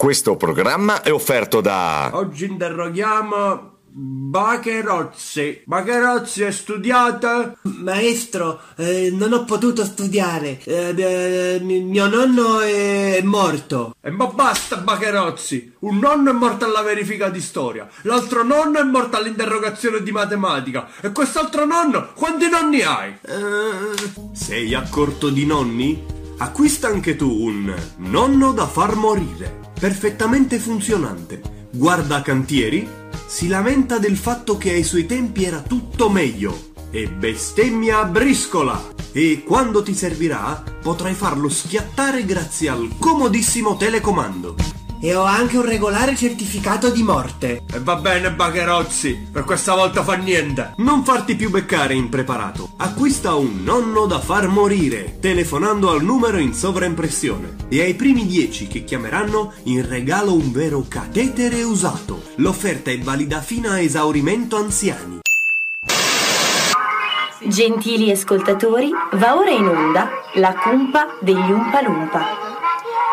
Questo programma è offerto da... Oggi interroghiamo Bacherozzi. Bacherozzi è studiato? Maestro, eh, non ho potuto studiare. Eh, eh, mio nonno è morto. E ma basta, Bacherozzi! Un nonno è morto alla verifica di storia, l'altro nonno è morto all'interrogazione di matematica, e quest'altro nonno, quanti nonni hai? Eh, Sei a corto di nonni? Acquista anche tu un nonno da far morire, perfettamente funzionante. Guarda cantieri, si lamenta del fatto che ai suoi tempi era tutto meglio e bestemmia a briscola. E quando ti servirà potrai farlo schiattare grazie al comodissimo telecomando. E ho anche un regolare certificato di morte. E va bene, Bagherozzi, per questa volta fa niente. Non farti più beccare impreparato. Acquista un nonno da far morire, telefonando al numero in sovraimpressione. E ai primi 10 che chiameranno, in regalo un vero catetere usato. L'offerta è valida fino a esaurimento anziani. Gentili ascoltatori, va ora in onda la cumpa degli Umpalumpa.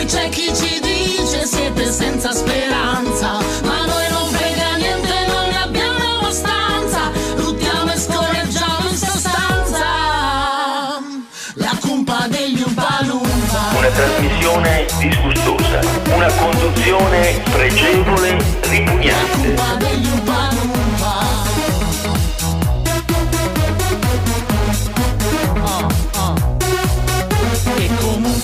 Poi c'è chi ci dice siete senza speranza. Ma noi non frega niente, non ne abbiamo abbastanza. Luttiamo e scorreggiamo in sostanza. La cumpa degli Umpalumpa Una trasmissione disgustosa, una conduzione pregevole, ripugnante. Cumpa degli Umpalumpa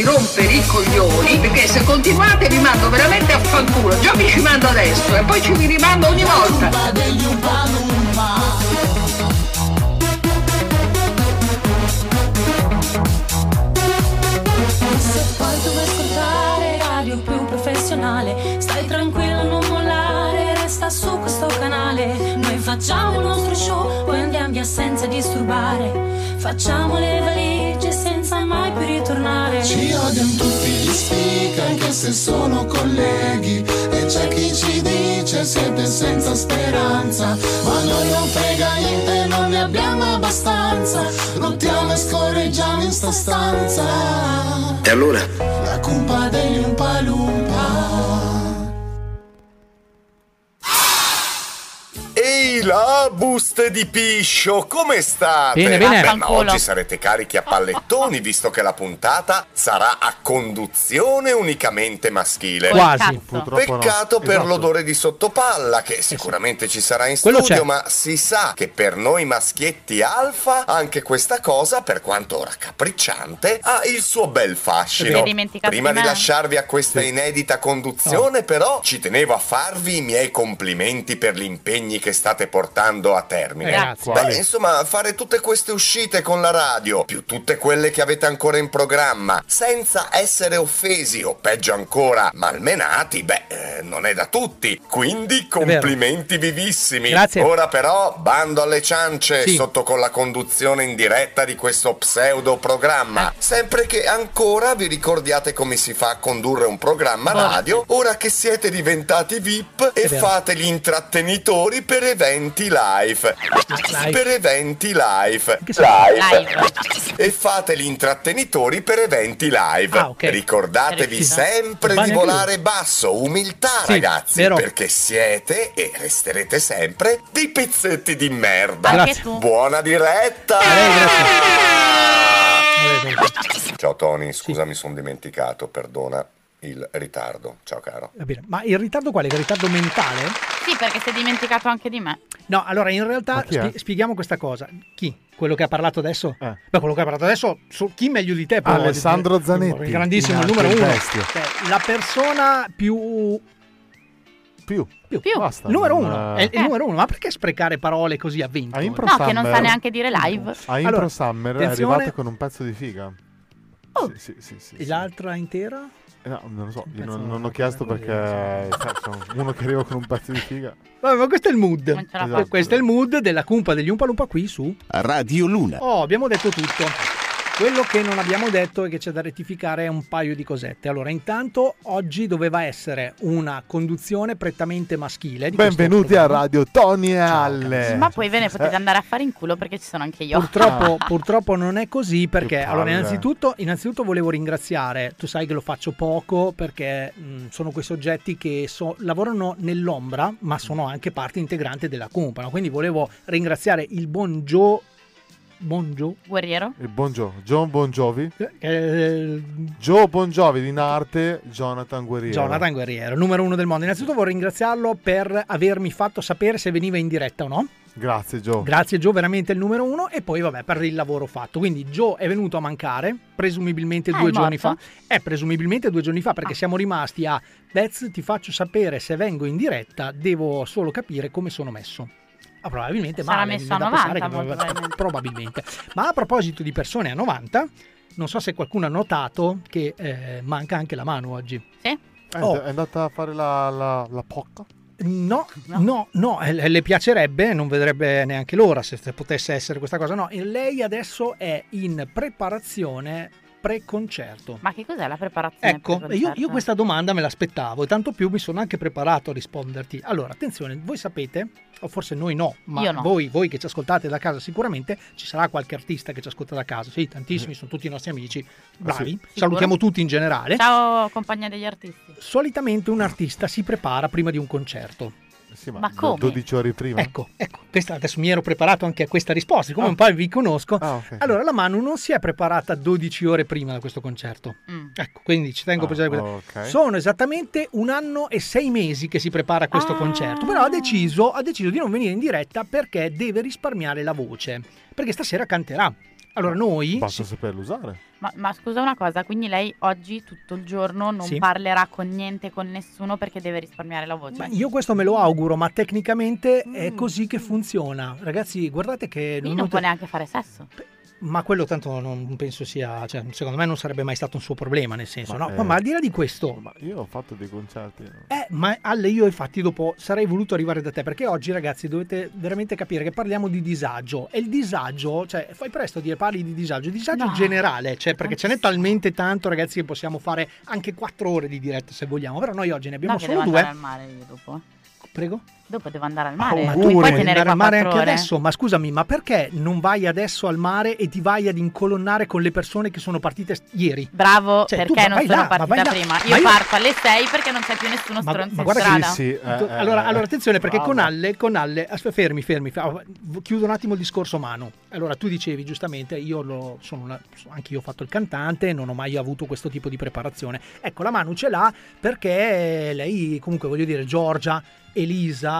di rompere i coglioni perché se continuate vi mando veramente a fanculo. Già vi ci mando adesso e poi ci vi rimando ogni volta. stai tranquillo, non mollare, resta su questo canale. Noi facciamo il nostro show, poi andiamo via senza disturbare. Facciamo le odiano tutti gli speaker anche se sono colleghi. E c'è chi ci dice siete senza speranza Ma noi non frega niente, non ne abbiamo abbastanza. Lottiamo e scorreggiamo in sta stanza. E allora? La cumpa degli Umpalumpa là, buste di piscio, come state? Bene, bene. Beh, ma oggi sarete carichi a pallettoni, visto che la puntata sarà a conduzione unicamente maschile. Quasi. Purtroppo no. Peccato per Esatto. l'odore di sottopalla, che sicuramente ci sarà in Quello studio, c'è. ma si sa che per noi maschietti alfa anche questa cosa, per quanto raccapricciante, ha il suo bel fascino. Prima di lasciarvi a questa inedita conduzione, però, ci tenevo a farvi i miei complimenti per gli impegni che state portando a termine? Grazie. Beh, insomma, fare tutte queste uscite con la radio, più tutte quelle che avete ancora in programma, senza essere offesi o peggio ancora malmenati, beh, eh, non è da tutti. Quindi complimenti vivissimi. Grazie. Ora però bando alle ciance Sì. sotto con la conduzione in diretta di questo pseudo programma. Sempre che ancora vi ricordiate come si fa a condurre un programma radio, ora che siete diventati VIP e fate gli intrattenitori per eventi live. Live. Per eventi live. Senso? E fate gli intrattenitori per eventi live. Ah. Ricordatevi Chiarissimo. sempre di volare basso, umiltà Sì, ragazzi, vero. perché siete e resterete sempre dei pezzetti di merda. Grazie. Buona diretta! Eh, Ciao Tony, scusa mi sono dimenticato, perdona il ritardo. Ciao caro. Va bene. Ma il ritardo quale? Il ritardo mentale? Sì, perché si è dimenticato anche di me. No, allora in realtà è? spie- spieghiamo questa cosa. Chi? Quello che ha parlato adesso? Beh, quello che ha parlato adesso, so- chi meglio di te? può- Alessandro Zanetti, Il grandissimo, il numero uno. Cioè, la persona più... Più. Più. Basta. Numero uno. È il Eh. numero uno. Ma perché sprecare parole così a vento? A Impro No, che non Summer- sa neanche dire live. A Impro Allora, Summer è attenzione. arrivato con un pezzo di figa. Oh. Sì, sì, sì, sì, E sì. l'altra intera? Eh, No, non lo so, io non, non ho chiesto perché sai, sono uno che arriva con un pezzo di figa. Vabbè, ma questo è il mood. Esatto. Questo è il mood della cumpa degli Umpa Lumpa qui su. Radio Luna. Oh, abbiamo detto tutto. Quello che non abbiamo detto e che c'è da rettificare è un paio di cosette. Allora, intanto oggi doveva essere una conduzione prettamente maschile. Benvenuti a. Radio Tony e Alle. Ma poi ve ne Eh. potete andare a fare in culo perché ci sono anche io. Purtroppo, purtroppo non è così perché allora innanzitutto, innanzitutto volevo ringraziare, tu sai che lo faccio poco perché mh, sono quei soggetti che so- lavorano nell'ombra ma sono anche parte integrante della compagnia, quindi volevo ringraziare il buon Joe, buon Joe, Guerriero. Il Bon Jovi, John Bon Jovi. eh, Joe Bon Jovi in arte, Jonathan Guerriero. Jonathan Guerriero, numero uno del mondo. Innanzitutto vorrei ringraziarlo per avermi fatto sapere se veniva in diretta o no. Grazie Joe. Grazie Joe, veramente il numero uno. E poi vabbè, per il lavoro fatto. Quindi Joe è venuto a mancare, presumibilmente Ah, due è giorni fa. morto? È presumibilmente due giorni fa perché siamo rimasti a Bez, ti faccio sapere se vengo in diretta, devo solo capire come sono messo. Ah, probabilmente Sarà male, messo a dà 90 pensare che molto probabilmente. probabilmente. Ma a proposito di persone a 90, non so se qualcuno ha notato che eh, manca anche la mano oggi. Sì. Oh. È andata a fare la, la, la pocca? No, no, no, eh, le piacerebbe, non vedrebbe neanche l'ora se se potesse essere questa cosa. No, e lei adesso è in preparazione pre-concerto. Ma che cos'è la preparazione? Ecco, io, io questa domanda me l'aspettavo e tanto più mi sono anche preparato a risponderti. Allora, attenzione, voi sapete, o forse noi no, ma no. Voi, voi che ci ascoltate da casa sicuramente ci sarà qualche artista che ci ascolta da casa. Sì, tantissimi, sono tutti i nostri amici, bravi. Sicuro? Salutiamo tutti in generale. Ciao compagnia degli artisti. Solitamente un artista si prepara prima di un concerto. Sì, Ma come? 12 ore prima. Ecco, ecco, questa, adesso mi ero preparato anche a questa risposta, come un po' vi conosco. Ah, ok. Allora, la Manu non si è preparata 12 ore prima da questo concerto. Mm. Ecco, quindi ci tengo a Ah, precisare questo. ok. Sono esattamente un anno e sei mesi che si prepara a questo Ah. concerto, però ha deciso, ha deciso di non venire in diretta perché deve risparmiare la voce, perché stasera canterà. Allora noi... Basta saperlo usare. Ma, ma scusa una cosa, quindi lei oggi tutto il giorno non Sì. parlerà con niente, con nessuno perché deve risparmiare la voce? Ma io questo me lo auguro, ma tecnicamente Mm. è così che funziona. Ragazzi, guardate che... Quindi non può note- neanche fare sesso. Ma quello tanto non penso sia, cioè, secondo me non sarebbe mai stato un suo problema, nel senso, Ma, no? eh, ma al di là di questo, Ma io ho fatto dei concerti. eh, ma alle io infatti dopo sarei voluto arrivare da te, perché oggi ragazzi dovete veramente capire che parliamo di disagio, e il disagio, cioè fai presto a dire parli di disagio, disagio No. generale, cioè perché ce n'è talmente tanto ragazzi che possiamo fare anche quattro ore di diretta se vogliamo, però noi oggi ne abbiamo no, che solo devo due. andare al mare io dopo. Prego? Dopo devo andare al mare. Ma tu puoi tenere al mare anche ore? adesso? Ma scusami, ma perché non vai adesso al mare e ti vai ad incolonnare con le persone che sono partite ieri? Bravo, Cioè, perché non sono là, partita là. prima. Ma Io, io- parto alle 6 perché non c'è più nessuno Ma, stronzo ma in guarda strada. che Sì, eh, eh, allora, eh, allora, attenzione perché bravo. con Alle, con Alle asp- fermi, fermi, chiudo un attimo il discorso mano. Allora, tu dicevi giustamente, io lo, sono una- anche io ho fatto il cantante, non ho mai avuto questo tipo di preparazione. Ecco, la Manu ce l'ha perché lei, comunque voglio dire, Giorgia, Elisa,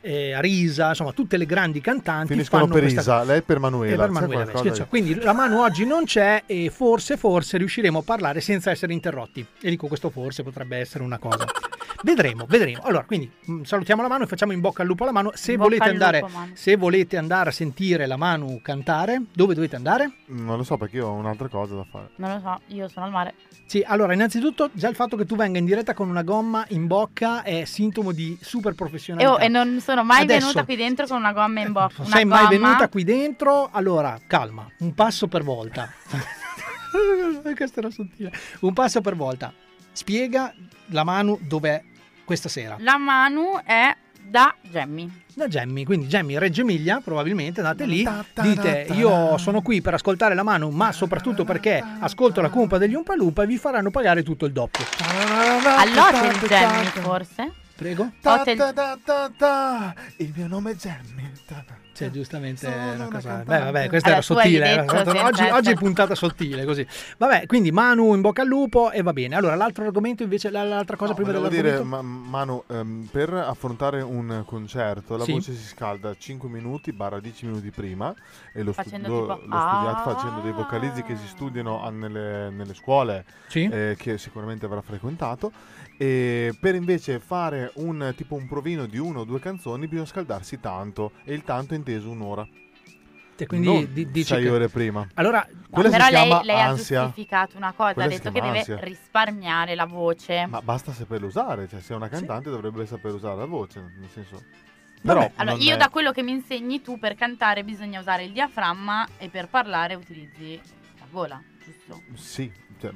eh, Arisa, insomma tutte le grandi cantanti Finiscono fanno per questa Isa, lei per Manuela. e per Manuela cioè, quindi la Manu oggi non c'è e forse, forse riusciremo a parlare senza essere interrotti. E dico questo forse potrebbe essere una cosa. Vedremo, vedremo. Allora, quindi mh, salutiamo la Manu e facciamo in bocca al lupo alla Manu. Se, volete andare, lupo, se volete andare a sentire la Manu cantare, dove dovete andare? Non lo so perché io ho un'altra cosa da fare. Non lo so, io sono al mare. Sì, allora, innanzitutto già il fatto che tu venga in diretta con una gomma in bocca è sintomo di super E, professionalità. oh, e non sono mai Adesso- venuta qui dentro con una gomma in bocca. Non Una sei mai gomma- venuta qui dentro? Allora, calma, un passo per volta. Questa era sottile. Un passo per volta. Spiega la Manu dov'è questa sera. La Manu è da Gemmy. Da Gemmy, quindi Gemmy Reggio Emilia, probabilmente andate lì, dite io sono qui per ascoltare la Manu, ma soprattutto perché ascolto la cumpa degli Umpalumpa e vi faranno pagare tutto il doppio. All'hotel Gemmy, forse? Prego? Hotel... Ta ta ta ta, il mio nome è Jamie. Ta ta. C'è giustamente Sono una una cosa. cantante. Beh, vabbè, questa Allora, era sottile. detto era- senza oggi, oggi è puntata sottile, così. Vabbè, quindi Manu in bocca al lupo e va bene. Allora, l'altro argomento invece, la- l'altra cosa No, prima volevo dell'argomento. dire, ma- Manu, ehm, per affrontare un concerto la Sì. voce si scalda 5 minuti barra 10 minuti prima e lo, Facendo tipo- Ah. facendo dei vocalizzi che si studiano nelle, nelle scuole Sì. eh, che sicuramente avrà frequentato e per invece fare un tipo un provino di una o due canzoni bisogna scaldarsi tanto e il tanto è inteso un'ora. E quindi non di- dice sei che- ore prima. Allora, quella Però lei, lei ha ansia. giustificato una cosa, Quella ha detto che chiama deve ansia. risparmiare la voce. ma basta saperlo usare cioè se è una cantante dovrebbe saper usare la voce nel senso. Però Vabbè, Allora, io è- da quello che mi insegni tu per cantare bisogna usare il diaframma e per parlare utilizzi la gola, giusto? Sì, cioè,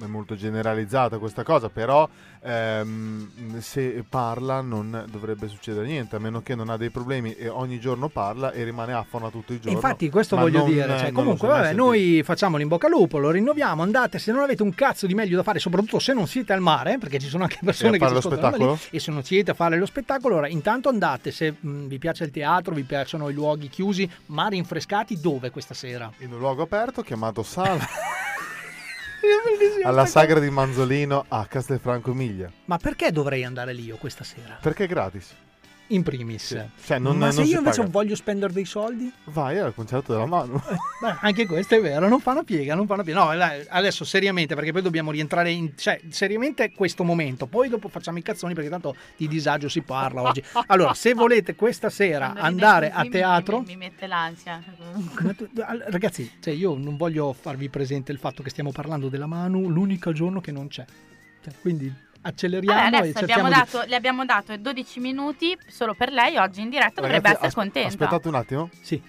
è molto generalizzata questa cosa, però ehm, se parla non dovrebbe succedere niente, a meno che non ha dei problemi e ogni giorno parla e rimane afona tutto il giorno. infatti questo Ma voglio non- dire, cioè, comunque vabbè, noi facciamo bocca al lupo, lo rinnoviamo, andate, se non avete un cazzo di meglio da fare, soprattutto se non siete al mare, perché ci sono anche persone E che lo da lì, spettacolo? e se non siete a fare lo spettacolo, allora intanto andate, se mh, vi piace il teatro, vi piacciono i luoghi chiusi, ma rinfrescati, dove questa sera? In un luogo aperto chiamato Sala, alla sagra di Manzolino a Castelfranco Emilia, Ma perché dovrei andare lì io questa sera? perché è gratis. In primis. Sì. Cioè, non- ma non se io invece paga. voglio spendere dei soldi? Vai al concerto della mano. Beh, anche questo è vero, non fanno piega, non fanno piega. No, adesso seriamente, perché poi dobbiamo rientrare in... Cioè, seriamente questo momento, poi dopo facciamo i cazzoni perché tanto di disagio si parla oggi. Allora, se volete questa sera Quando andare così a mi- teatro... Mi, mi mette l'ansia. Ragazzi, cioè io non voglio farvi presente il fatto che stiamo parlando della Manu l'unico giorno che non c'è. Cioè, quindi acceleriamo Allora, e adesso abbiamo cerchiamo di... dato, le abbiamo dato 12 minuti solo per lei oggi in diretta, dovrebbe Ragazzi, essere as- contenta. Aspettate un attimo. Sì.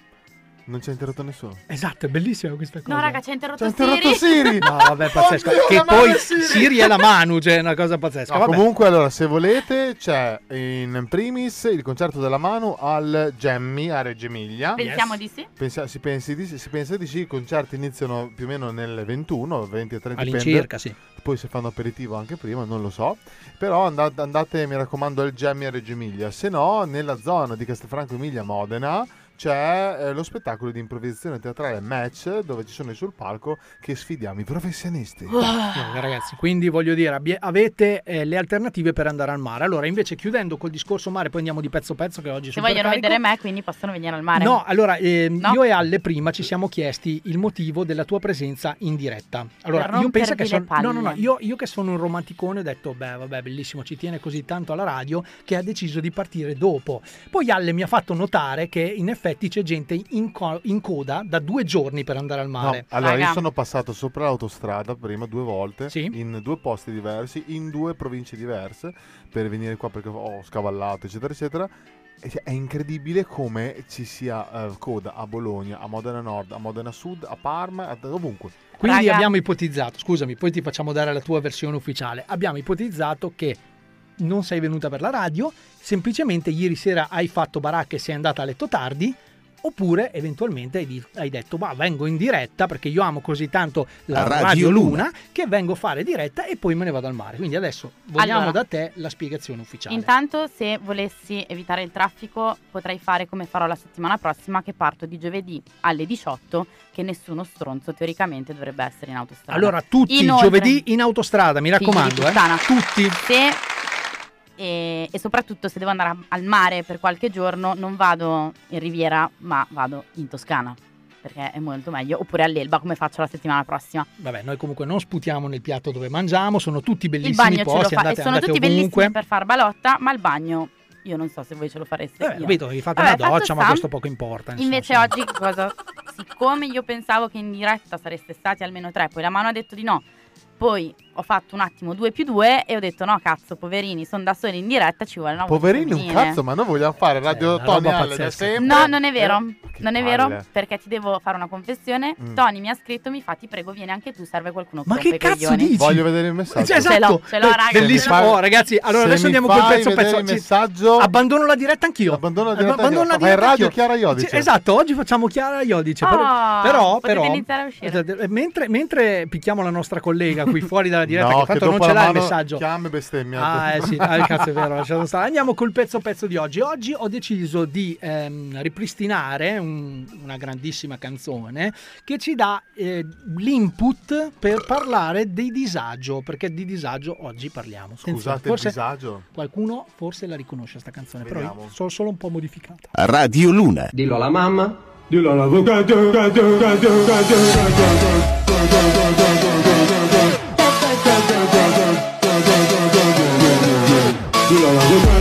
Non ci ha interrotto nessuno. Esatto, è bellissima questa cosa. No, raga, ci ha interrotto, interrotto Siri. Siri. No, vabbè, pazzesco. Oddio, che poi Siri. Siri è la Manu, cioè è una cosa pazzesca. No, comunque, allora, se volete, c'è in primis il concerto della mano al Gemmy a Reggio Emilia. Pensiamo di sì. Pensa- si, pensi di, si pensa di sì, i concerti iniziano più o meno nelle 21, 20 e 30 dipende. All'incirca, sì. Poi se fanno aperitivo anche prima, non lo so. Però andate, andate, mi raccomando, al Gemmy a Reggio Emilia. Se no, nella zona di Castelfranco Emilia Modena c'è eh, lo spettacolo di improvvisazione teatrale Match, dove ci sono sul palco che sfidiamo i professionisti. No, ragazzi, quindi voglio dire, abbia- avete eh, le alternative per andare al mare. Allora, invece, chiudendo col discorso mare, poi andiamo di pezzo pezzo che oggi Se sono vogliono vedere me, quindi possono venire al mare. No, allora ehm, No? io e Alle prima ci siamo chiesti il motivo della tua presenza in diretta. Allora, Per io penso che sono no, no, no, io, io che sono un romanticone ho detto "Beh, vabbè, bellissimo, ci tiene così tanto alla radio che ha deciso di partire dopo". Poi Alle mi ha fatto notare che in effetti c'è gente in, co- in coda da due giorni per andare al No, mare. allora Raga. io sono passato sopra l'autostrada prima due volte in due posti diversi, in due province diverse per venire qua perché ho scavallato eccetera eccetera. Cioè, è incredibile come ci sia eh, coda a Bologna, a Modena Nord, a Modena Sud, a Parma, a- ovunque. Quindi Raga. abbiamo ipotizzato, scusami, poi ti facciamo dare la tua versione ufficiale. Abbiamo ipotizzato che non sei venuta per la radio, semplicemente ieri sera hai fatto baracca e sei andata a letto tardi. Oppure eventualmente hai, detto ma vengo in diretta perché io amo così tanto la Radio Radio, Luna. Luna, che vengo a fare diretta e poi me ne vado al mare. Quindi adesso vogliamo Allora. da te la spiegazione ufficiale. Intanto, se volessi evitare il traffico, potrei fare come farò la settimana prossima, che parto di giovedì alle 18, che nessuno stronzo teoricamente dovrebbe essere in autostrada. allora tutti Inoltre- giovedì in autostrada, mi raccomando, eh. Tutti. Se e, e soprattutto se devo andare a- al mare per qualche giorno non vado in Riviera ma vado in Toscana perché è molto meglio oppure all'Elba come faccio la settimana prossima. Vabbè, noi comunque non sputiamo nel piatto dove mangiamo, sono tutti Il bellissimi bagno ce lo posti, fa andate, sono andate tutti ovunque. bellissimi per far balotta ma il bagno io non so se voi ce lo fareste. Vabbè, io. vedo, vi fate Vabbè, una doccia, ma questo poco importa. insomma. Invece oggi cosa? Siccome io pensavo che in diretta sareste stati almeno tre, poi la mano ha detto di no. Poi ho fatto un attimo due più due e ho detto no cazzo poverini sono da soli in diretta ci vuole una Poverini un femminile." cazzo, ma noi vogliamo fare Radio una Tony roba Alle da pazzesca. sempre. No, non è vero. Eh, non è palle. vero perché ti devo fare una confessione. Mm. Tony mi ha scritto, mi fa ti prego vieni anche tu, serve qualcuno Ma che cazzo coglioni. dici? Voglio vedere il messaggio. Cioè, esatto, Ce l'ho, ce l'ho, raga, bellissimo. ce l'ho. Oh, ragazzi, allora Se adesso andiamo col pezzo pezzo. il Ci- messaggio- Abbandono la diretta anch'io. Abbandono la diretta Abbandono la diretta radio. Chiara Iodice. Esatto, oggi facciamo Chiara Iodice. però- Ah, però, però iniziare a uscire. esatto, mentre, mentre picchiamo la nostra collega qui fuori dalla diretta, No, che che tanto non dopo ce l'ha il messaggio. chiama e bestemmia. Ah, eh sì, ah, il cazzo è vero. Andiamo col pezzo pezzo di oggi. Oggi ho deciso di ehm, ripristinare un- una grandissima canzone che ci dà eh, l'input per parlare di disagio, perché di disagio oggi parliamo. Scusate il forse disagio. qualcuno forse la riconosce sta canzone, però Vediamo. io sono solo un po' modificata. Radio Luna. Dillo alla mamma. Dillo all'avvocato, avvocato, avvocato, avvocato.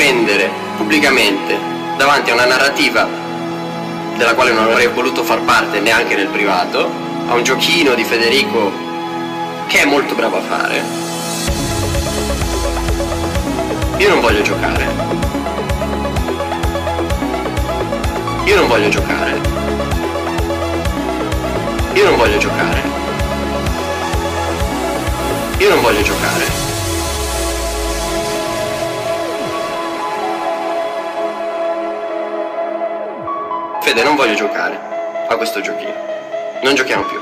Dovermi difendere pubblicamente davanti a una narrativa della quale non avrei voluto far parte neanche nel privato, a un giochino di Federico che è molto bravo a fare. Io non voglio giocare. Io non voglio giocare. Io non voglio giocare. Io non voglio giocare. Fede, non voglio giocare a questo giochino. Non giochiamo più.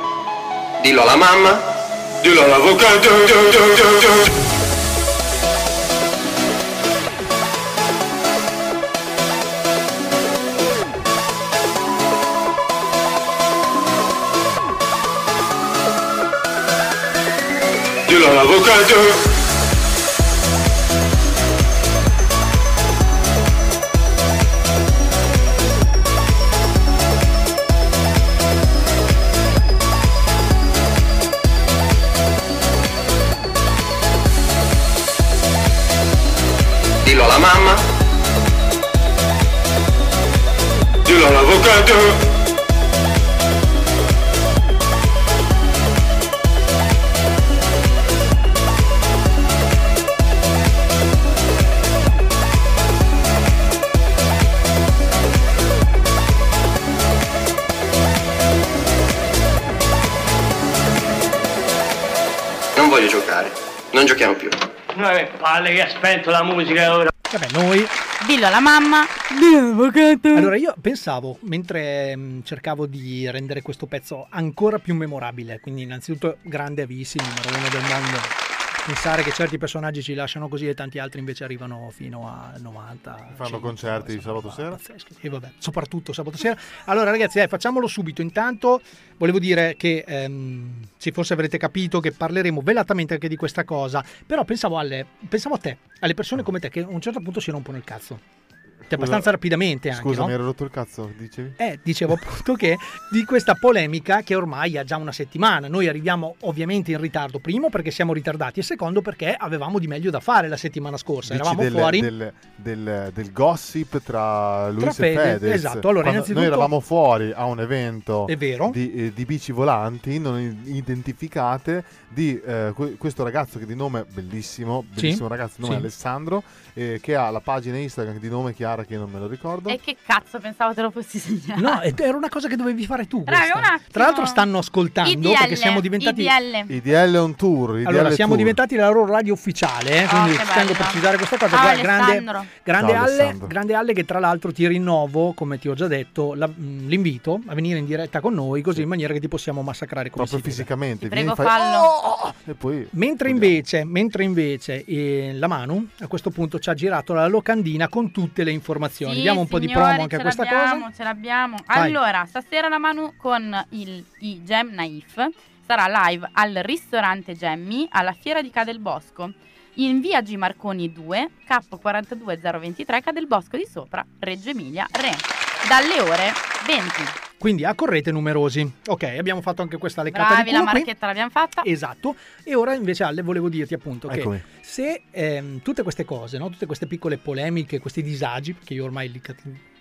Dillo alla mamma. Dillo all'avvocato. Dillo all'avvocato. All'avvocato. Non voglio giocare. non giochiamo più. Noi palle che ha spento la musica ora. Vabbè, noi Dillo alla mamma. Allora io pensavo, mentre mh, cercavo di rendere questo pezzo ancora più memorabile, quindi innanzitutto grande avvisi, numero uno del mondo, pensare che certi personaggi ci lasciano così e tanti altri invece arrivano fino a 90. Fanno 100, concerti insomma, sabato sera? pazzeschi. E vabbè, soprattutto sabato sera. Allora ragazzi, eh, facciamolo subito. Intanto volevo dire che, ehm, sì, forse avrete capito che parleremo velatamente anche di questa cosa, però pensavo, alle, pensavo a te, alle persone come te che a un certo punto si rompono il cazzo. Cioè, abbastanza rapidamente anche, Scusa, no? mi ero rotto il cazzo, dicevi? Eh, dicevo appunto che di questa polemica che ormai ha già una settimana. Noi arriviamo ovviamente in ritardo, primo perché siamo ritardati e secondo perché avevamo di meglio da fare la settimana scorsa. Dici Eravamo del, fuori. del, del- del gossip tra Luis Tra e Fede- Fedez. esatto, allora, Quando innanzitutto- Noi eravamo fuori a un evento È vero. Di, eh, di bici volanti non identificate di eh, que- questo ragazzo che di nome bellissimo, bellissimo ragazzo, di nome Sì. Alessandro, eh, che ha la pagina Instagram di nome Chiara che non me lo ricordo. E che cazzo pensavo te lo fossi segnato? No, era una cosa che dovevi fare tu. Raga. Tra l'altro stanno ascoltando IDL, perché siamo diventati. IDL. IDL on tour. IDL Allora, siamo tour. diventati la loro radio ufficiale, eh, Oh, quindi ci tengo a precisare questa cosa. Ciao, Guarda, grande, grande, Ciao, alle, grande alle che tra l'altro ti rinnovo, come ti ho già detto, la- mh, l'invito a venire in diretta con noi, così in maniera che ti possiamo massacrare come Proprio fisicamente. Prego, fai- fallo. Oh! E poi Mentre invece, mentre invece eh, la Manu a questo punto ci ha girato la locandina con tutte le informazioni. Sì, Diamo un po' di promo anche a ce questa l'abbiamo, cosa. Ce l'abbiamo. Vai. Allora, stasera la Manu con il i Gem Naif sarà live al ristorante Gemmi alla Fiera di Cadelbosco in via G Marconi 2, K42023 Cadelbosco di sopra, Reggio Emilia, Re, dalle ore 20. Quindi accorrete numerosi. Ok, abbiamo fatto anche questa leccata Bravi, di la culo qui. marchetta l'abbiamo fatta. Esatto. E ora invece Ale volevo dirti appunto che Eccomi. se ehm, tutte queste cose, no? tutte queste piccole polemiche, questi disagi, perché io ormai li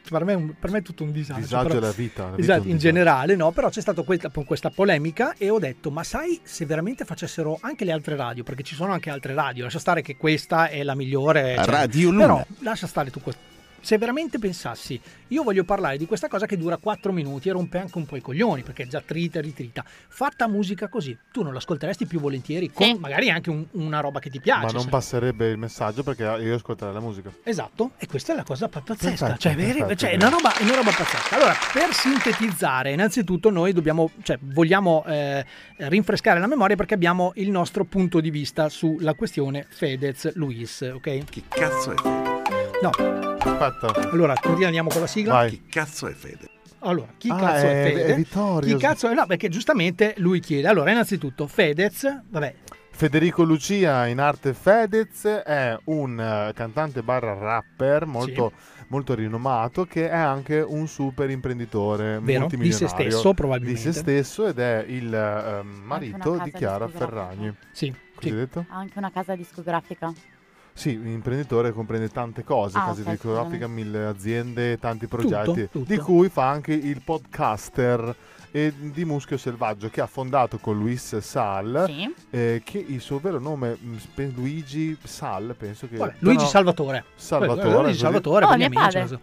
per me, un- per me è tutto un disagio. Disagio però- è la vita, la vita esatto, in generale, no? Però c'è stata questa, questa polemica e ho detto, ma sai se veramente facessero anche le altre radio, perché ci sono anche altre radio, lascia stare che questa è la migliore. cioè, Radio Luna. Però lascia stare tu questo. Se veramente pensassi, io voglio parlare di questa cosa che dura 4 minuti e rompe anche un po' i coglioni, perché è già trita e ritrita. Fatta musica così, tu non l'ascolteresti più volentieri, con magari anche un- una roba che ti piace. Ma non sai. passerebbe il messaggio perché io ascolterei la musica. Esatto, e questa è la cosa pa- pazzesca, Perfetto, cioè, perfetto, cioè, è, una roba, è una roba pazzesca. Allora, per sintetizzare, innanzitutto noi dobbiamo, cioè, vogliamo eh, rinfrescare la memoria perché abbiamo il nostro punto di vista sulla questione Fedez-Luis, ok? Chi cazzo è Fede? No, Aspetta. allora andiamo con la sigla. Vai. Chi cazzo è Fede? Allora, chi Ah, cazzo è, è- Fede? è Vittorio. Chi cazzo è? No, perché giustamente lui chiede. Allora, innanzitutto, Fedez, vabbè, Federico Lucia in arte Fedez è un eh, cantante barra rapper molto, molto rinomato che è anche un super imprenditore Vero, di se stesso, probabilmente. di se stesso ed è il ehm, marito di Chiara. Ferragni sì, hai detto? Ha anche una casa discografica. Sì, un imprenditore comprende tante cose, Ah, case ok, discografica, scusami. mille aziende, tanti progetti, tutto. di cui fa anche il podcaster e di Muschio Selvaggio che ha fondato con Luis Sal, Sì. eh, che il suo vero nome mh, pe- Luigi Sal, penso che... vabbè, Luigi però- Salvatore. Salvatore, Luigi così. Salvatore, Oh, per mio amici, padre.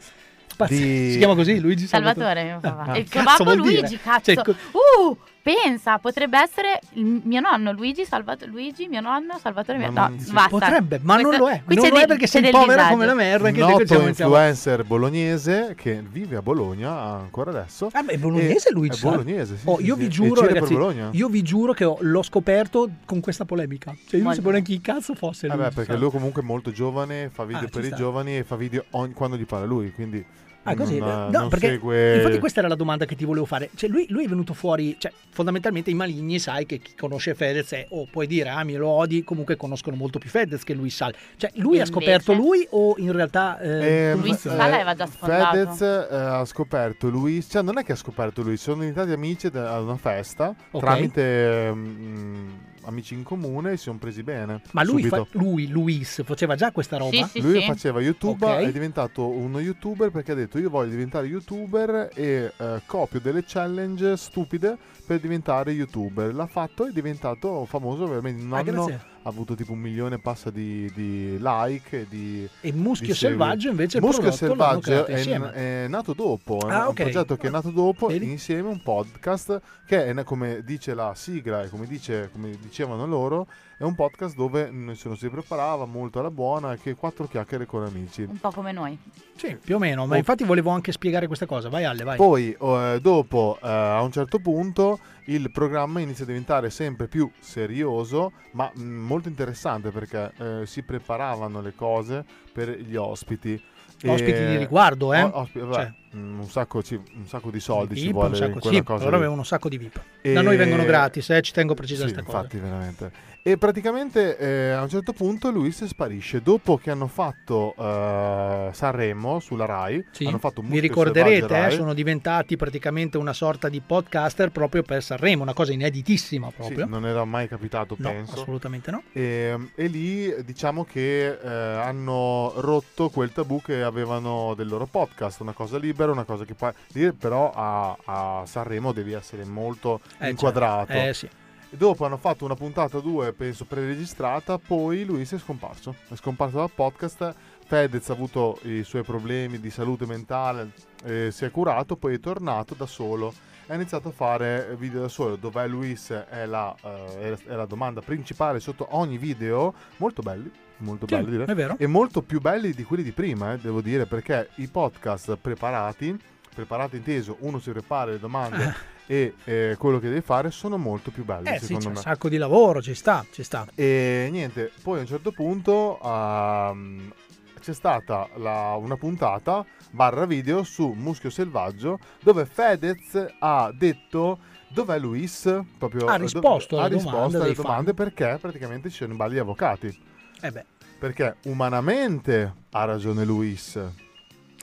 Di- Si chiama così, Luigi Salvatore? Salvatore, mio papà. Ah, il dire? Luigi, cazzo. Cioè, co- Uh, pensa, potrebbe essere il mio nonno Luigi, Salvatore, Luigi, mio nonno, Salvatore, mio... No, non si- basta. Potrebbe, ma non Questo- lo è. qui Non lo è perché sei povera disagio. come la merda. Che te Noto influencer bolognese che vive a Bologna ancora adesso. Ah, beh, è bolognese E- Luigi È bolognese, sì. Oh, sì, io sì. vi giuro, ragazzi, io vi giuro che ho- l'ho scoperto con questa polemica. Cioè, io non sapevo neanche chi cazzo fosse Eh lui. beh, perché lui comunque è molto giovane, fa video Ah, per i sta. giovani e fa video ogni- quando gli pare lui, quindi Ah, così? non, no, non perché segue... infatti questa era la domanda che ti volevo fare. Cioè, lui, lui è venuto fuori, cioè, fondamentalmente i maligni, sai che chi conosce Fedez è, o puoi dire ami e lo odi, comunque conoscono molto più Fedez che lui Sal. Cioè, lui ha Invece- scoperto lui o in realtà... eh, Ehm, come Luis? Sal aveva già sfondato. Fedez eh, ha scoperto lui, cioè non è che ha scoperto lui, sono diventati amici da- a una festa Ok. tramite mm, amici in comune e si sono presi bene. Ma lui, fa- lui, Luis, faceva già questa roba? Sì, sì, lui sì. faceva YouTube, Ok. è diventato uno youtuber perché ha detto io voglio diventare youtuber e eh, copio delle challenge stupide per diventare youtuber. L'ha fatto e è diventato famoso veramente in un Ah, anno. grazie. Ha avuto tipo un milione e passa di, di like e di... E Muschio di. Selvaggio invece Muschio Selvaggio è, è nato dopo, è Ah, un ok. progetto che è nato dopo Vedi? insieme un podcast che è come dice la sigla e come, dice, come dicevano loro è un podcast dove nessuno si preparava molto alla buona che quattro chiacchiere con amici. Un po' come noi. Sì, più o meno, ma Oh. infatti volevo anche spiegare questa cosa. Vai Alle, vai. Poi, eh, dopo, eh, a un certo punto, il programma inizia a diventare sempre più serioso, ma mh, molto interessante perché eh, si preparavano le cose per gli ospiti. Ospiti di riguardo, eh? o- ospi- vabbè, Cioè. mh, un, sacco, ci- un sacco di soldi ci VIP, vuole un sacco, in quella sì, cosa loro avevano un sacco di VIP. E- Da noi vengono gratis, eh, ci tengo a precisare Sì, questa cosa. infatti, veramente. E praticamente eh, a un certo punto Luis sparisce. Dopo che hanno fatto eh, Sanremo sulla Rai, Sì. hanno fatto Vi Muschio ricorderete, eh, sono diventati praticamente una sorta di podcaster proprio per Sanremo, una cosa ineditissima Sì, proprio. non era mai capitato, No, penso. assolutamente no. E, e lì diciamo che eh, hanno rotto quel tabù che avevano del loro podcast, una cosa libera, una cosa che poi però a, a Sanremo devi essere molto Eh, inquadrato. certo. Eh, sì. E Dopo hanno fatto una puntata o due, penso preregistrata, poi lui si è scomparso. È scomparso dal podcast. Fedez ha avuto i suoi problemi di salute mentale, eh, si è curato, poi è tornato da solo. Ha iniziato a fare video da solo, dov'è Luis è la, eh, è la domanda principale sotto ogni video, molto belli, molto Sì, belli direi. è vero. E molto più belli di quelli di prima, eh, devo dire, perché i podcast preparati, preparati inteso, uno si prepara le domande e eh, quello che devi fare sono molto più belli, Eh sì, c'è un me. sacco di lavoro, ci sta, ci sta. E niente, poi a un certo punto ehm, c'è stata la- una puntata barra video su Muschio Selvaggio dove Fedez ha detto dov'è Luis? Proprio, Ha risposto do- alle ha risposto domande alle dei fan. domande perché praticamente ci sono i balli avvocati. Eh beh. Perché umanamente ha ragione Luis.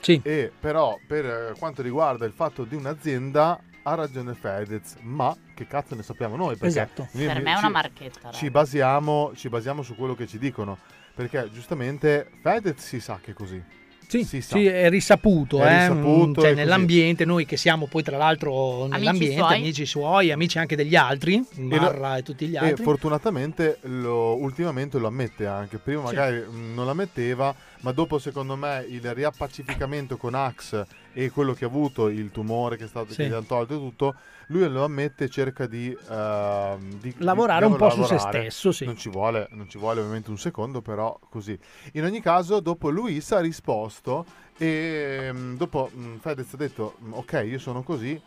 Sì. E però per eh, quanto riguarda il fatto di un'azienda ha ragione Fedez, ma che cazzo ne sappiamo noi? Perché Esatto. noi- Per me è una marchetta. ci basiamo, ci basiamo su quello che ci dicono. Perché giustamente Fedez si sa che è così. Sì, si sa. sì, è risaputo, È eh, risaputo, cioè nell'ambiente, noi che siamo poi tra l'altro nell'ambiente, suoi. amici suoi, amici anche degli altri, Marra e, tutti gli E altri. fortunatamente lo- ultimamente lo ammette anche. Prima Sì. magari mh, non l'ammetteva, ma dopo secondo me il riappacificamento con Axe e quello che ha avuto, il tumore che è stato Sì. che gli hanno tolto e tutto, lui lo ammette e cerca di, ehm, di- Lavorare di- un po' su se lavorare. stesso, sì. Non ci, vuole, non ci vuole ovviamente un secondo, però così. In ogni caso, dopo Luis ha risposto e mh, dopo mh, Fedez ha detto, "Mm, ok, io sono così,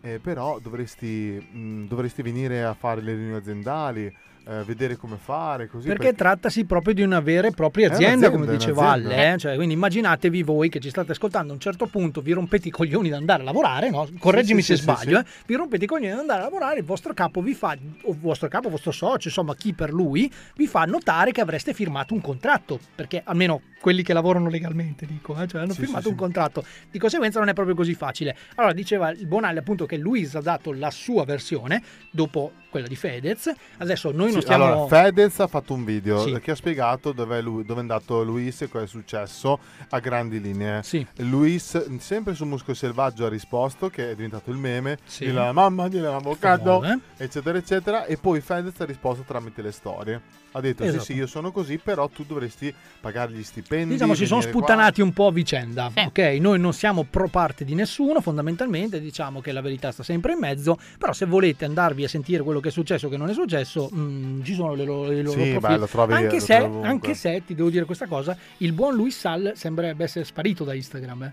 eh, però dovresti, mh, dovresti venire a fare le riunioni aziendali, eh, vedere come fare, così. Perché trattasi proprio di una vera e propria azienda, come diceva un'azienda. Alle. eh. Cioè, quindi immaginatevi voi che ci state ascoltando a un certo punto, vi rompete i coglioni di andare a lavorare, no? correggimi sì, se sì, sbaglio, sì, eh. vi rompete i coglioni di andare a lavorare, il vostro capo vi fa, o vostro capo, vostro socio, insomma chi per lui, vi fa notare che avreste firmato un contratto, perché almeno quelli che lavorano legalmente, dico, eh, cioè hanno firmato un contratto, di conseguenza non è proprio così facile. Allora diceva il Bonalli appunto che Luis ha dato la sua versione, dopo quella di Fedez, adesso noi non Sì, stiamo... Allora, Fedez ha fatto un video Sì. che ha spiegato dove è, lui- dove è andato Luis e cosa è successo a grandi linee. Sì. Luis, sempre su Musco Selvaggio, ha risposto che è diventato il meme Sì. della mamma dell'avvocato, Famoso, eccetera, eccetera. E poi Fedez ha risposto tramite le storie. Ha detto: Esatto. Sì, sì, io sono così, però tu dovresti pagare gli stipendi. Diciamo si sono venire qua." sputtanati un po' a vicenda, ok? Noi non siamo pro parte di nessuno, fondamentalmente diciamo che la verità sta sempre in mezzo, però se volete andarvi a sentire quello che è successo o che non è successo, mm, ci sono le loro, i loro Sì, beh, lo trovi- anche, lo se, anche se, ti devo dire questa cosa, il buon Luis Sal sembrerebbe essere sparito da Instagram. eh.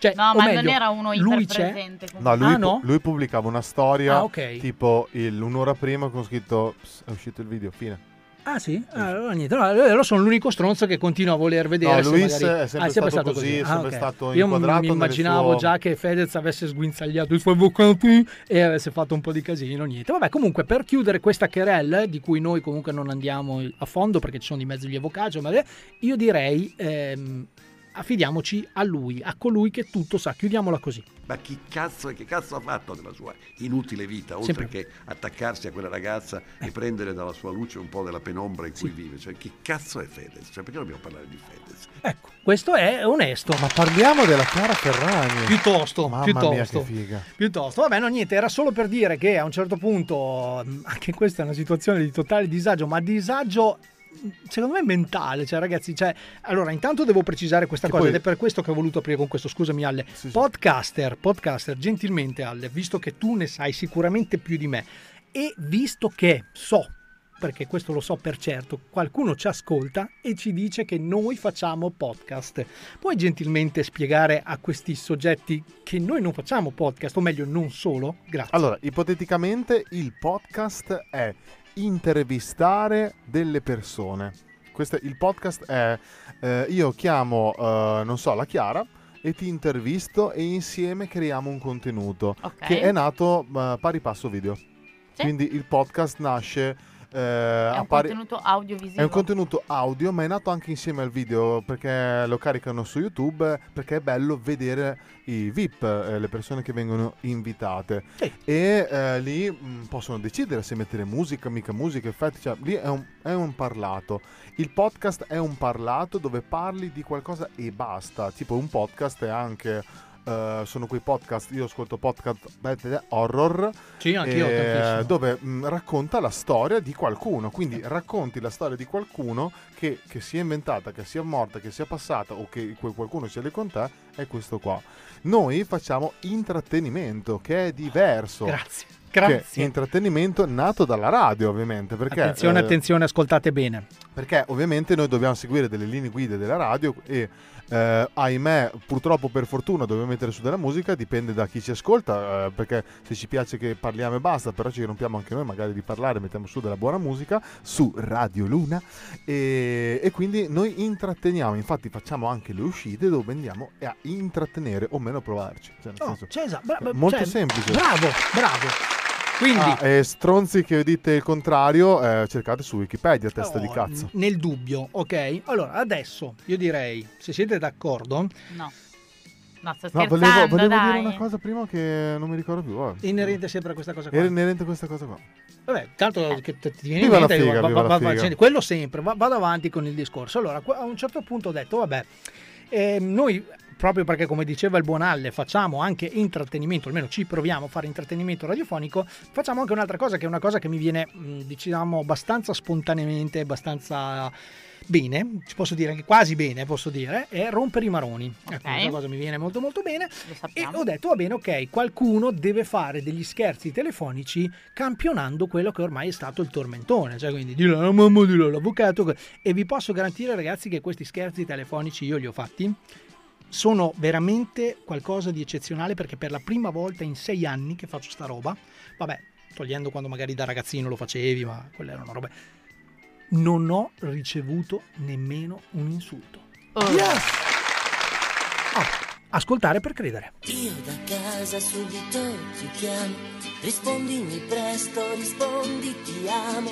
Cioè, No, o ma meglio, non era uno lui c'è, iperpresente. No, lui, Ah, no? lui pubblicava una storia Ah, ok. tipo il- un'ora prima con scritto "Ps, è uscito il video, fine. Ah sì? Ah, allora niente, no, allora sono l'unico stronzo che continua a voler vedere No, Luis magari- è sempre Ah, stato così, è Ah, sempre ok. stato Io mi immaginavo suo- già che Fedez avesse sguinzagliato i suoi avvocati e avesse fatto un po' di casino, niente. Vabbè, comunque per chiudere questa querelle, di cui noi comunque non andiamo a fondo perché ci sono di mezzo gli avvocati, ma io direi ehm, affidiamoci a lui, a colui che tutto sa, chiudiamola così. Ma chi cazzo, che cazzo ha fatto della sua inutile vita, oltre Sempre. che attaccarsi a quella ragazza e prendere dalla sua luce un po' della penombra in cui vive? Cioè, chi cazzo è Fedez? Cioè, perché dobbiamo parlare di Fedez? Ecco, questo è onesto. Ma parliamo della Chiara Ferragni. Piuttosto, Mamma piuttosto. mia, che figa. Piuttosto, vabbè, no, niente, era solo per dire che a un certo punto, mh, anche questa è una situazione di totale disagio, ma disagio secondo me mentale, cioè ragazzi, cioè, allora intanto devo precisare questa Che cosa poi- ed è per questo che ho voluto aprire con questo, scusami Alle, podcaster, podcaster, gentilmente Alle, visto che tu ne sai sicuramente più di me e visto che so perché questo lo so per certo, qualcuno ci ascolta e ci dice che noi facciamo podcast. Puoi gentilmente spiegare a questi soggetti che noi non facciamo podcast, o meglio non solo? Grazie. Allora, ipoteticamente il podcast è intervistare delle persone. Questo, il podcast è eh, io chiamo, eh, non so, la Chiara e ti intervisto e insieme creiamo un contenuto Ok. che è nato eh, pari passo video. Sì. Quindi il podcast nasce eh, È un pari- contenuto audiovisivo. è un contenuto audio, ma è nato anche insieme al video perché lo caricano su YouTube perché è bello vedere i VIP, eh, le persone che vengono invitate. E eh, lì mh, possono decidere se mettere musica, mica musica, effetti, cioè lì è un, è un parlato. Il podcast è un parlato dove parli di qualcosa e basta. Tipo un podcast è anche. Eh, sono quei podcast, io ascolto podcast horror Sì, anch'io, eh, dove mh, racconta la storia di qualcuno. Quindi racconti la storia di qualcuno che, che sia inventata, che sia morta, che sia passata o che quel qualcuno sia lì con te. È questo qua. Noi facciamo intrattenimento, che è diverso. Grazie. Che Grazie. è intrattenimento nato dalla radio, ovviamente. Perché, attenzione, eh, attenzione, ascoltate bene. Perché ovviamente noi dobbiamo seguire delle linee guida della radio e eh, ahimè purtroppo per fortuna dobbiamo mettere su della musica, dipende da chi ci ascolta, eh, perché se ci piace che parliamo e basta, però ci rompiamo anche noi magari di parlare, mettiamo su della buona musica su Radio Luna e, e quindi noi intratteniamo, infatti facciamo anche le uscite dove andiamo a intrattenere o meno provarci. Cioè, nel Oh, senso- Cesar, bra- bra- molto cioè, semplice. Bravo, bravo. Quindi, Ah, e stronzi che dite il contrario, eh, cercate su Wikipedia, testa di Oh, cazzo. n- Nel dubbio, ok? Allora, adesso io direi, se siete d'accordo, No. No, sto No, volevo, volevo dai. dire una cosa prima che non mi ricordo più. vabbè. inerente sempre a questa cosa qua. Inerente a questa cosa qua. Vabbè, tanto che ti viene in mente, figa, va- va- va- senti, quello sempre, va- vado avanti con il discorso. Allora, a un certo punto ho detto, vabbè, ehm, noi proprio perché come diceva il buon Alle facciamo anche intrattenimento, almeno ci proviamo a fare intrattenimento radiofonico, facciamo anche un'altra cosa che è una cosa che mi viene, diciamo, abbastanza spontaneamente, abbastanza bene, ci posso dire anche quasi bene, posso dire, è rompere i maroni. Ecco, questa cosa mi viene molto molto bene. E ho detto, va bene, ok, qualcuno deve fare degli scherzi telefonici campionando quello che ormai è stato il tormentone, cioè quindi dillo alla mamma, dillo all'avvocato. E vi posso garantire ragazzi che questi scherzi telefonici io li ho fatti. Sono veramente qualcosa di eccezionale perché per la prima volta in sei anni che faccio sta roba, vabbè, togliendo quando magari da ragazzino lo facevi, ma quelle erano robe, non ho ricevuto nemmeno un insulto. Yes! Oh, ascoltare per credere. Io da casa subito ti chiamo, rispondimi presto, rispondi ti amo.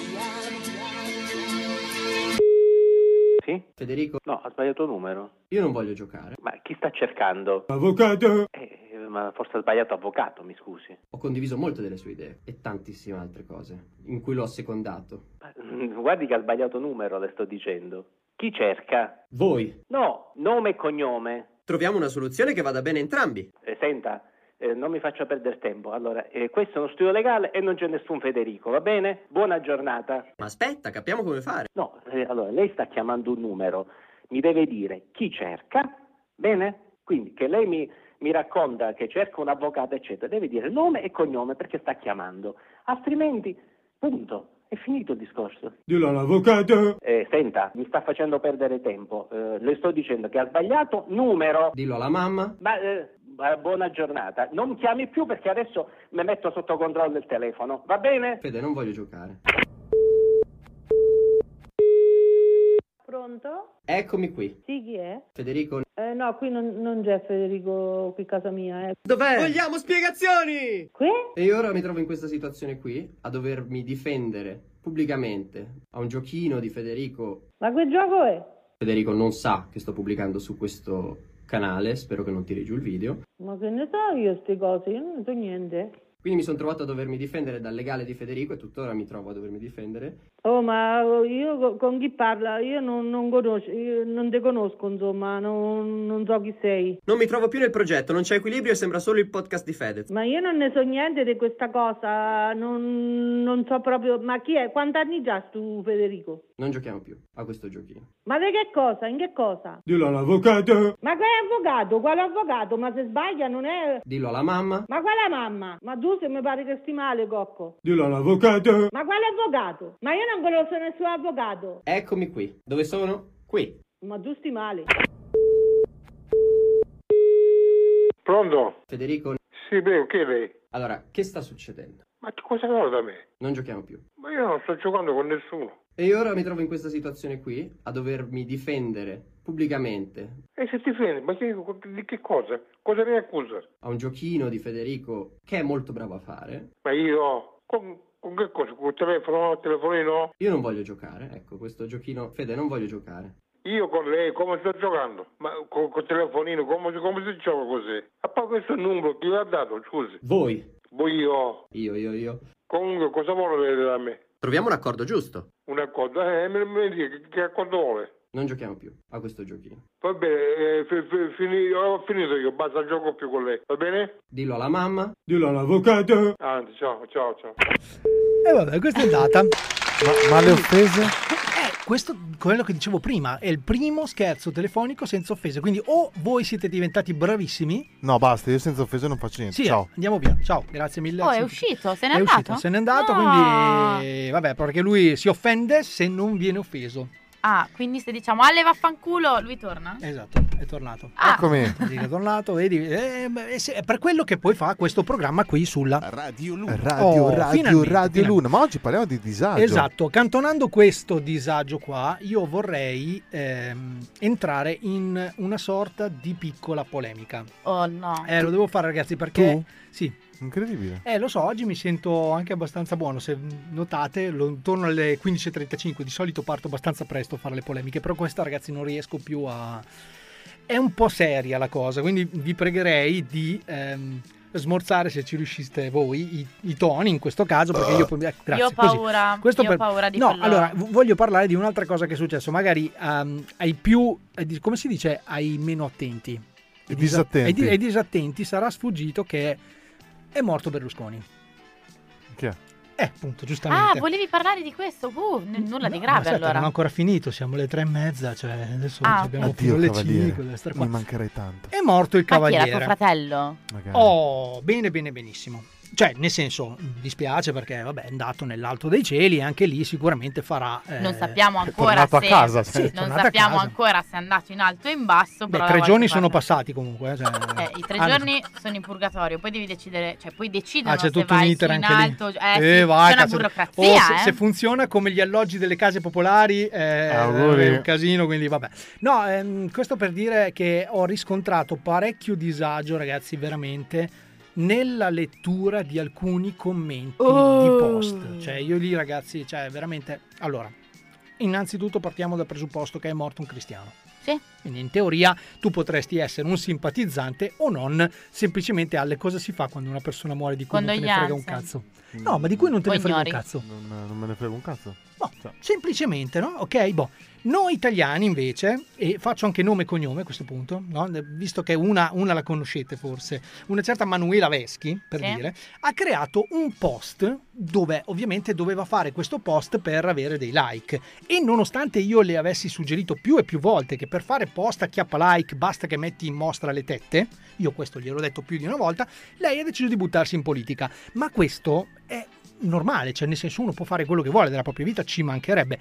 Sì? Federico? No, ha sbagliato numero. Io non voglio giocare. Ma chi sta cercando? Avvocato! Eh, ma forse ha sbagliato avvocato, mi scusi. Ho condiviso molte delle sue idee e tantissime altre cose in cui l'ho assecondato. Mm, Guardi che ha sbagliato numero, le sto dicendo. Chi cerca? Voi No, nome e cognome. troviamo una soluzione che vada bene a entrambi. Eh, senta, eh, non mi faccia perdere tempo. Allora, eh, questo è uno studio legale e non c'è nessun Federico, va bene? Buona giornata. Ma aspetta, capiamo come fare. No, eh, allora, lei sta chiamando un numero, mi deve dire chi cerca, bene? Quindi che lei mi, mi racconta che cerca un avvocato, eccetera, deve dire nome e cognome perché sta chiamando, altrimenti, punto. È finito il discorso. Dillo all'avvocato! Eh, senta, mi sta facendo perdere tempo. Eh, le sto dicendo che ha sbagliato numero. Dillo alla mamma. Ma eh, eh, buona giornata. Non chiami più perché adesso mi metto sotto controllo il telefono. Va bene? Fede, non voglio giocare. Pronto? Eccomi qui. Sì, chi è? Federico. Eh, no, qui non, non c'è Federico, qui casa mia. Eh. Dov'è? Vogliamo spiegazioni! Qui? E io ora mi trovo in questa situazione qui, a dovermi difendere pubblicamente a un giochino di Federico. Ma che gioco è? Federico non sa che sto pubblicando su questo canale, spero che non tiri giù il video. Ma che ne so io queste cose? Io non so niente. Quindi mi sono trovato a dovermi difendere dal legale di Federico e tuttora mi trovo a dovermi difendere. Oh, ma io co- con chi parla? Io non, non conosco, io non ti conosco, insomma, non, non so chi sei. Non mi trovo più nel progetto, non c'è equilibrio e sembra solo il podcast di Fedez. Ma io non ne so niente di questa cosa, non, non so proprio. Ma chi è? Quanti anni già tu, Federico? Non giochiamo più a questo giochino. Ma di che cosa? In che cosa? Dillo all'avvocato! Ma quale avvocato? Quale avvocato? Ma se sbaglia non è. Dillo alla mamma! Ma quale mamma? Ma tu se mi pare che sti male, Cocco. Dillo all'avvocato! Ma quale avvocato? Ma io non il suo avvocato. Eccomi qui. Dove sono? Qui. Ma giusti male. Pronto? Federico? Sì, prego, che lei? Allora, che sta succedendo? Ma che cosa vuole da me? Non giochiamo più. Ma io non sto giocando con nessuno. E ora mi trovo in questa situazione qui, a dovermi difendere pubblicamente. E se ti frendi, ma che, di che cosa? Cosa mi accusa? A un giochino di Federico che è molto bravo a fare. Ma io... Con, con che cosa? Con il telefono, telefonino? Io non voglio giocare, ecco, questo giochino... Fede, non voglio giocare. Io con lei come sto giocando? Ma con, col telefonino come, come si gioca così? A parte questo numero chi l'ha dato, scusi? Voi. Voi io. Io, io, io. Comunque cosa vuole da me? Troviamo un accordo giusto. Un accordo? Eh, mi, mi dica, che, che accordo vuole? Non giochiamo più a questo giochino. Va bene, eh, fi- fini- ho finito io, basta, gioco più con lei, va bene? Dillo alla mamma, dillo all'avvocato. Anzi, ciao, ciao, ciao. E vabbè, questa è andata. Ma, ma le offese? Eh, questo, quello che dicevo prima, è il primo scherzo telefonico senza offese. Quindi o voi siete diventati bravissimi. No, basta, io senza offese non faccio niente. Sì, Ciao. andiamo via. Ciao, grazie mille. Oh, è uscito, se n'è È andato? uscito, se n'è andato, No. quindi vabbè, perché lui si offende se non viene offeso. Ah, quindi se diciamo alle vaffanculo, lui torna? Esatto, è tornato. Ah. Eccomi. È tornato, vedi? beh, eh, è per quello che poi fa questo programma qui sulla Radio Luna. Radio, Oh, radio, finalmente, radio finalmente. Luna. Ma oggi parliamo di disagio. Esatto, cantonando questo disagio qua, io vorrei ehm, entrare in una sorta di piccola polemica. Oh no. Eh, lo devo fare ragazzi perché... Tu? Sì. Incredibile. Eh, lo so, oggi mi sento anche abbastanza buono, se notate, lo, intorno alle 15.35, di solito parto abbastanza presto a fare le polemiche, però questa ragazzi non riesco più a... È un po' seria la cosa, quindi vi pregherei di ehm, smorzare se ci riusciste voi i, i toni in questo caso, perché io poi... ecco, grazie, Io ho paura, io ho paura di No, quello- allora, voglio parlare di un'altra cosa che è successo, magari ehm, ai più... eh, come si dice? Ai meno attenti. I disattenti. Ai, di- ai disattenti sarà sfuggito che è morto Berlusconi. Chi è? Eh, appunto, giustamente. Ah, volevi parlare di questo? Uh, n- nulla di No, grave aspetta, allora. non ho ancora finito, siamo alle tre e mezza, cioè adesso Ah, abbiamo cavaliere. 5 deve stare qua. Mi mancherei tanto. È morto il Ma chi era cavaliere. tuo fratello? Magari. Oh, bene, bene, benissimo. Cioè, nel senso, mi dispiace perché, vabbè, è andato nell'alto dei cieli e anche lì sicuramente farà... eh, Non sappiamo ancora tornato se a casa, sì, non sappiamo casa. ancora se è andato in alto o in basso, Beh, però tre giorni sono passati comunque. eh, cioè- Eh, I tre Ah, giorni sono in purgatorio, poi devi decidere, cioè poi decidono Ah, c'è se tutto un vai su in lì. alto, eh, Eh, sì, vai, c'è una cazzo. burocrazia, Oh, se, eh. se funziona come gli alloggi delle case popolari eh, è un casino, quindi vabbè. No, ehm, questo per dire che ho riscontrato parecchio disagio, ragazzi, veramente nella lettura di alcuni commenti Oh. di post. Cioè, io lì, ragazzi, cioè, veramente... Allora, innanzitutto partiamo dal presupposto che è morto un cristiano. Sì. Quindi in teoria tu potresti essere un simpatizzante o non, semplicemente alle cosa si fa quando una persona muore di cui non te ne frega un cazzo. No, ma di cui non te O ne frega un ignori. cazzo. Non, non me ne frega un cazzo. No, semplicemente, no? Ok, boh. Noi italiani invece, e faccio anche nome e cognome a questo punto, no? visto che una, una la conoscete forse, una certa Manuela Veschi, per Sì. dire, ha creato un post dove ovviamente doveva fare questo post per avere dei like. E nonostante io le avessi suggerito più e più volte che per fare post a chiappa like basta che metti in mostra le tette, io questo gliel'ho detto più di una volta, lei ha deciso di buttarsi in politica. Ma questo è normale, cioè nel senso uno può fare quello che vuole della propria vita, ci mancherebbe.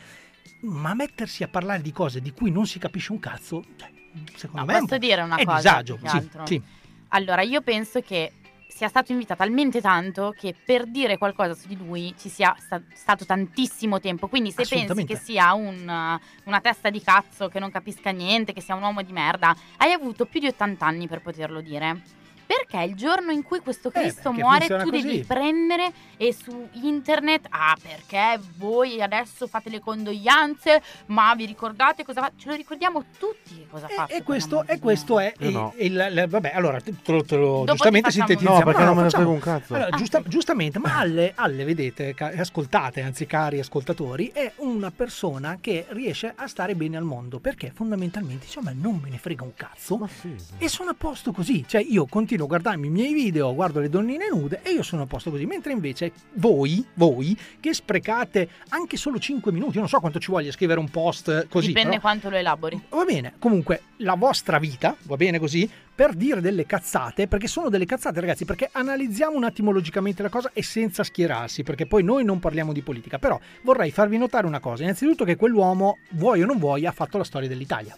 Ma mettersi a parlare di cose di cui non si capisce un cazzo, cioè, secondo Ma me è posso po'- dire una è cosa? disagio. Sì, sì. Allora, io penso che sia stato invitato talmente tanto che per dire qualcosa su di lui ci sia sta- stato tantissimo tempo. Quindi se pensi che sia un, una testa di cazzo, che non capisca niente, che sia un uomo di merda, hai avuto più di 80 anni per poterlo dire. Perché il giorno in cui questo Cristo Eh, muore tu così. devi prendere e su internet, ah perché voi adesso fate le condoglianze, ma vi ricordate cosa fa? Ce lo ricordiamo tutti che cosa fatto. E questo, e questo è Io no. il, il- vabbè, allora te te lo, te lo Dopo giustamente sintetizziamo. No, perché non me ne frega un cazzo. Allora, Ah, giusta- sì. giustamente, ma alle, alle, vedete, ca- ascoltate, anzi cari ascoltatori, è una persona che riesce a stare bene al mondo, perché fondamentalmente, insomma, non me ne frega un cazzo Ma sì. e sono a posto così. Cioè, io continuo continuo a guardarmi i miei video, guardo le donnine nude e io sono a posto così. Mentre invece voi, voi, che sprecate anche solo 5 minuti, non so quanto ci voglia scrivere un post così. Dipende però- quanto lo elabori. Va bene, comunque la vostra vita, va bene così, per dire delle cazzate, perché sono delle cazzate ragazzi, perché analizziamo un attimo logicamente la cosa e senza schierarsi, perché poi noi non parliamo di politica, però vorrei farvi notare una cosa, innanzitutto che quell'uomo, vuoi o non vuoi, ha fatto la storia dell'Italia.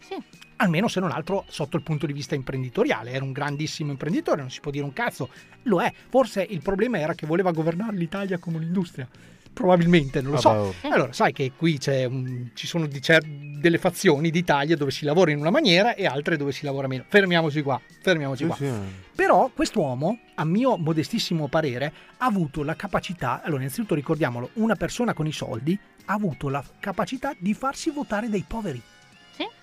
Sì. Almeno se non altro sotto il punto di vista imprenditoriale, era un grandissimo imprenditore, non si può dire un cazzo, lo è, forse il problema era che voleva governare l'Italia come un'industria. Probabilmente, non lo so. Vabbè, oh. Allora, sai che qui c'è un- ci sono cer- delle fazioni d'Italia dove si lavora in una maniera e altre dove si lavora meno. Fermiamoci qua, fermiamoci Sì, qua. sì. Però quest'uomo, a mio modestissimo parere, ha avuto la capacità, allora innanzitutto ricordiamolo, una persona con i soldi ha avuto la capacità di farsi votare dai poveri.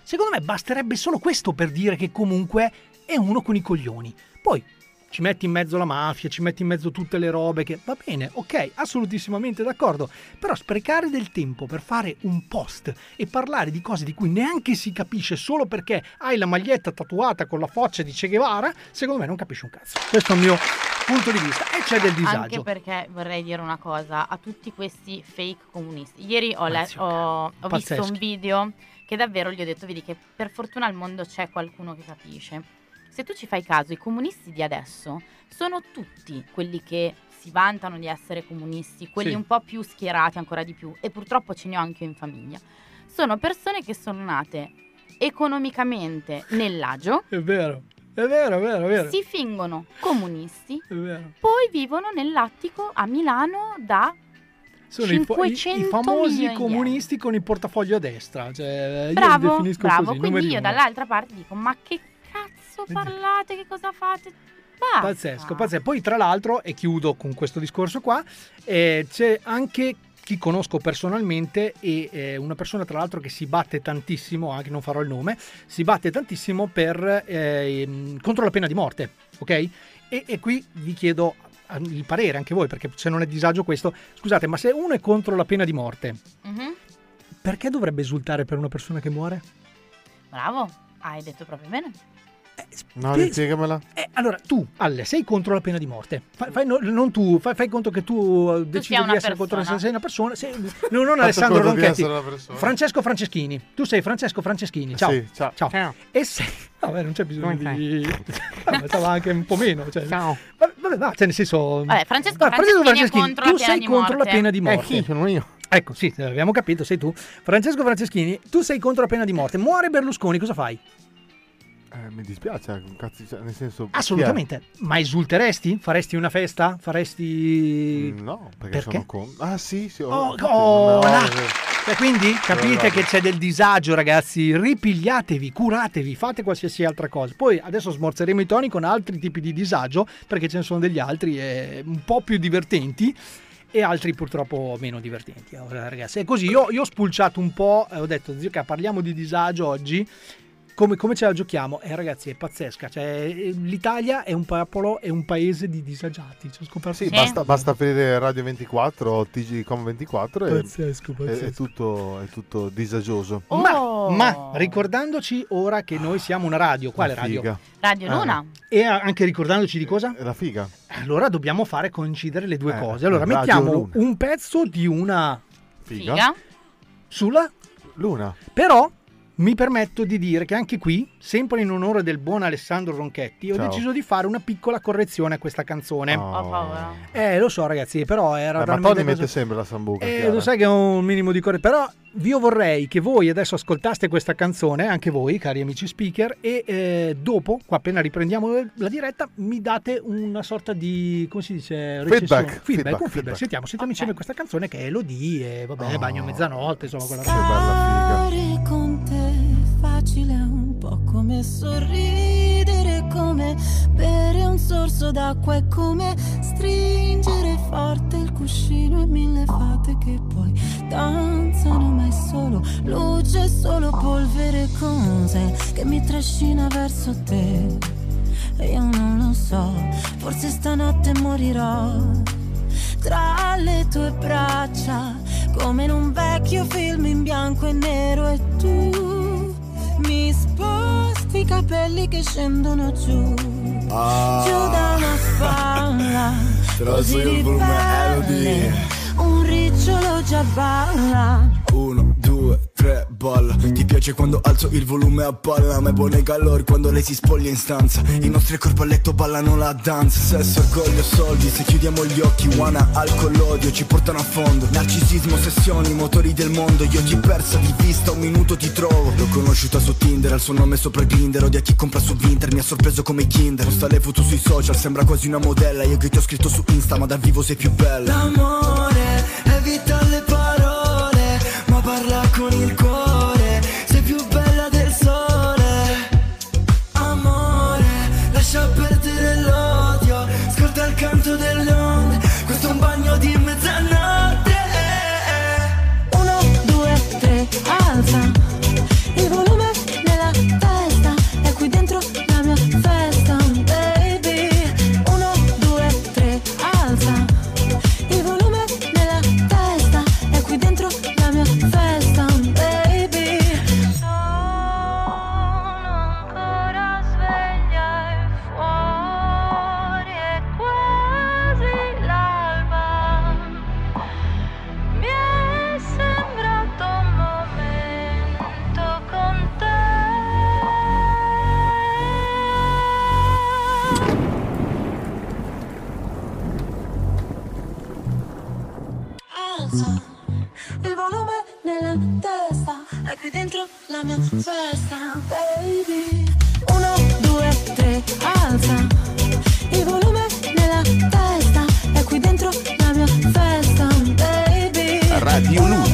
Secondo me basterebbe solo questo per dire che comunque è uno con i coglioni. Poi ci metti in mezzo la mafia, ci metti in mezzo tutte le robe che va bene, ok, assolutissimamente d'accordo, però sprecare del tempo per fare un post e parlare di cose di cui neanche si capisce solo perché hai la maglietta tatuata con la faccia di Che Guevara, secondo me non capisci un cazzo. Questo è il mio punto di vista e c'è del Anche disagio. perché vorrei dire una cosa a tutti questi fake comunisti. Ieri ho, le- ho- ho visto un video che davvero gli ho detto, vedi che per fortuna al mondo c'è qualcuno che capisce. Se tu ci fai caso, i comunisti di adesso sono tutti quelli che si vantano di essere comunisti, quelli Sì. un po' più schierati ancora di più, e purtroppo ce ne ho anche io in famiglia. Sono persone che sono nate economicamente nell'agio, È vero, è vero, è vero, è vero. si fingono comunisti, poi vivono nell'attico a Milano da Sono i, fo- i- i 500 famosi milioni comunisti con il portafoglio a destra. Cioè, io li Bravo, definisco bravo. così. Quindi io dall'altra parte dico, ma che cazzo parlate, che cosa fate? Basta. Pazzesco, pazzesco. Poi, tra l'altro, e chiudo con questo discorso qua, eh, c'è anche chi conosco personalmente e eh, una persona tra l'altro che si batte tantissimo, anche non farò il nome, si batte tantissimo per, eh, contro la pena di morte, ok? E, e qui vi chiedo il parere anche voi, perché se non è disagio questo, scusate, ma se uno è contro la pena di morte, Mhm. perché dovrebbe esultare per una persona che muore? Bravo, hai detto proprio bene. No, Spie- spiegamela. Eh, allora, tu, Alle, sei contro la pena di morte. Fai, fai- no- non tu, fai, fai conto che tu eh, decidi sia una di essere contro persona. sei una persona. sei- no, non Alessandro Ronchetti. persona. Francesco Franceschini. Tu sei Francesco Franceschini. Ciao. Sì, ciao. E sei. Vabbè, non c'è bisogno Come di. Vabbè, stava anche un po' meno. Cioè... Ciao. Vabbè, vabbè, va, cioè, nel senso. Vabbè, Francesco Ah, Franceschini è contro la tu pena sei di contro la pena di Eh, morte. chi? Sono io. Ecco, sì, abbiamo capito, sei tu. Francesco Franceschini, tu sei contro la pena di morte. Muore Berlusconi, cosa fai? Eh, mi dispiace, eh, cazzo, cioè, nel senso... Assolutamente. Ma esulteresti? Faresti una festa? Faresti. No, perché, Perché? sono con... Ah sì, sì. Oh, infatti, oh, no, eh, E quindi capite che c'è del disagio, ragazzi. Ripigliatevi, curatevi, fate qualsiasi altra cosa. Poi adesso smorzeremo i toni con altri tipi di disagio, perché ce ne sono degli altri eh, un po' più divertenti. E altri purtroppo meno divertenti, eh, ragazzi. E così io, io ho spulciato un po', e ho detto, zio, parliamo di disagio oggi. Come, come ce la giochiamo? Eh, ragazzi, è pazzesca. Cioè, eh, L'Italia è un popolo, è un paese di disagiati. Ci ho scoperto Sì, basta, basta aprire Radio 24 o TGCom 24 e Pazzesco, è- pazzesco. È, tutto, è tutto disagioso. Oh. Ma, ma ricordandoci ora che noi siamo una radio, quale La radio? figa. Radio Ah. Luna. E anche ricordandoci di cosa? È la figa. Allora dobbiamo fare coincidere le due Eh, cose. Allora mettiamo Luna. un pezzo di una Figa. Figa. sulla Luna. però mi permetto di dire che anche qui, sempre in onore del buon Alessandro Ronchetti, ho Ciao. deciso di fare una piccola correzione a questa canzone. Oh. Ho paura. Eh, lo so ragazzi, però era Eh, ma Tony cosa- mette sempre la sambuca. Eh, lo sai che è un minimo di correzione, però io vorrei che voi adesso ascoltaste questa canzone, anche voi, cari amici speaker, e eh, dopo, appena riprendiamo la diretta, mi date una sorta di, come si dice? Feedback, recensione. feedback, feedback, un feedback. feedback. Sentiamo, sentiamo insieme questa canzone che è Elodie, e vabbè, Oh. bagno mezzanotte, insomma, quella Che bella figa. Con te facile un po' come sorridere, come bere un sorso d'acqua, è come stringere forte il cuscino e mille fate che poi danzano, ma è solo luce, è solo polvere, cos'è che mi trascina verso te? E io non lo so, forse stanotte morirò tra le tue braccia, come in un vecchio film in bianco e nero e tu mi sposti i capelli che scendono giù Ah. giù da una spalla. Io il Così volume. Un ricciolo già balla. Uno, due, tre, balla. Ti piace quando alzo il volume a palla Ma è buono i calori quando lei si spoglia in stanza. I nostri corpi a letto ballano la danza. Sesso, orgoglio, soldi Se chiudiamo gli occhi, wanna, alcol, odio Ci portano a fondo. Narcisismo, sessioni, motori del mondo. Io ti persa di vista, un minuto ti trovo. L'ho conosciuta su Tinder, al suo nome sopra il Grinder. Odia chi compra su Vinter, mi ha sorpreso come Kinder. Non sta le foto sui social, sembra quasi una modella. Io che ti ho scritto su Insta, ma dal vivo sei più bella. L'amore evita le il cuore. Qui dentro la mia festa, baby. Uno, due, tre, alza il volume nella testa, è qui dentro la mia festa, baby. Radio Luna.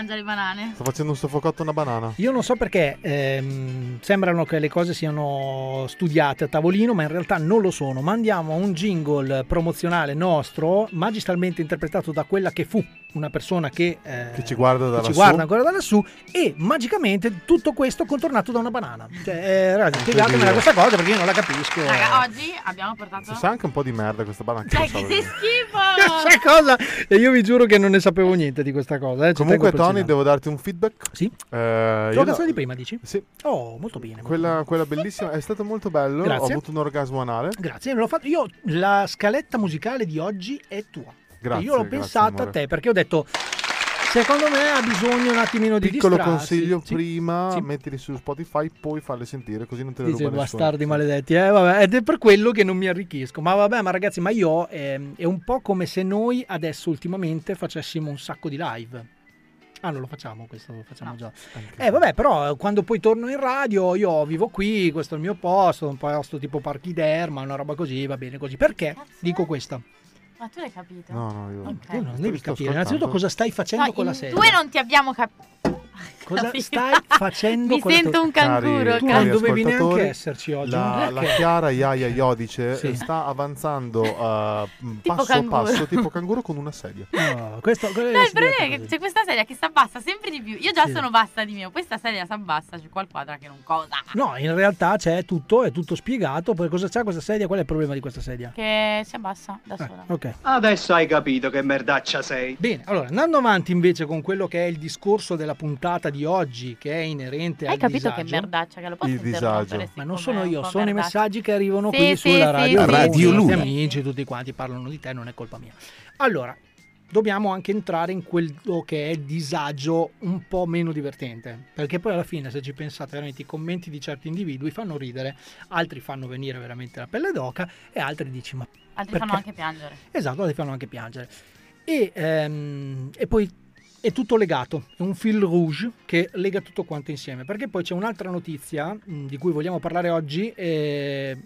Mangia le banane. Sto facendo un soffocotto a una banana. Io non so perché ehm, sembrano che le cose siano studiate a tavolino, ma in realtà non lo sono. Mandiamo un jingle promozionale nostro, magistralmente interpretato da quella che fu una persona che, eh, Che ci guarda da che ci lassù. guarda ancora da lassù, e magicamente tutto questo contornato da una banana. Cioè, eh, ragazzi, spiegatemela questa cosa perché io non la capisco. Raga, oggi abbiamo portato. Ci sa anche un po' di merda questa banana. So, che sei schifo! Sai cosa? E io vi giuro che non ne sapevo niente di questa cosa. eh, Comunque, Tony, devo darti un feedback. Sì. Eh, La io canzone no- di prima, dici? Sì. Oh, molto bene. Quella, quella bellissima, è stato molto bello. Grazie. Ho avuto un orgasmo anale. Grazie, l'ho fatto io. La scaletta musicale di oggi è tua. Grazie, io l'ho grazie, pensata a amore. te perché ho detto. Secondo me ha bisogno un attimino di Piccolo distrarsi. consiglio: Sì. prima Sì. mettili su Spotify, poi farle sentire, così non te le Dice ruba nessuno. bastardi maledetti, eh, vabbè, ed è per quello che non mi arricchisco. Ma vabbè, ma ragazzi, ma io ehm, è un po' come se noi adesso ultimamente facessimo un sacco di live. Ah, non lo facciamo questo, lo facciamo già. Eh, vabbè, però eh, quando poi torno in radio, io vivo qui, questo è il mio posto, un posto tipo parchiderma, una roba così, va bene così. Perché dico questo? Ma tu l'hai capito? No, no, io Tu non sto devi capire. ascoltando. Innanzitutto cosa stai facendo No, con la serie? Due non ti abbiamo capito. Cosa stai facendo Mi sento un canguro. Tu non dovevi neanche esserci oggi. La, la? Chiara Iaia Iodice Sì. sta avanzando uh, passo canguro. passo tipo canguro con una sedia. No, questo, No, il problema è che c'è questa sedia che si abbassa sempre di più. Io già Sì. sono bassa di mio. Questa sedia si abbassa, c'è qua il quadra che non cosa. No, in realtà c'è tutto, è tutto spiegato. Poi cosa c'ha questa sedia? Qual è il problema di questa sedia? Che si abbassa da sola. Ok. Adesso hai capito che merdaccia sei. Bene, allora andando avanti invece con quello che è il discorso della puntata puntata di oggi che è inerente Hai al capito disagio. che merdaccia che lo posso Il disagio. Ma non sono io, sono i merdaccia. messaggi che arrivano Sì, qui sì, sulla sì, radio. sì, Radio sì, Luna. amici, tutti quanti parlano di te, non è colpa mia. Allora, dobbiamo anche entrare in quello che è il disagio un po' meno divertente, perché poi alla fine se ci pensate veramente i commenti di certi individui fanno ridere, altri fanno venire veramente la pelle d'oca e altri dici ma Altri perché? fanno anche piangere. Esatto, ti fanno anche piangere. E, ehm, e poi è tutto legato, è un fil rouge che lega tutto quanto insieme, perché poi c'è un'altra notizia mh, di cui vogliamo parlare oggi, e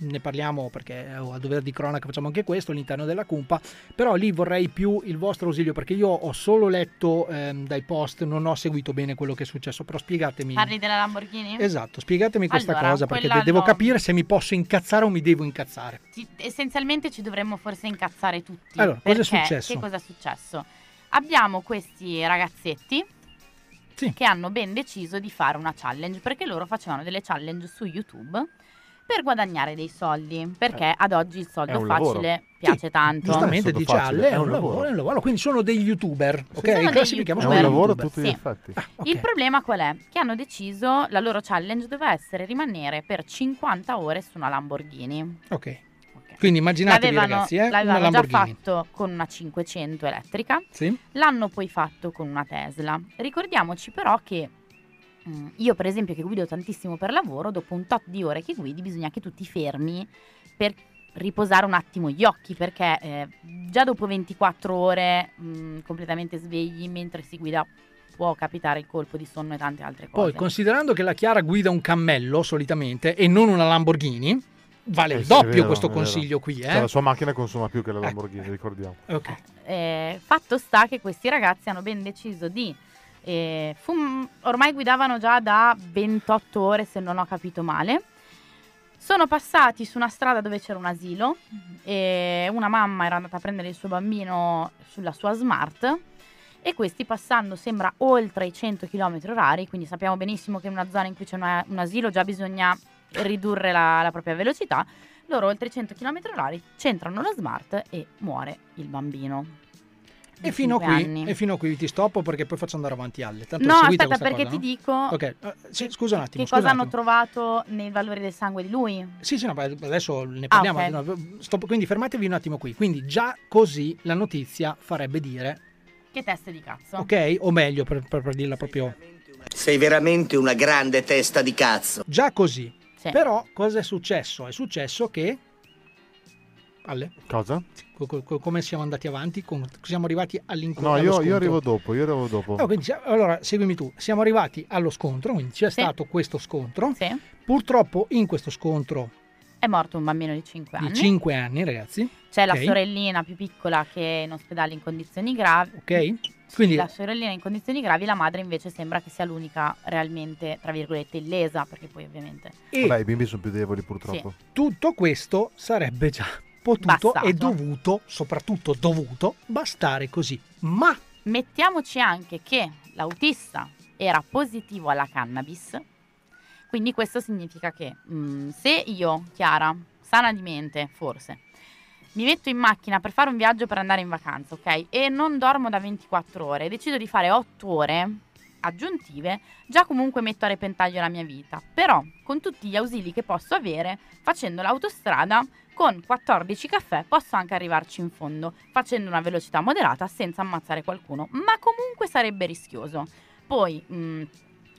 ne parliamo perché oh, a dover di cronaca facciamo anche questo all'interno della cumpa, però lì vorrei più il vostro ausilio perché io ho solo letto ehm, dai post, non ho seguito bene quello che è successo, però spiegatemi. Parli della Lamborghini? Esatto, spiegatemi questa Allora, cosa perché de- devo no. capire se mi posso incazzare o mi devo incazzare. Ci- essenzialmente ci dovremmo forse incazzare tutti. Allora, cosa è successo? Che cosa è successo? Abbiamo questi ragazzetti che hanno ben deciso di fare una challenge perché loro facevano delle challenge su YouTube per guadagnare dei soldi perché ad oggi il soldo un lavoro. facile piace Sì, tanto. Giustamente dice Ale, è un lavoro, è un lavoro, quindi sono degli youtuber, ok? Sono Classifichiamo come È un lavoro youtuber. tutti gli effetti. Ah, Il problema qual è? Che hanno deciso la loro challenge doveva essere rimanere per 50 ore su una Lamborghini. Ok. Quindi immaginatevi L'avevano, ragazzi, eh, l'avevano già fatto con una 500 elettrica, Sì? l'hanno poi fatto con una Tesla. Ricordiamoci però che mm, io per esempio che guido tantissimo per lavoro, dopo un tot di ore che guidi bisogna che tu ti fermi per riposare un attimo gli occhi perché eh, già dopo 24 ore mm, completamente svegli mentre si guida può capitare il colpo di sonno e tante altre cose. Poi, considerando che la Chiara guida un cammello solitamente e non una Lamborghini, vale Eh il doppio vero, questo consiglio qui, Cioè, eh? la sua macchina consuma più che la Lamborghini, ricordiamo. Ok. Eh, fatto sta che questi ragazzi hanno ben deciso di. eh, fum- ormai guidavano già da 28 ore, se non ho capito male. Sono passati su una strada dove c'era un asilo e una mamma era andata a prendere il suo bambino sulla sua smart e questi passando sembra oltre i 100 km orari, quindi sappiamo benissimo che in una zona in cui c'è una- un asilo già bisogna ridurre la, la propria velocità. Loro oltre i 100 km orari centrano la smart e muore il bambino. E fino, qui, e fino a qui ti stoppo perché poi faccio andare avanti alle. Tanto No, aspetta, perché cosa, ti no? dico Ok, eh, sì, scusa un attimo. che cosa hanno attimo. trovato nei valori del sangue di lui. Sì, sì, no, adesso ne Ah, parliamo. ok. no, stop- quindi fermatevi un attimo qui. Quindi già così la notizia farebbe dire, Che teste di cazzo. ok? O meglio, per, per- per dirla proprio... Sei veramente una grande testa di cazzo. Già così. Sì. Però cosa è successo? È successo che... Alle? Cosa? Co- co- co- come siamo andati avanti? Siamo arrivati all'incontro. No, io, io arrivo dopo, io arrivo dopo. Oh, quindi allora, seguimi tu. Siamo arrivati allo scontro, quindi c'è stato questo scontro. Purtroppo in questo scontro È morto un bambino di 5 anni. di 5 anni, ragazzi. C'è la Ok? sorellina più piccola che è in ospedale in condizioni gravi. Ok? Quindi La sorellina in condizioni gravi, la madre invece sembra che sia l'unica realmente, tra virgolette, illesa, perché poi ovviamente... E- Vabbè, i bimbi sono più deboli purtroppo. tutto questo sarebbe già potuto Bastato. e dovuto, soprattutto dovuto, bastare così. Ma Mettiamoci anche che l'autista era positivo alla cannabis, quindi questo significa che mm, se io, Chiara, sana di mente, forse, mi metto in macchina per fare un viaggio per andare in vacanza, ok? E non dormo da 24 ore, decido di fare 8 ore aggiuntive, già comunque metto a repentaglio la mia vita. Però, con tutti gli ausili che posso avere, facendo l'autostrada, con 14 caffè posso anche arrivarci in fondo, facendo una velocità moderata senza ammazzare qualcuno, ma comunque sarebbe rischioso. Poi, mh,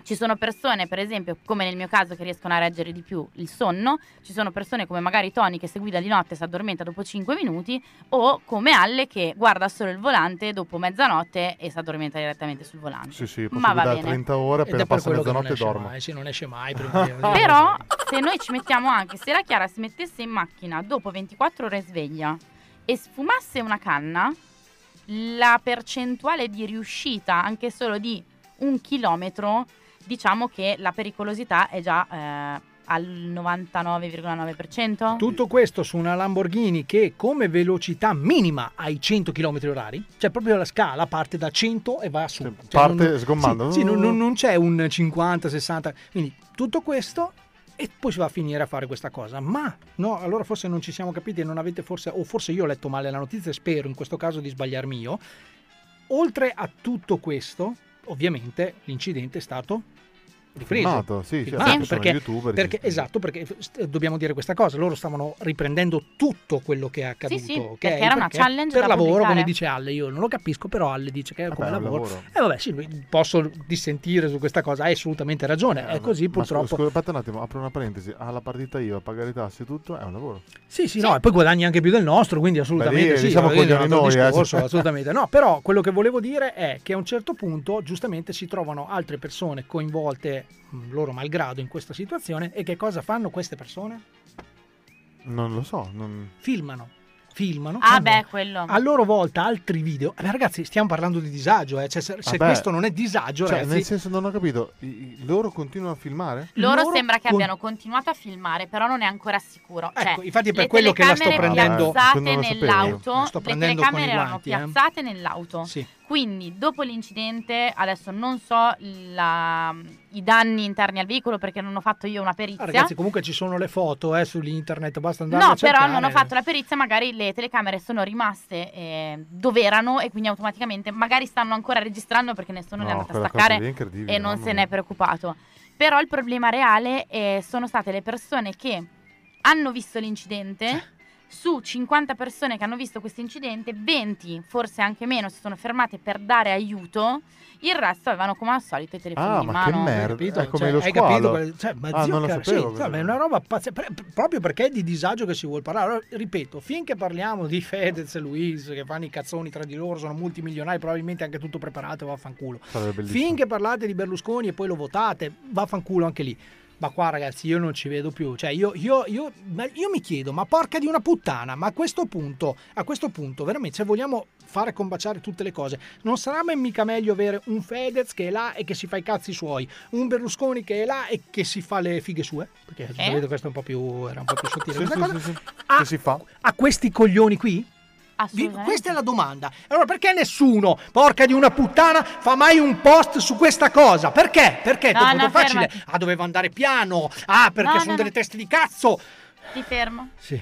ci sono persone, per esempio, come nel mio caso, che riescono a reggere di più il sonno, ci sono persone come magari Tony che se guida di notte si addormenta dopo 5 minuti, o come Alle che guarda solo il volante dopo mezzanotte e si addormenta direttamente sul volante. Sì, sì, posso Ma va bene. 30 ore, appena per passa mezzanotte dormo. mai, sì, non esce mai. Però, se noi ci mettiamo anche, se la Chiara si mettesse in macchina dopo 24 ore sveglia e sfumasse una canna, la percentuale di riuscita, anche solo di un chilometro, diciamo che la pericolosità è già eh, al 99,9%. Tutto questo su una Lamborghini che come velocità minima ha i 100 km orari, cioè proprio la scala parte da 100 e va su. Cioè, parte non- sgommando. Sì, sì, non, non- non c'è un 50, 60, quindi tutto questo e poi si va a finire a fare questa cosa. Ma no, allora forse non ci siamo capiti e non avete forse, o forse io ho letto male la notizia spero in questo caso di sbagliarmi io. Oltre a tutto questo, ovviamente l'incidente è stato ripreso. Filmato, sì, Filmato, certo, perché, youtuber, perché- sì, sì. esatto, perché st- dobbiamo dire questa cosa, loro stavano riprendendo tutto quello che è accaduto, sì, ok? perché era una Perché challenge per lavoro, pubblicare. come dice Alle, io non lo capisco, però Alle dice che è come è un lavoro. lavoro. E vabbè, sì, posso dissentire su questa cosa, hai assolutamente ragione, è così Eh, Ma purtroppo. scusa, aspetta un attimo, apro una parentesi. Alla partita io, pagare le tasse e tutto è un lavoro. Sì, sì, no, e poi guadagni anche più del nostro, quindi assolutamente Beh, lì, sì. diciamo un altro noi, eh, discorso, cioè. assolutamente no. Però quello che volevo dire è che a un certo punto, giustamente, si trovano altre persone coinvolte, loro malgrado, in questa situazione. E che cosa fanno queste persone? Non lo so. Non... Filmano. Filmano. Ah, beh, quello. A loro volta altri video. Eh, ragazzi, stiamo parlando di disagio, eh. Cioè, se, se Vabbè. questo non è disagio, Cioè, ragazzi. nel senso, non ho capito. I- i- loro continuano a filmare? Loro, Loro sembra che con- abbiano continuato a filmare, però non è ancora sicuro. Cioè, Ecco, infatti è per quello che la sto prendendo- piazzate che nell'auto, le telecamere erano eh. piazzate nell'auto. Sì. Quindi, dopo l'incidente, adesso non so la- i danni interni al veicolo perché non ho fatto io una perizia. Ah, ragazzi, comunque ci sono le foto eh, sull'internet, basta andare No, a però cercare. non ho fatto la perizia, magari le telecamere sono rimaste eh, dove erano e quindi automaticamente magari stanno ancora registrando perché nessuno le è No, andato a staccare è e non se n'è preoccupato. Però il problema reale eh, sono state le persone che hanno visto l'incidente. Su 50 persone che hanno visto questo incidente, 20, forse anche meno, si sono fermate per dare aiuto. Il resto avevano come al solito i telefoni Ah, in ma mano. che merda. capito? È come Cioè, lo hai squalo. capito? cioè, ma ah, zio non lo sapevo. sì, cioè, ma è una roba pazzesca, pre- proprio perché è di disagio che si vuole parlare. Allora, ripeto, finché parliamo di Fedez e Luis che fanno i cazzoni tra di loro, sono multimilionari, probabilmente anche tutto preparato, vaffanculo. Finché parlate di Berlusconi e poi lo votate, vaffanculo anche lì. Ma qua ragazzi io non ci vedo più, cioè io, io- io- io mi chiedo, ma porca di una puttana, ma a questo punto, a questo punto veramente se vogliamo fare combaciare tutte le cose, non sarà mai mica meglio avere un Fedez che è là e che si fa i cazzi suoi, un Berlusconi che è là e che si fa le fighe sue? Perché Eh? vedo questo è un po' più, era un po' più sottile Sì, sì, sì, Che si fa? A questi coglioni qui? Vi- questa è la domanda. Allora, perché nessuno, porca di una puttana, fa mai un post su questa cosa? Perché? Perché? No, no, facile. fermati. Ah, doveva andare piano. Ah, perché No, sono no, delle teste di cazzo. Ti fermo. Sì.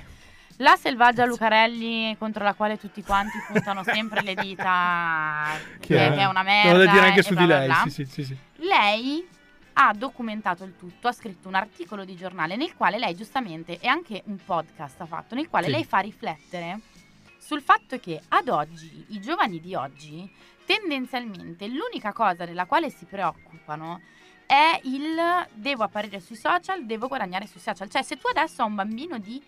La selvaggia Lucarelli contro la quale tutti quanti puntano sempre le dita Chi che, è? una merda. lo devo dire anche su bla di bla lei. bla. Sì, sì, sì, sì. Lei ha documentato il tutto, ha scritto un articolo di giornale nel quale lei giustamente e anche un podcast ha fatto nel quale lei fa riflettere sul fatto che ad oggi i giovani di oggi tendenzialmente l'unica cosa della quale si preoccupano è il devo apparire sui social, devo guadagnare sui social. Cioè, se tu adesso a un bambino di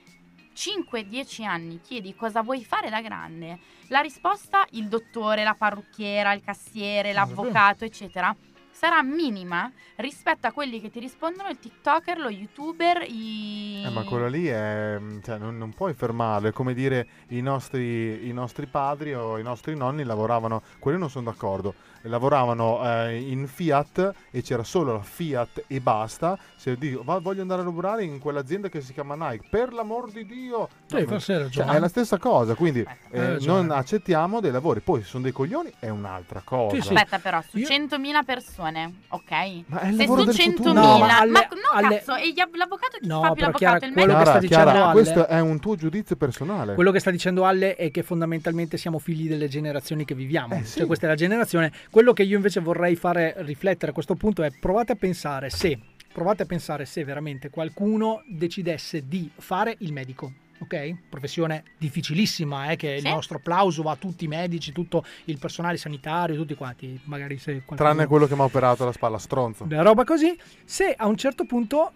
5-10 anni chiedi cosa vuoi fare da grande, la risposta il dottore, la parrucchiera, il cassiere, l'avvocato, eccetera, sarà minima rispetto a quelli che ti rispondono il TikToker, lo YouTuber, i Eh, ma quello lì è. Cioè, non, non puoi fermarlo. È come dire i nostri, i nostri padri o i nostri nonni lavoravano. Quelli non sono d'accordo. Lavoravano eh, in Fiat e c'era solo la Fiat e basta. Se dico "Va- voglio andare a lavorare in quell'azienda che si chiama Nike, per l'amor di Dio, Sì, No, cioè, è la stessa cosa. Quindi eh, ragione. non accettiamo dei lavori. Poi, se sono dei coglioni, è un'altra cosa. Aspetta però, su 100.000 persone, ok? Ma è il Se lavoro su del 100.000, futuro. No, ma ma, alle- no alle- cazzo, e gli av- l'avvocato chi No, fa più l'avvocato? Chiara, il quello medico? che sta dicendo Chiara, Alle- questo è un tuo giudizio personale. Quello che sta dicendo Alle è che fondamentalmente siamo figli delle generazioni che viviamo. Eh, sì. Cioè, questa è la generazione. Quello che io invece vorrei fare riflettere a questo punto è provate a pensare se, provate a pensare se veramente qualcuno decidesse di fare il medico. Ok? Professione difficilissima, eh, che il Sì. nostro applauso va a tutti i medici, tutto il personale sanitario, tutti quanti. Magari se qualcuno... Tranne quello che mi ha operato la spalla, stronzo. Una roba così, se a un certo punto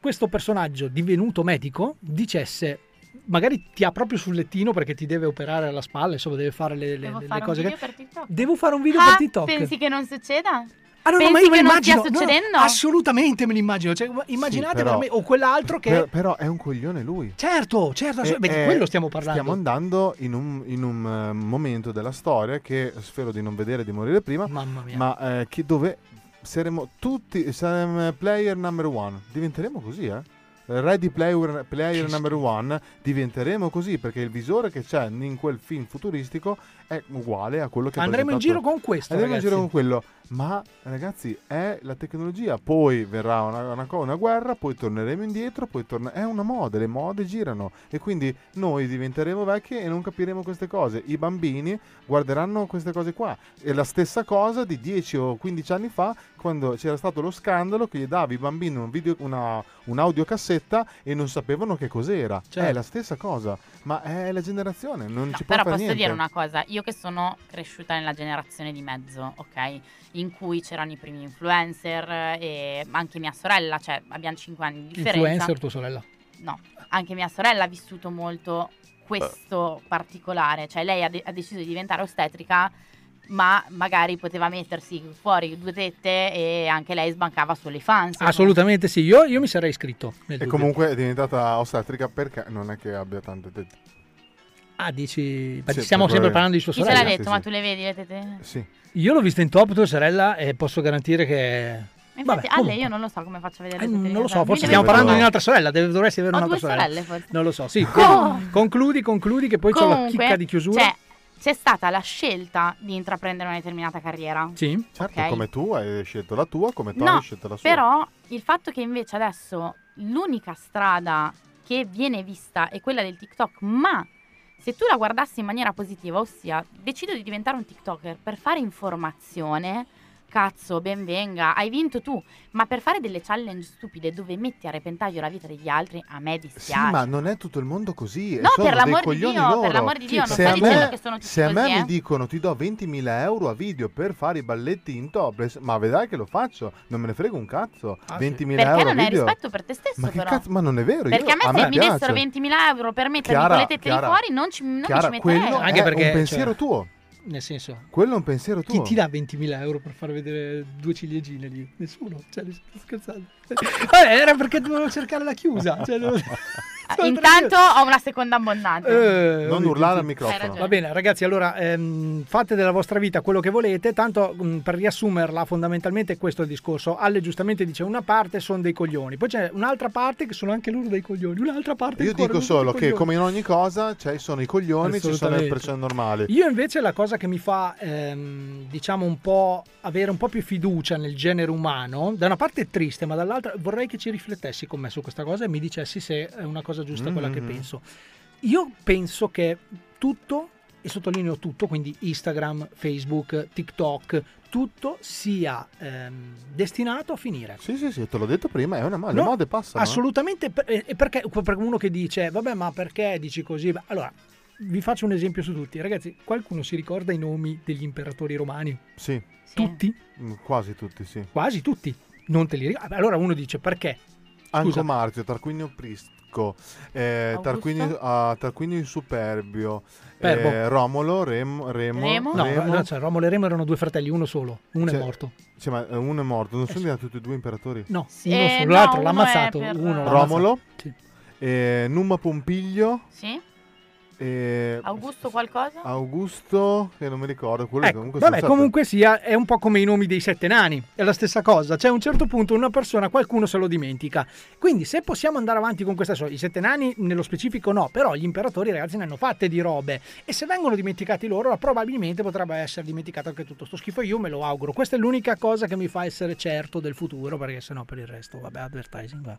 questo personaggio divenuto medico dicesse magari ti ha proprio sul lettino perché ti deve operare alla spalla, insomma deve fare le, le- Devo le fare un cose video che... per TikTok. Devo fare un video Ah, per TikTok. Pensi che non succeda? Ah, no, no, pensi ma io me che non l'immagino. stia no, no, succedendo? assolutamente me l'immagino. Cioè, immaginate però- veramente- o quell'altro che... Per- però è un coglione lui. Certo, certo, assolut- beh, di E- quello e stiamo parlando. Stiamo andando in un, in un, eh, momento della storia che spero di non vedere di morire prima, Mamma mia. ma eh, che dove saremo tutti saremo player number one. Diventeremo così, eh? Ready Player, player Number One. Diventeremo così perché il visore che c'è in quel film futuristico è uguale a quello che Andremo in giro con questo, Andremo in ragazzi. giro con quello. Ma ragazzi, è la tecnologia. Poi verrà una, una una guerra, poi torneremo indietro, poi torna- è una moda, le mode girano e quindi noi diventeremo vecchi e non capiremo queste cose. I bambini guarderanno queste cose qua. È la stessa cosa di 10 o 15 anni fa quando c'era stato lo scandalo che gli davi ai bambini un video, una, un'audiocassetta e non sapevano che cos'era. Certo. È la stessa cosa, ma è la generazione, non ci può Però fare posso niente. dire una cosa, io che sono cresciuta nella generazione di mezzo, ok? In cui c'erano i primi influencer e anche mia sorella, cioè abbiamo 5 anni di differenza. Influencer tua sorella. No, anche mia sorella ha vissuto molto questo particolare, cioè lei ha, de- ha deciso di diventare ostetrica, ma magari poteva mettersi fuori due tette e anche lei sbancava sulle fans. Assolutamente sì, io, io mi sarei iscritto. E dubbio. comunque è diventata ostetrica perché non è che abbia tante tette. Ah, dici... Sì, stiamo sempre parlando di sua Chi ce sorella. l'ha detto? Ma tu le vedi le tette? Sì. Io l'ho vista in top tua sorella e posso garantire che... Infatti, Vabbè, Ale, io non lo so come faccio a vedere Eh, non lo so, forse stiamo parlando di un'altra sorella, deve- dovresti avere un'altra sorella. sorelle, forse. Non lo so, sì. Oh. Concludi, concludi che poi c'ho la chicca di chiusura. Cioè, c'è stata la scelta di intraprendere una determinata carriera. Sì, certo, Ok. come tu hai scelto la tua, come tu No, hai scelto la sua. però il fatto che invece adesso l'unica strada che viene vista è quella del TikTok, ma se tu la guardassi in maniera positiva, ossia decido di diventare un TikToker per fare informazione, cazzo, ben venga, hai vinto tu, ma per fare delle challenge stupide dove metti a repentaglio la vita degli altri, a me Sì, dispiace. ma non è tutto il mondo così. No, sono per dei l'amor Dio, per l'amor di Dio, non se sto a dicendo me, che sono tutti se a me così, eh. mi dicono ti do 20.000 euro a video per fare i balletti in topless, ma vedrai che lo faccio, non me ne frega un cazzo. 20.000 Perché euro non a hai video. rispetto per te stesso, ma che però. cazzo, ma non è vero. Perché io- a me se mi dessero 20.000 euro per mettermi Chiara, con le tette Chiara, di fuori, non, ci, non Chiara, mi ci metterei. Anche è perché, un pensiero cioè, tuo. Nel senso, Quello è un pensiero tuo. chi ti dà 20.000 euro per far vedere due ciliegine lì? Nessuno. Cioè, sto scherzando. Vabbè, era perché dovevo cercare la chiusa. Cioè, dovevo- Intanto ho una seconda abbondante. Eh, Non vedi, urlare al microfono. Va bene, ragazzi, allora ehm, fate della vostra vita quello che volete. Tanto mh, per riassumerla, fondamentalmente questo è il discorso. Alle giustamente dice una parte sono dei coglioni, poi c'è un'altra parte che sono anche loro dei coglioni, un'altra parte Io dico solo che coglioni. come in ogni cosa ci sono i coglioni, ci sono le persone normali. Io invece la cosa che mi fa, ehm, diciamo, un po' avere un po' più fiducia nel genere umano, da una parte è triste, ma dall'altra vorrei che ci riflettessi con me su questa cosa e mi dicessi se è una cosa giusta quella che Mhm. penso. Io penso che tutto, e sottolineo tutto, quindi Instagram, Facebook, TikTok, tutto sia ehm, destinato a finire. Sì, sì, sì, te l'ho detto prima, è una moda, le No, mode passano. eh. Assolutamente, per- e perché per uno che dice, vabbè, ma perché dici così? Allora, vi faccio un esempio su tutti. Ragazzi, qualcuno si ricorda i nomi degli imperatori romani? Sì. Tutti? Mm, Quasi tutti, sì. Quasi tutti. Non te li ricordi? Allora uno dice, perché? Anco Scusa. Marzio, Tarquinio Prisco, eh, Augusto? Tarquinio, ah, Tarquinio il Superbio, eh, Romolo, Remo, Remo, No, Remo. no, cioè, Romolo e Remo erano due fratelli, uno solo. Uno Cioè, è morto. Sì, ma eh, uno è morto, non sono diventati tutti e due imperatori? No, Sì, uno eh, solo. no, L'altro l'ha uno è ammazzato. per- Uno l'ha Romolo. Sì. eh, Numa Pompiglio, Sì? Eh, Augusto qualcosa? Augusto, che non mi ricordo, quello Ecco, comunque vabbè, comunque sia, è un po' come i nomi dei sette nani, è la stessa cosa. C'è a un certo punto una persona, qualcuno se lo dimentica. Quindi, se possiamo andare avanti con questa storia, i sette nani nello specifico no, però gli imperatori, ragazzi, ne hanno fatte di robe. E se vengono dimenticati loro, probabilmente potrebbe essere dimenticato anche tutto sto schifo. Io me lo auguro. Questa è l'unica cosa che mi fa essere certo del futuro, perché sennò per il resto, vabbè, advertising. va.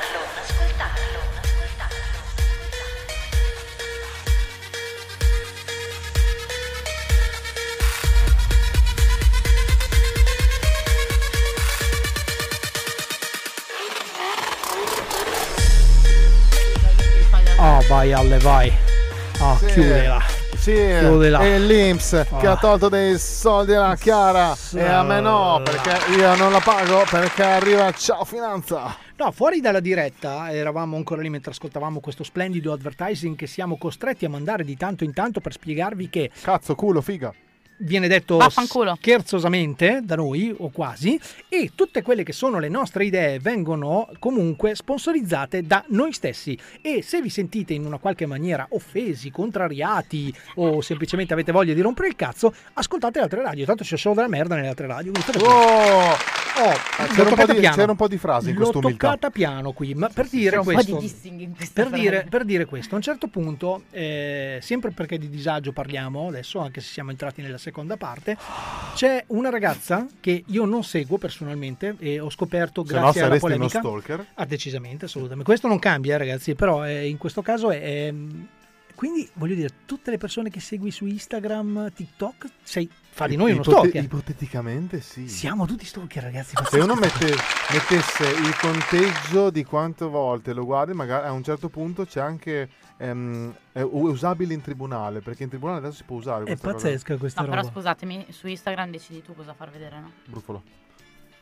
Oh, vai, Alle, vai. Oh, Sì. chiudela. Sì, Chiudela. e l'Inps che Ah. ha tolto dei soldi alla Chiara e a me no, perché io non la pago perché arriva ciao finanza. No, fuori dalla diretta eravamo ancora lì mentre ascoltavamo questo splendido advertising che siamo costretti a mandare di tanto in tanto per spiegarvi che Cazzo, culo, figa. Viene detto Vaffanculo. scherzosamente da noi o quasi e tutte quelle che sono le nostre idee vengono comunque sponsorizzate da noi stessi e se vi sentite in una qualche maniera offesi, contrariati o semplicemente avete voglia di rompere il cazzo ascoltate le altre radio tanto c'è solo della merda nelle altre radio Oh! Oh, c'era, l'ho un po toccata di, piano. c'era un po' di frasi in L'ho questa umiltà. toccata piano qui, ma per dire questo, di per dire, per dire questo, a un certo punto, eh, sempre perché di disagio parliamo adesso, anche se siamo entrati nella seconda parte, c'è una ragazza che io non seguo personalmente e ho scoperto Se no grazie alla saresti uno polemica. stalker. Ah, decisamente, assolutamente. Questo non cambia, ragazzi, però eh, in questo caso è... è- quindi voglio dire, tutte le persone che segui su Instagram, TikTok, sei, fa di noi uno Ipote- stalker. Ipoteticamente sì. Siamo tutti stalker, ragazzi. Se uno mette- mettesse il conteggio di quante volte lo guardi, magari a un certo punto c'è anche ehm, è usabile in tribunale, perché in tribunale adesso si può usare È questa cosa. pazzesca questa No, roba. però scusatemi, su Instagram decidi tu cosa far vedere, no? Brufolo.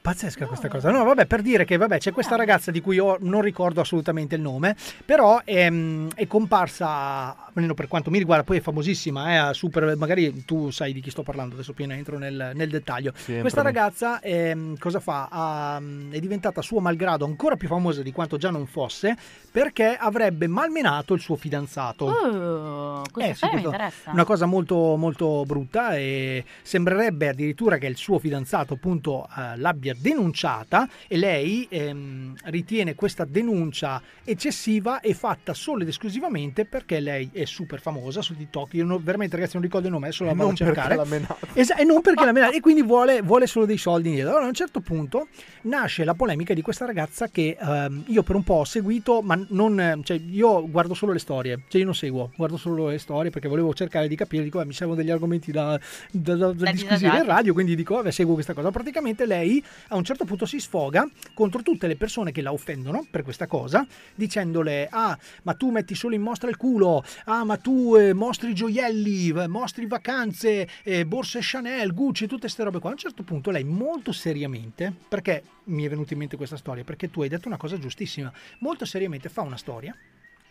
Pazzesca questa cosa. No, vabbè, per dire che vabbè, c'è questa ragazza di cui io non ricordo assolutamente il nome, però è, è comparsa, almeno per quanto mi riguarda, poi è famosissima, eh, super, magari tu sai di chi sto parlando, adesso appena entro nel, nel dettaglio. Sì, questa ragazza ehm, cosa fa? Ha- è diventata suo malgrado ancora più famosa di quanto già non fosse, perché avrebbe malmenato il suo fidanzato. Questa Eh, sì, interessa. Una cosa molto, molto brutta e sembrerebbe addirittura che il suo fidanzato appunto eh, l'abbia denunciata e lei ehm, ritiene questa denuncia eccessiva e fatta solo ed esclusivamente perché lei è super famosa su TikTok. Io non- veramente ragazzi non ricordo il nome, adesso la vado Non a cercare. perché l'ha. Esa- e non perché la mena- e quindi vuole, vuole solo dei soldi indietro. Allora a un certo punto nasce la polemica di questa ragazza che ehm, io per un po' ho seguito, ma non, cioè, io guardo solo le storie, cioè io non seguo, guardo solo le storie perché volevo cercare di capire, dico, "Eh, mi servono degli argomenti da, da, da- da disquisire in radio, quindi dico, vabbè, seguo questa cosa. Praticamente lei a un certo punto si sfoga contro tutte le persone che la offendono per questa cosa, dicendole, ah, ma tu metti solo in mostra il culo, ah, ma tu eh, mostri gioielli, eh, mostri vacanze, eh, borse Chanel, Gucci, tutte queste robe qua. A un certo punto lei molto seriamente, perché mi è venuta in mente questa storia, perché tu hai detto una cosa giustissima, molto seriamente fa una storia,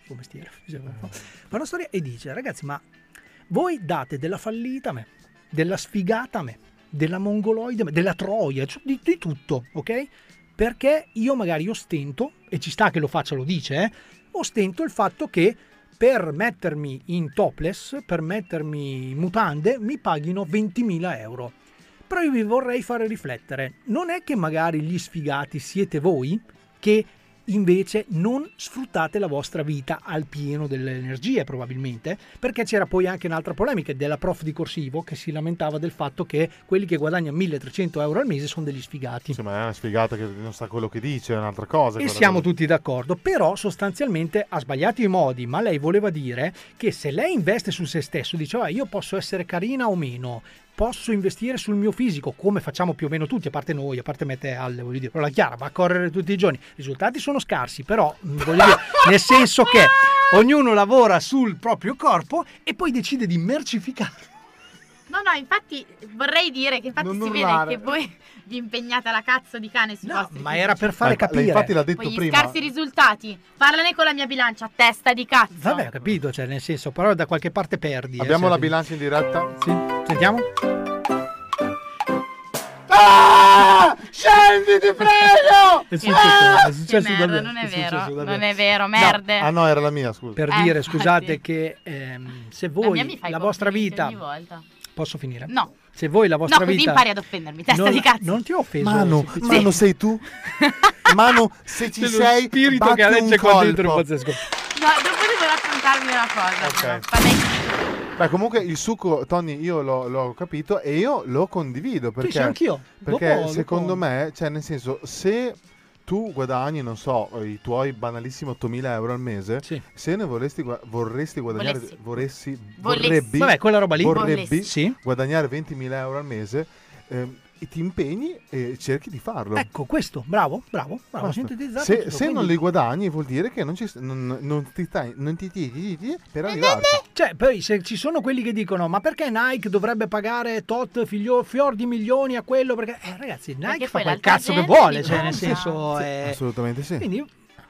suo mestiere, fa una storia e dice, ragazzi, ma voi date della fallita a me, della sfigata a me, della mongoloide della troia, cioè di, di tutto, ok? Perché io magari ostento, e ci sta che lo faccia, lo dice, eh, ostento il fatto che per mettermi in topless, per mettermi in mutande, mi paghino 20.000 euro. Però io vi vorrei fare riflettere, non è che magari gli sfigati siete voi che invece non sfruttate la vostra vita al pieno delle energie probabilmente, perché c'era poi anche un'altra polemica della prof di corsivo che si lamentava del fatto che quelli che guadagnano 1300 euro al mese sono degli sfigati. Sì, ma è una sfigata che non sa quello che dice, è un'altra cosa. E siamo cosa. tutti d'accordo, però sostanzialmente ha sbagliato i modi, ma lei voleva dire che se lei investe su se stesso, dice "Ah, io posso essere carina o meno, posso investire sul mio fisico, come facciamo più o meno tutti, a parte noi, a parte me te, Alle, voglio dire, però la Chiara va a correre tutti i giorni, i risultati sono scarsi, però mh, voglio dire, nel senso che ognuno lavora sul proprio corpo e poi decide di mercificarlo. No, no, infatti vorrei dire che infatti Non si urlare. vede che voi vi impegnate alla cazzo di cane sui vostri ma era per fare Ma- capire. infatti l'ha detto Poi gli prima. scarsi risultati. Parlane con la mia bilancia, a testa di cazzo. Vabbè, ho capito, cioè nel senso, però da qualche parte perdi. eh, Abbiamo se- la bilancia in diretta? Sì, sentiamo. Ah! Scendi, ti prego! È successo, è successo merda, davvero, non è, è vero, non è vero, merde. Ah no, era la mia, scusa. Per Eh, dire, infatti. scusate, che ehm, se La voi la, i vostra vita. Posso finire? No. Se voi la vostra No, vita. impari ad offendermi, testa non, di cazzo. Non ti ho offeso. Manu, semplicemente- Manu sei tu? Manu, se ci C'è sei, spirito che un aleggia qua dentro pazzesco. No, dopo devo raccontarmi una cosa. però. Parlei- Beh, comunque il succo, Tony, io l'ho, l'ho capito e io lo condivido perché, sì, anch'io. perché Dopo- secondo dopo- me, cioè nel senso, se tu guadagni, non so, i tuoi banalissimi 8.000 euro al mese, se ne vorresti, vorresti guadagnare, Volessi. vorresti, Volessi. vorrebbi, Vabbè, quella roba lì. vorrebbi Volessi. Sì. guadagnare 20.000 euro al mese, ehm, e ti impegni e cerchi di farlo. Ecco, questo, bravo, bravo, bravo, sintetizzato. Se, tutto, se non quindi- li guadagni vuol dire che non, ci, non, non ti stai non ti tiri per arrivarci. Cioè, poi se ci sono quelli che dicono ma perché Nike dovrebbe pagare tot figlio- fior di milioni a quello? Perché, eh, ragazzi, Nike fa poi quel cazzo che vuole, cioè, nel senso... Sì, eh, assolutamente sì. Quindi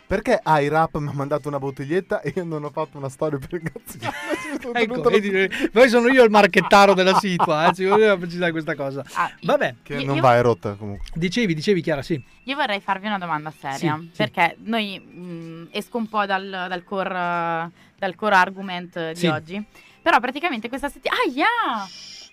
Perché iRap mi ha mandato una bottiglietta e io non ho fatto una storia per il cazzo? Ecco, vedi, poi sono io il marchettaro della situa, eh, ci voleva precisare questa cosa. Ah, Vabbè, Che Io- non io- va, è rotta comunque. dicevi, dicevi Chiara, sì. Io vorrei farvi una domanda seria, Sì, sì. perché noi mh, esco un po' dal, dal core, dal core argument di Sì. oggi, però praticamente questa settimana...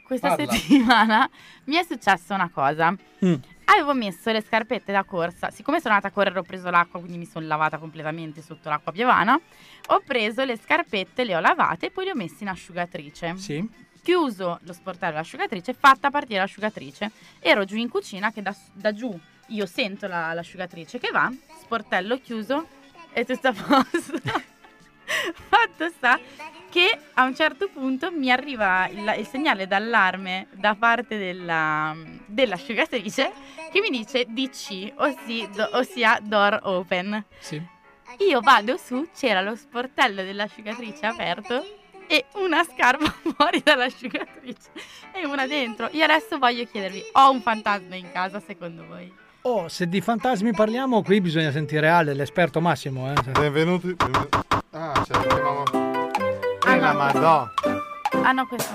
Questa Parla. settimana mi è successa una cosa. Mm. Avevo messo le scarpette da corsa, siccome sono andata a correre ho preso l'acqua, quindi mi sono lavata completamente sotto l'acqua piovana, ho preso le scarpette, le ho lavate e poi le ho messe in asciugatrice. Sì. Chiuso lo sportello dell'asciugatrice, fatta partire l'asciugatrice. Ero giù in cucina che da, da giù io sento la- l'asciugatrice che va, sportello chiuso e tutto a posto. Fatto sta che a un certo punto mi arriva il, il segnale d'allarme da parte della- dell'asciugatrice che mi dice DC, ossia, do- ossia door open. Sì. Io vado su, c'era lo sportello dell'asciugatrice aperto e una scarpa fuori dall'asciugatrice e una dentro. Io adesso voglio chiedervi, ho un fantasma in casa secondo voi? Oh, se di fantasmi parliamo, qui bisogna sentire Ale, l'esperto Massimo. Eh. Benvenuti. benvenuti. Ah, c'è Ah, Eh, la no. madonna. Ah no, questo.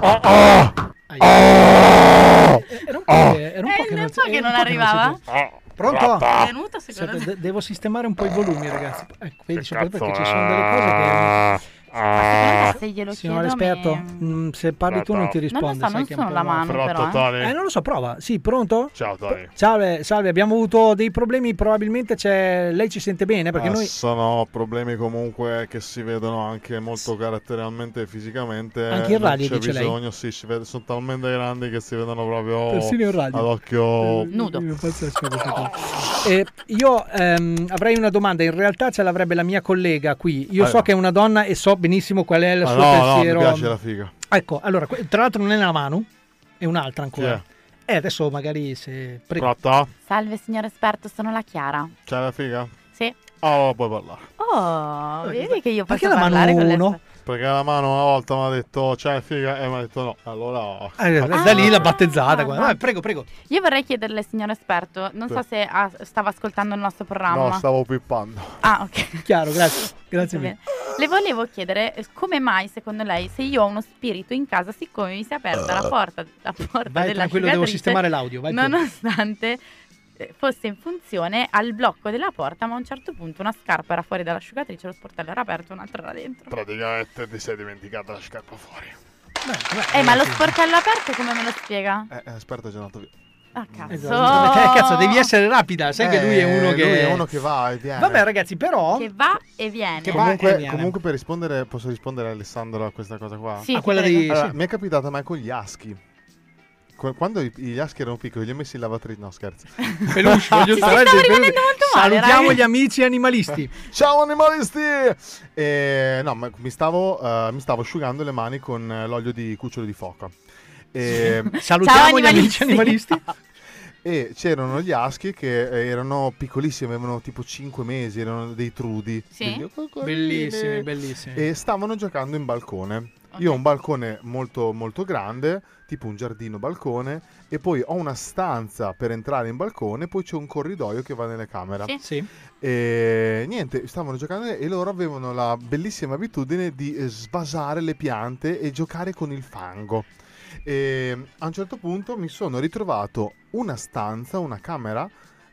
Oh, oh. Era un po' che, era un po' Eh, che non, po' che non arrivava. si- Pronto? È venuto secondo Aspetta, me. de- devo sistemare un po' i volumi, ragazzi. Ecco, vedi, soprattutto perché ci sono delle cose che. Me se glielo chiedo esperto, mi- mm, se parli tu non ti Non lo risponde. so, sai non sono la mano Frotto, però. eh. Tony. Eh, non lo so, prova. Sì, pronto? Ciao Tony. Salve, salve, abbiamo avuto dei problemi, probabilmente c'è... lei ci sente bene perché Ah, noi... Sono problemi comunque che si vedono anche molto caratterialmente e fisicamente. Anche in radio, c'è dice lei? bisogno, sì, si vede, sono talmente grandi che si vedono proprio Persino in radio. ad occhio Nudo. Questa cosa. Eh, io ehm, avrei una domanda, in realtà ce l'avrebbe la mia collega qui. Io Ah, so no. che è una donna e so benissimo qual è il suo no, no, mi pensiero. piace la figa. Ecco, allora, tra l'altro non è la Manu, è un'altra ancora. Chi E adesso magari se... Prego. Pronto? Salve signor esperto, sono la Chiara. C'è la figa? Sì. Oh, puoi parlare. Oh, vedi che io posso Perché la parlare con uno? Perché la mano una volta mi ha detto c'è figa e mi ha detto no. Allora... Eh, Ah. da lì la battezzata. Ah, Vai, prego, prego. Io vorrei chiederle, signor esperto, non so Sì. se ah, stava ascoltando il nostro programma. No, stavo pippando. Ah, ok. Chiaro, grazie. Grazie mille. bene. Le volevo chiedere eh, come mai, secondo lei, se io ho uno spirito in casa, siccome mi si è aperta la porta, la porta Vai della tranquillo, devo sistemare l'audio. Vai pure. nonostante eh, fosse in funzione al blocco della porta, ma a un certo punto una scarpa era fuori dall'asciugatrice, lo sportello era aperto, un'altra era dentro. Praticamente ti sei dimenticata la scarpa fuori. Eh, ma lo sportello aperto come me lo spiega? Eh, eh, aspetta, già andato via. Ah, cazzo. Esatto. Eh, cazzo, devi essere rapida. Sai che lui è uno Eh, che. lui è uno che va e viene. Vabbè, ragazzi, però. Che va e viene. Che va- Comunque, e viene. comunque per rispondere, posso rispondere a Alessandro a questa cosa qua? Sì, ti quella prego. di- Allora, sì. mi è capitata mai con gli aschi. Qu- Quando i- gli aschi erano piccoli, li ho messi in lavatrice. No, scherzo. Peluche, voglio stare male, Salutiamo raga. gli amici animalisti. Ciao animalisti! Eh, no, ma mi stavo, eh, mi stavo asciugando le mani con eh, l'olio di cucciolo di foca. E, Salutiamo gli amici animalisti. e c'erano gli aschi che eh, erano piccolissimi, avevano tipo 5 mesi, erano dei trudi. Sì? Degli- Bellissimi, bellissimi. E stavano giocando in balcone. Io ho un balcone molto molto grande, tipo un giardino balcone, e poi ho una stanza per entrare in balcone, poi c'è un corridoio che va nelle camere. Sì. Sì. E niente, stavano giocando e loro avevano la bellissima abitudine di eh, svasare le piante e giocare con il fango. E a un certo punto mi sono ritrovato una stanza, una camera,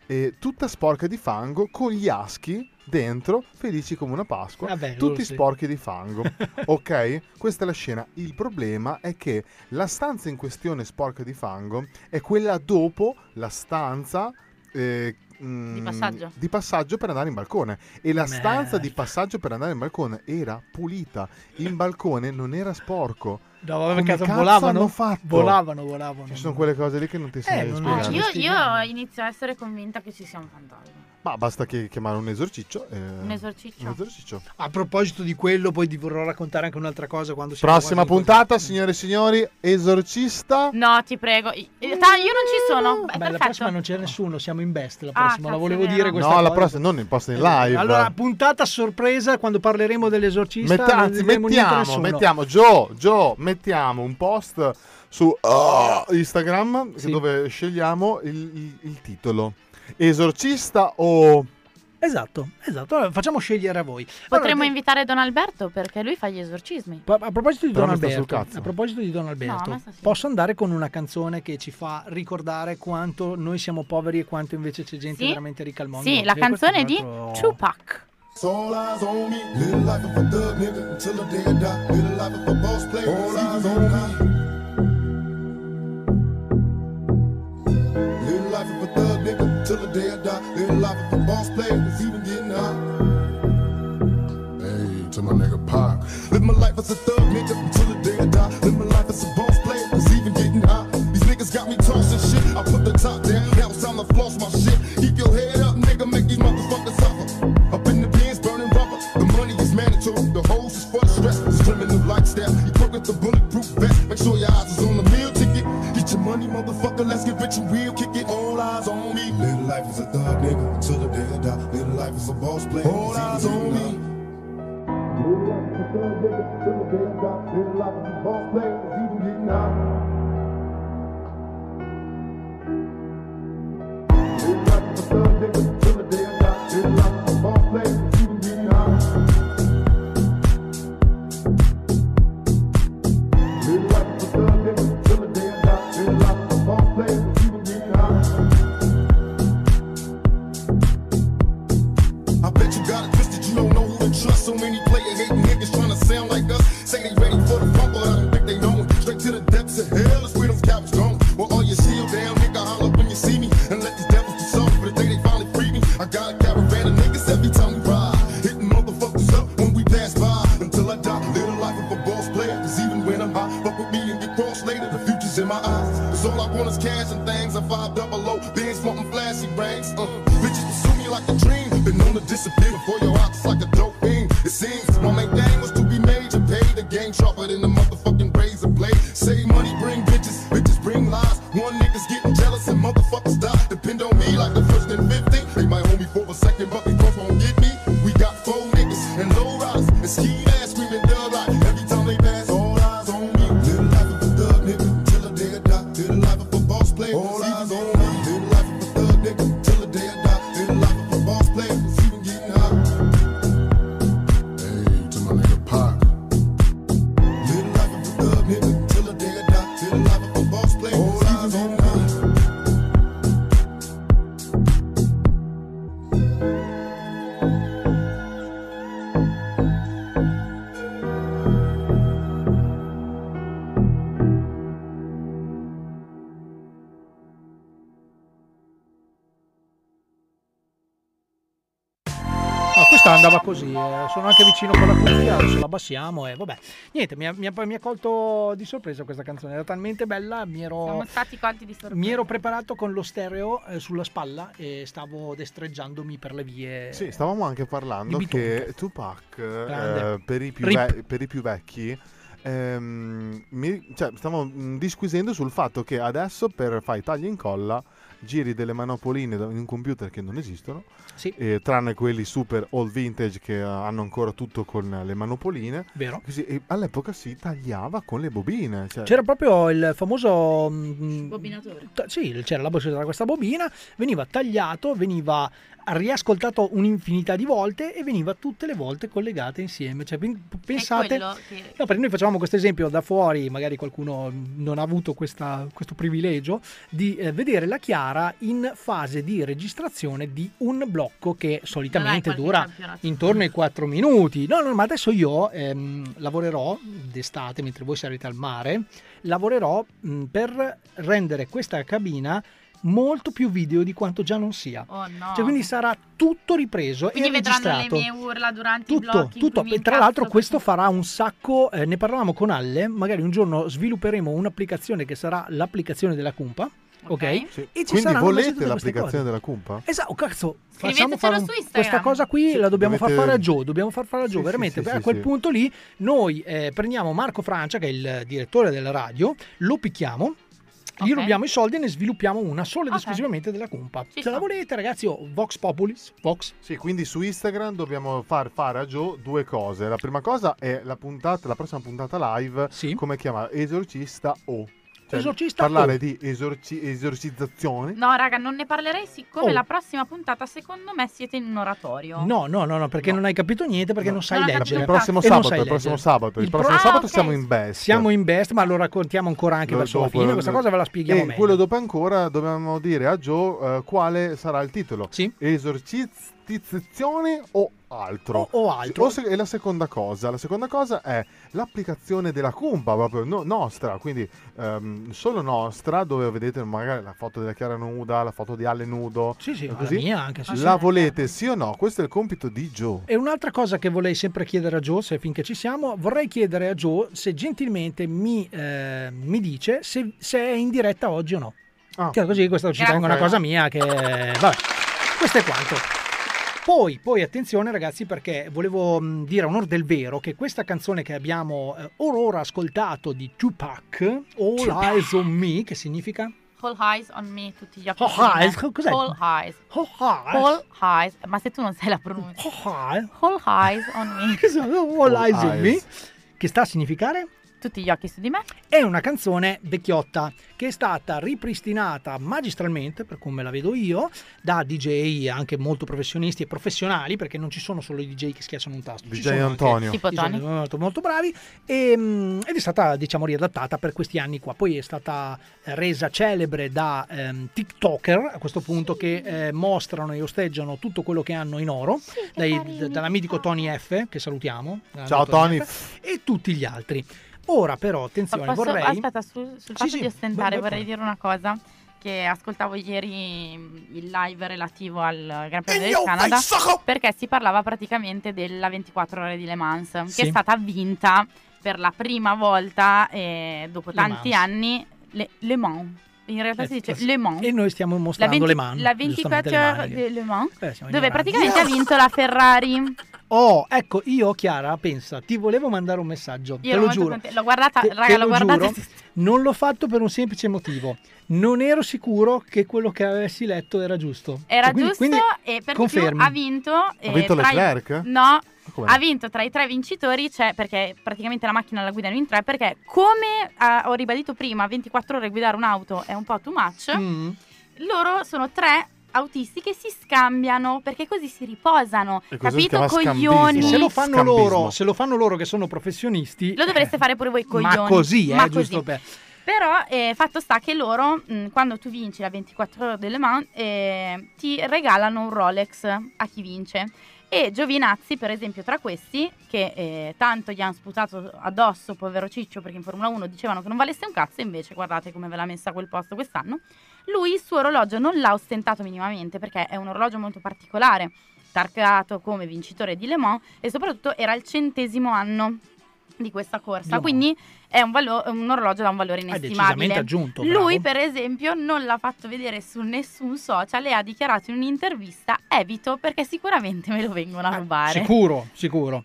eh, tutta sporca di fango con gli aschi dentro, felici come una Pasqua, Vabbè, tutti sì. sporchi di fango. ok? Questa è la scena. Il problema è che la stanza in questione sporca di fango è quella dopo la stanza. eh, mm, Di passaggio. di passaggio per andare in balcone e la Merda. stanza di passaggio per andare in balcone era pulita il balcone non era sporco No, vabbè, cazzo volavano. Volavano, volavano. ci sono quelle cose lì che non ti sai Eh, spiegare è Io, io inizio a essere convinta che ci sia un fantasma. Ma basta che chiamare un esorciccio. e- Un esorciccio. Un esorciccio. A proposito di quello, poi ti vorrò raccontare anche un'altra cosa quando Prossima puntata, signore e signori, esorcista. No, ti prego. Eh, Io non ci sono. È Beh, la perfetto. prossima non c'è nessuno, siamo in best. La Ah, prossima, la cazzo, volevo dire questa No, la cosa. prossima, non in posto in live. Allora, puntata sorpresa quando parleremo dell'esorcista. Metta- anzi, mettiamo, mettiamo, Joe, Joe, mettiamo un post su oh, Instagram Sì. dove scegliamo il, il- il titolo. Esorcista o... Esatto, esatto. Allora, facciamo scegliere a voi. Potremmo Allora, invitare Don Alberto perché lui fa gli esorcismi. a a proposito di Però Don Alberto, a proposito di Don Alberto, No, posso andare con una canzone che ci fa ricordare quanto noi siamo poveri e quanto invece c'è gente Sì? veramente ricca al mondo? Sì, la canzone di altro- Tupac. All eyes on me. Little life of a thug nigga until the day I die. Little life of a boss player. All eyes on me. Life of a boss player is even getting high. Hey, to my nigga Pac. Live my life as a thug nigga until the day I die. Live my life as a boss player is even getting high. These niggas got me tossing shit. I put the top down. Now it's time to floss my shit. Keep your head up, nigga. Make these motherfuckers suffer. Up in the bins, burning rubber. The money is mandatory. The hose is for the stress. It's criminal lifestyle. Equipped with the bulletproof vest. Make sure your eyes is on the meal ticket. Get your money, motherfucker. Let's get rich and real. Kick it. All eyes on me. Little life is a thug nigga until the day I die. Little life is a boss player. All eyes on me. Little life is a thug nigga until the day I die. Little life is a boss player. It's even getting high. Little life is a thug nigga sound like us. Say they ready for the rumble, I don't think they know it. Straight to the depths of hell is where them cowards going. Well, all your shield down, nigga, holler when you see me. And let these devils be sorry for the day they finally free me. I got a caravan of niggas every time we ride. Hitting motherfuckers up when we pass by. Until I die, live the life of a boss player. Cause even when I'm high, fuck with me and get crossed later. The future's in my eyes. Cause all I want is cash and things. I five double anche vicino con la cuffia, adesso la abbassiamo e vabbè. Niente, mi ha, mi ha- mi ha colto di sorpresa questa canzone, era talmente bella, mi ero, Siamo stati colti di sorpresa. mi ero preparato con lo stereo eh, sulla spalla e stavo destreggiandomi per le vie. Sì, stavamo anche parlando che Tupac, eh, per, i ve- per i più vecchi, ehm, mi- cioè, stiamo mm, disquisendo sul fatto che adesso per fare i tagli e incolla giri delle manopoline in un computer che non esistono, Sì. eh, tranne quelli super old vintage che eh, hanno ancora tutto con le manopoline. Vero. Così, e all'epoca si tagliava con le bobine. cioè- C'era proprio il famoso... mm, Bobinatore. t- sì, c'era la questa bobina, veniva tagliato, veniva riascoltato un'infinità di volte e veniva tutte le volte collegate insieme. Cioè, pen- pensate... che- No, noi facevamo questo esempio da fuori, magari qualcuno non ha avuto questa- questo privilegio di eh, vedere la Chiara in fase di registrazione di un blocco che solitamente dura intorno ai 4 minuti. No, no, ma adesso io ehm, lavorerò d'estate mentre voi sarete al mare, lavorerò mh, per rendere questa cabina molto più video di quanto già non sia. Oh no. Cioè, quindi sarà tutto ripreso Quindi e vedranno le registrato mie urla durante i tutto, blocchi. in tutto. E tra l'altro questo farà un sacco, eh, ne parlavamo con Alle, magari un giorno svilupperemo un'applicazione che sarà l'applicazione della Cumpa, ok? Sì. E ci Quindi volete l'applicazione della Cumpa? Esatto, cazzo. Facciamo fare un- su Instagram. questa cosa qui la dobbiamo Dovete- far fare a Joe, dobbiamo far fare a Joe, Sì, veramente. sì, sì, a sì, quel sì. punto lì noi eh, prendiamo Marco Francia, che è il direttore della radio, lo picchiamo. Gli Ok. rubiamo i soldi e ne sviluppiamo una solo ed Ok. esclusivamente della Cumpa. Ci Se la sta. volete, ragazzi, oh, Vox Populis, Vox. Sì, quindi su Instagram dobbiamo far fare a Joe due cose. La prima cosa è la puntata, la prossima puntata live, come chiama? Esorcista O. Cioè, Esorcista parlare O. di esorci- esorcizzazione. No, raga, non ne parlerei siccome Oh. la prossima puntata, secondo me, siete in un oratorio. No, no, no, no, perché non hai capito niente, perché non sai Non leggere. Il prossimo sabato, il prossimo sabato, il Il prossimo pro- sabato Ah, ok. siamo in best. Siamo in best, ma lo raccontiamo ancora anche Lo- verso la dopo- fine. Questa cosa ve la spieghiamo e meglio. quello dopo ancora dobbiamo dire a Joe eh, quale sarà il titolo. Sì. Esorcizzazione o altro. O- o altro. se- e la seconda cosa, la seconda cosa è l'applicazione della Cumpa, proprio no- nostra, quindi ehm, solo nostra, dove vedete magari la foto della Chiara nuda, la foto di Ale nudo. Sì, sì, e ma così. la mia anche, sì, la sì. volete sì o no? Questo è il compito di Joe. E un'altra cosa che vorrei sempre chiedere a Joe, se finché ci siamo, vorrei chiedere a Joe se gentilmente mi, eh, mi dice se, se è in diretta oggi o no. Ah. Così questa ci tengo una cosa mia che... Vabbè, questo è quanto. Poi, poi attenzione ragazzi perché volevo mh, dire a onore del vero che questa canzone che abbiamo eh, or ora ascoltato di Tupac, All Tupac. Eyes on Me, che significa? All eyes on me, tutti gli occhi All eyes? Cos'è? All eyes. All eyes? All eyes. Ma se tu non sai la pronuncia. All eyes on me. All Eyes on Me, che sta a significare? Tutti gli occhi su di me. È una canzone vecchiotta che è stata ripristinata magistralmente, per come la vedo io, da DJ anche molto professionisti e professionali, perché non ci sono solo i DJ che schiacciano un tasto. ci DJ sono Antonio. anche Tipo DJ Tony. molto, molto bravi e, mm, ed è stata diciamo riadattata per questi anni qua. Poi è stata resa celebre da ehm, TikToker a questo punto che eh, mostrano e osteggiano tutto quello che hanno in oro, dai- d- dall'amico Tony F, che salutiamo. Ciao, Tony. F, e tutti gli altri. Ora però, attenzione, Posso- vorrei... Aspetta, sul, sul fatto sì, di ostentare vorrei dire una cosa. Che ascoltavo ieri mm, il live relativo al Gran Premio del Canada perché si parlava praticamente della 24 ore di Le Mans che Sì. è stata vinta per la prima volta eh, dopo Le tanti Mans. anni Le, Le Mans in realtà Eh, si dice sì. Le Mans E noi stiamo mostrando 20 le mani. la giustamente 24 le ore di Le Mans Eh, dove praticamente ha vinto la Ferrari Oh, ecco, io Chiara, pensa, ti volevo mandare un messaggio, io te lo giuro. contenta. l'ho guardata Te- raga te l'ho lo guardata giuro, non l'ho fatto per un semplice motivo. Non ero sicuro che quello che avessi letto era giusto. Era E quindi- giusto quindi e per confermi. più ha vinto. eh, vinto tra i- Leclerc? No, com'è? ha vinto tra i tre vincitori, cioè perché praticamente la macchina la guidano in tre, perché come ah, ho ribadito prima, 24 ore guidare un'auto è un po' too much, Mm. loro sono tre autisti che si scambiano perché così si riposano, capito coglioni? Se lo fanno loro, se lo fanno loro che sono professionisti, Lo dovreste fare pure voi coglioni. ma così, eh, Ma giusto così. per Però eh, fatto sta che loro, mh, quando tu vinci la 24 ore delle Mans, eh, ti regalano un Rolex a chi vince. E Giovinazzi, per esempio, tra questi, che eh, tanto gli hanno sputato addosso, povero Ciccio, perché in Formula 1 dicevano che non valesse un cazzo, invece guardate come ve l'ha messa a quel posto quest'anno. Lui il suo orologio non l'ha ostentato minimamente, perché è un orologio molto particolare, targato come vincitore di Le Mans, e soprattutto era il centesimo anno di questa corsa. Dio. Quindi è un, valo- un orologio da un valore inestimabile. aggiunto, Lui, per esempio, non l'ha fatto vedere su nessun social e ha dichiarato in un'intervista: evito perché sicuramente me lo vengono a rubare. Sicuro, sicuro.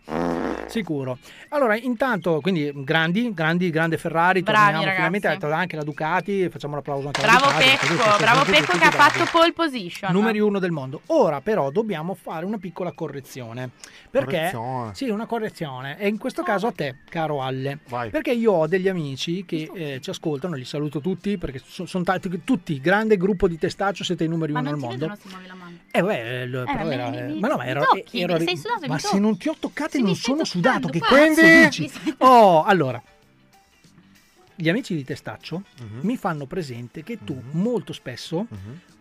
Sicuro. Allora, intanto, quindi grandi, grandi, grande Ferrari, Bravi, torniamo ragazzi. finalmente anche la Ducati, facciamo l'applauso anche Bravo alla Ducati. Pecco, tutti- bravo Pecco che ha fatto pole position. Numeri uno del mondo. Ora però dobbiamo fare una piccola correzione. Perché Correzione. sì, una correzione. E in questo caso a te, caro Alle. Vai. Perché io ho degli amici che eh, ci ascoltano, li saluto tutti perché sono tanti tutti, grande gruppo di testaccio, siete i numeri Ma uno non al mondo. vedono se muovi la mano. Eh beh, eh, Eh, però era, mi- eh, mi- ma no, ma ero, tocchi, ero- sei sudato, ma se non ti ho toccati Sì, non sono sudato, che cazzo guarda. dici? Oh, allora, gli amici di Testaccio Mhm. mi fanno presente che tu molto spesso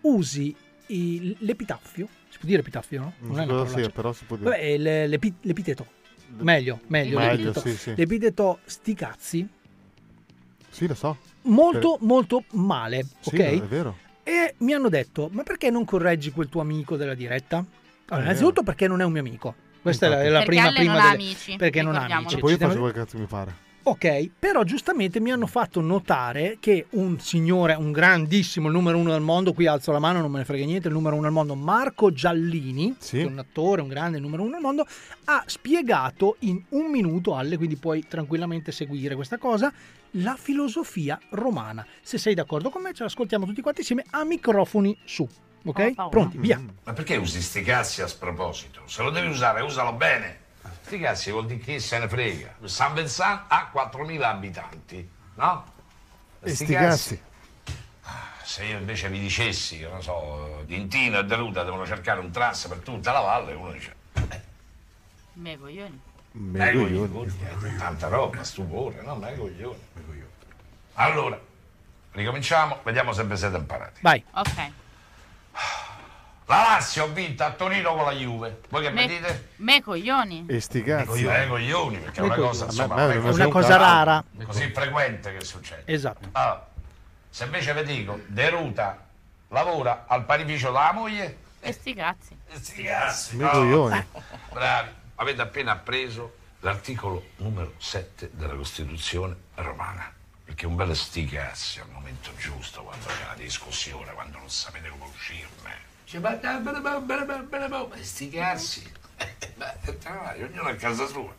usi il- l'epitaffio, si può dire epitaffio, no? Non è una cosa sia, parolaccia. però si può dire. Vabbè, il- l'epi- l'epiteto, meglio, meglio, Meglio, l'epiteto. sì, sì. L'epiteto sti cazzi, Sì, lo so. molto molto male, Sì, ok? è vero. E mi hanno detto, ma perché non correggi quel tuo amico della diretta? Allora, innanzitutto perché non è un mio amico. Questa è la, è la Perché prima Ale prima non ha delle- amici, Perché non ha amici. E poi io Ci faccio devo- quel cazzo mi pare. Ok, però giustamente mi hanno fatto notare che un signore, un grandissimo, il numero uno del mondo, qui alzo la mano, non me ne frega niente, il numero uno del mondo, Marco Giallini, Sì. che è un attore, un grande, il numero uno del mondo, ha spiegato in un minuto, Alle, quindi puoi tranquillamente seguire questa cosa, la filosofia romana. Se sei d'accordo con me, ce l'ascoltiamo tutti quanti insieme a microfoni su. Ok? Pronti, via. Ma perché usi sti cazzi a sproposito? Se lo devi usare, usalo bene. Sti cazzi vuol dire chi se ne frega. San Vincent ha 4.000 abitanti, no? E sti cazzi. Se io invece vi dicessi, che non so, Tintino e Deruta devono cercare un trans per tutta la valle, uno dice, Me coglioni. me coglioni, eh, tanta roba, stupore, no? Me coglioni. Allora, ricominciamo, vediamo se vi siete imparati. Vai. Ok. La Lazio ha vinto a Torino con la Juve. Voi che mi Me, dite? me coglioni. E sti cazzi. coglioni, eh, coglioni, perché è Me una coglioni. cosa, insomma, a me non non è mi Una un cosa rara. così frequente che succede. Esatto. Ah, se invece vi dico, Deruta lavora al panificio della moglie, E sti cazzi. sti cazzi, Me no. coglioni. Bravi, avete appena appreso l'articolo numero 7 della Costituzione romana. Perché un bel sti cazzi al momento giusto, quando c'è una discussione, quando non sapete come uscirne. Dice, ma sti cazzi. Ognuno a casa sua.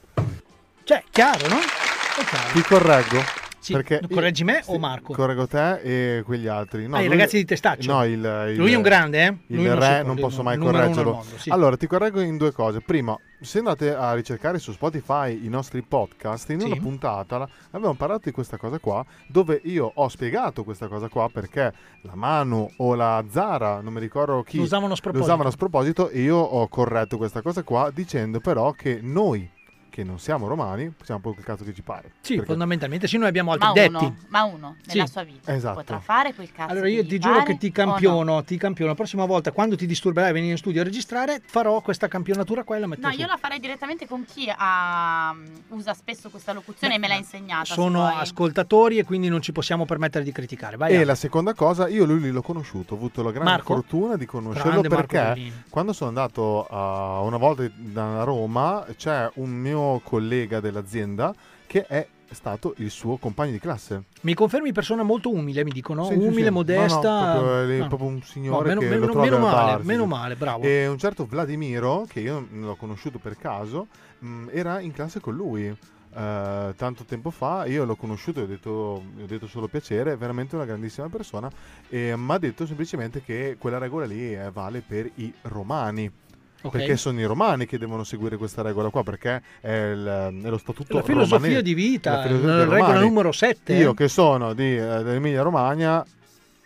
Cioè, chiaro, no? È chiaro. Ti correggo. Sì, perché correggi me o Marco? Correggo te e quegli altri. No, Ah, i lui- ragazzi di Testaccio? No, il, il- Lui è un grande, eh? Il Lui re, non posso mai correggerlo. mondo, sì. Allora, ti correggo in due cose. Prima, se andate a ricercare su Spotify i nostri podcast, in una Sì. puntata abbiamo parlato di questa cosa qua, dove io ho spiegato questa cosa qua perché la Manu o la Zara, non mi ricordo chi, Lo usavano a sproposito. lo usavano a sproposito e io ho corretto questa cosa qua dicendo però che noi, che non siamo romani, possiamo un po' quel cazzo che ci pare. Sì, Perché- fondamentalmente sì, noi abbiamo altri Ma detti. uno, ma uno nella Sì. sua vita Esatto. potrà fare quel cazzo Allora io ti giuro che ti o no? campiono, ti campiono. La prossima volta, quando ti disturberai a venire in studio a registrare, farò questa campionatura qua e la metto No, su. io la farei direttamente con chi ha- usa spesso questa locuzione e me l'ha insegnata. se Sono ascoltatori e quindi non ci possiamo permettere di criticare. Vai E Ale. la seconda cosa, io lui l'ho conosciuto, ho avuto la grande Marco? fortuna di conoscerlo Grande perché quando sono andato a- una volta da Roma c'è un mio collega dell'azienda che è stato il suo compagno di classe. Mi confermi persona molto umile, mi dicono, Sì, umile, sì. modesta. No, no, proprio, No. proprio un No, signore meno, che meno- meno al male, bar, sì, meno male, bravo. E un certo Vladimiro, che io l'ho conosciuto per caso, mh, era in classe con lui. eh, tanto tempo fa io l'ho conosciuto ho detto, ho detto solo piacere, è veramente una grandissima persona e mi ha detto semplicemente che quella regola lì eh, vale per i romani Ok. perché sono i romani che devono seguire questa regola qua perché è, il- è lo statuto La filosofia romane- di vita, la la regola romani. numero 7. io che sono di, eh, dell'Emilia Romagna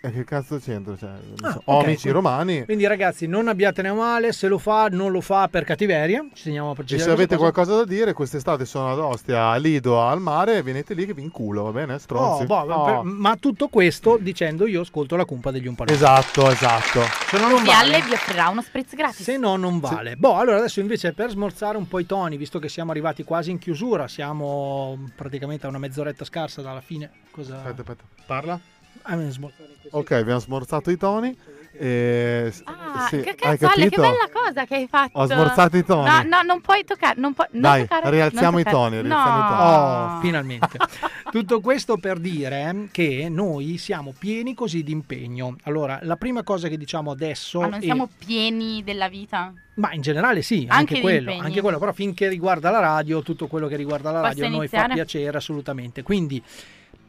e che cazzo c'entra cioè, so, Ah, ho ok, amici quindi- romani Quindi ragazzi, non abbiatene a male, se lo fa, non lo fa per cattiveria. Ci teniamo a E se avete cosa. qualcosa da dire, quest'estate sono ad Ostia, a Lido, al mare, venite lì che vi inculo, va bene? Stronzi. Oh, boh, Oh. per- ma tutto questo dicendo io ascolto la cumpa degli Umpalumpa. Esatto, esatto. Se no non vale. Vi offrirà uno spritz gratis. Se no non vale. Boh, allora adesso invece per smorzare un po' i toni, visto che siamo arrivati quasi in chiusura, siamo praticamente a una mezz'oretta scarsa dalla fine. Cosa... Aspetta, aspetta. Parla? Ah, Ok, abbiamo smorzato i toni. E... Ah, sì, che hai cazzo Ale, che bella cosa che hai fatto. Ho smorzato i toni. No, no, non puoi toccare, non puoi non Dai, toccare, rialziamo non i toni, rialziamo no. i toni. Oh, finalmente. Tutto questo per dire che noi siamo pieni così di impegno. Allora, la prima cosa che diciamo adesso Ma non è- siamo pieni della vita? Ma in generale sì, Anche anche, quello, anche quello, però finché riguarda la radio, tutto quello che riguarda la Posso radio a noi fa piacere assolutamente. Quindi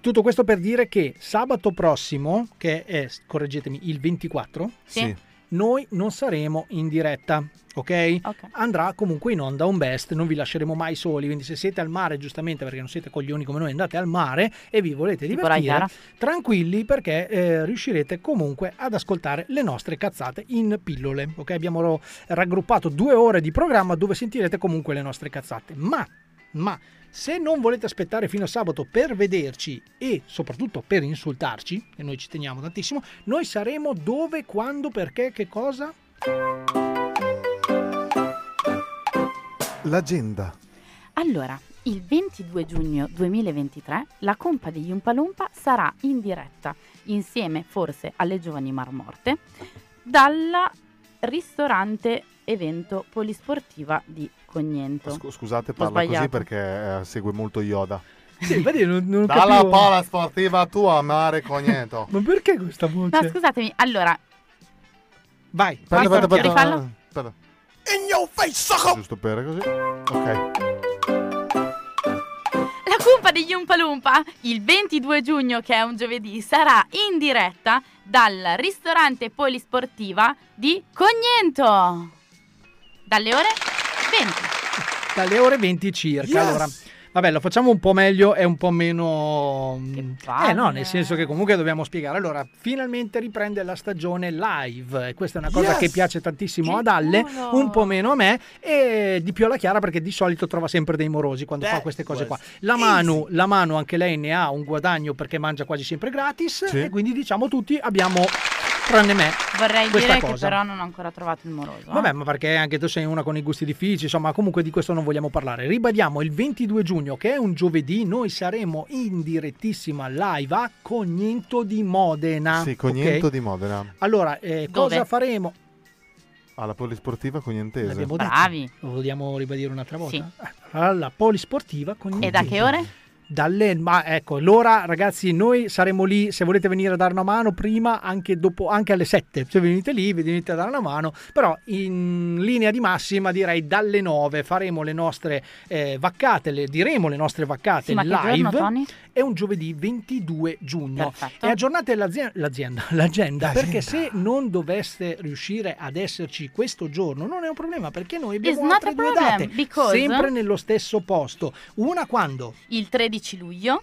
tutto questo per dire che sabato prossimo, che è, correggetemi, il 24, Sì. Noi non saremo in diretta, ok? Andrà comunque in onda un best, non vi lasceremo mai soli, quindi se siete al mare, giustamente perché non siete coglioni come noi, andate al mare e vi volete divertire, tranquilli perché eh, riuscirete comunque ad ascoltare le nostre cazzate in pillole, ok? Abbiamo raggruppato due ore di programma dove sentirete comunque le nostre cazzate, ma, ma se non volete aspettare fino a sabato per vederci e soprattutto per insultarci, e noi ci teniamo tantissimo, noi saremo dove, quando, perché, che cosa? L'agenda. Allora, il 22 giugno 2023 la compa degli Umpalumpa sarà in diretta insieme forse alle giovani marmorte dal ristorante evento polisportiva di Cognento. Scu- scusate, parla così perché eh, segue molto Yoda. Sì, vedi, non, non Dalla capivo- pala sportiva tua mare cogneto. Ma perché questa voce? No, scusatemi, allora, Vai, Aspetta, aspetta, aspetta. Rifallo? aspetta. In your face, sucker! Giusto per così. Ok. la cumpa degli Umpa Lumpa il 22 giugno, che è un giovedì, sarà in diretta dal ristorante polisportiva di Cognento. Dalle ore 20. dalle ore 20 circa. Yes! Allora, vabbè, lo facciamo un po' meglio e un po' meno. Eh no, nel senso che comunque dobbiamo spiegare. Allora, finalmente riprende la stagione live. E questa è una cosa Yes! che piace tantissimo ad Alle, culo! un po' meno a me, e di più alla Chiara perché di solito trova sempre dei morosi quando fa queste cose qua. La Manu, la Manu anche lei ne ha un guadagno perché mangia quasi sempre gratis. Sì. E quindi diciamo tutti abbiamo. Tranne me. Vorrei dire che cosa. però non ho ancora trovato il moroso. eh. Vabbè, ma perché anche tu sei una con i gusti difficili, insomma, comunque di questo non vogliamo parlare. Ribadiamo il 22 giugno, che è un giovedì, noi saremo in direttissima live a Cognento di Modena. Sì, Cognento ok? di Modena. Allora, eh, cosa faremo? Alla polisportiva cognentese. L'abbiamo detto. Bravi. Lo vogliamo ribadire un'altra volta? Sì. Alla polisportiva Cognento. E da che ore? Dalle, ma ecco, l'ora ragazzi, noi saremo lì se volete venire a dare una mano prima, anche, dopo, anche alle 7. Se venite lì, vi venite a dare una mano, però in linea di massima direi dalle 9 faremo le nostre eh, vaccate, le, diremo le nostre vaccate Sì, ma che live. giorno, Tony? È un giovedì 22 giugno. Perfetto. E aggiornate l'azienda, l'azienda, l'agenda, perché se non doveste riuscire ad esserci questo giorno non è un problema, perché noi abbiamo altre due problem, date, because- sempre nello stesso posto. Una quando? Il 13 luglio.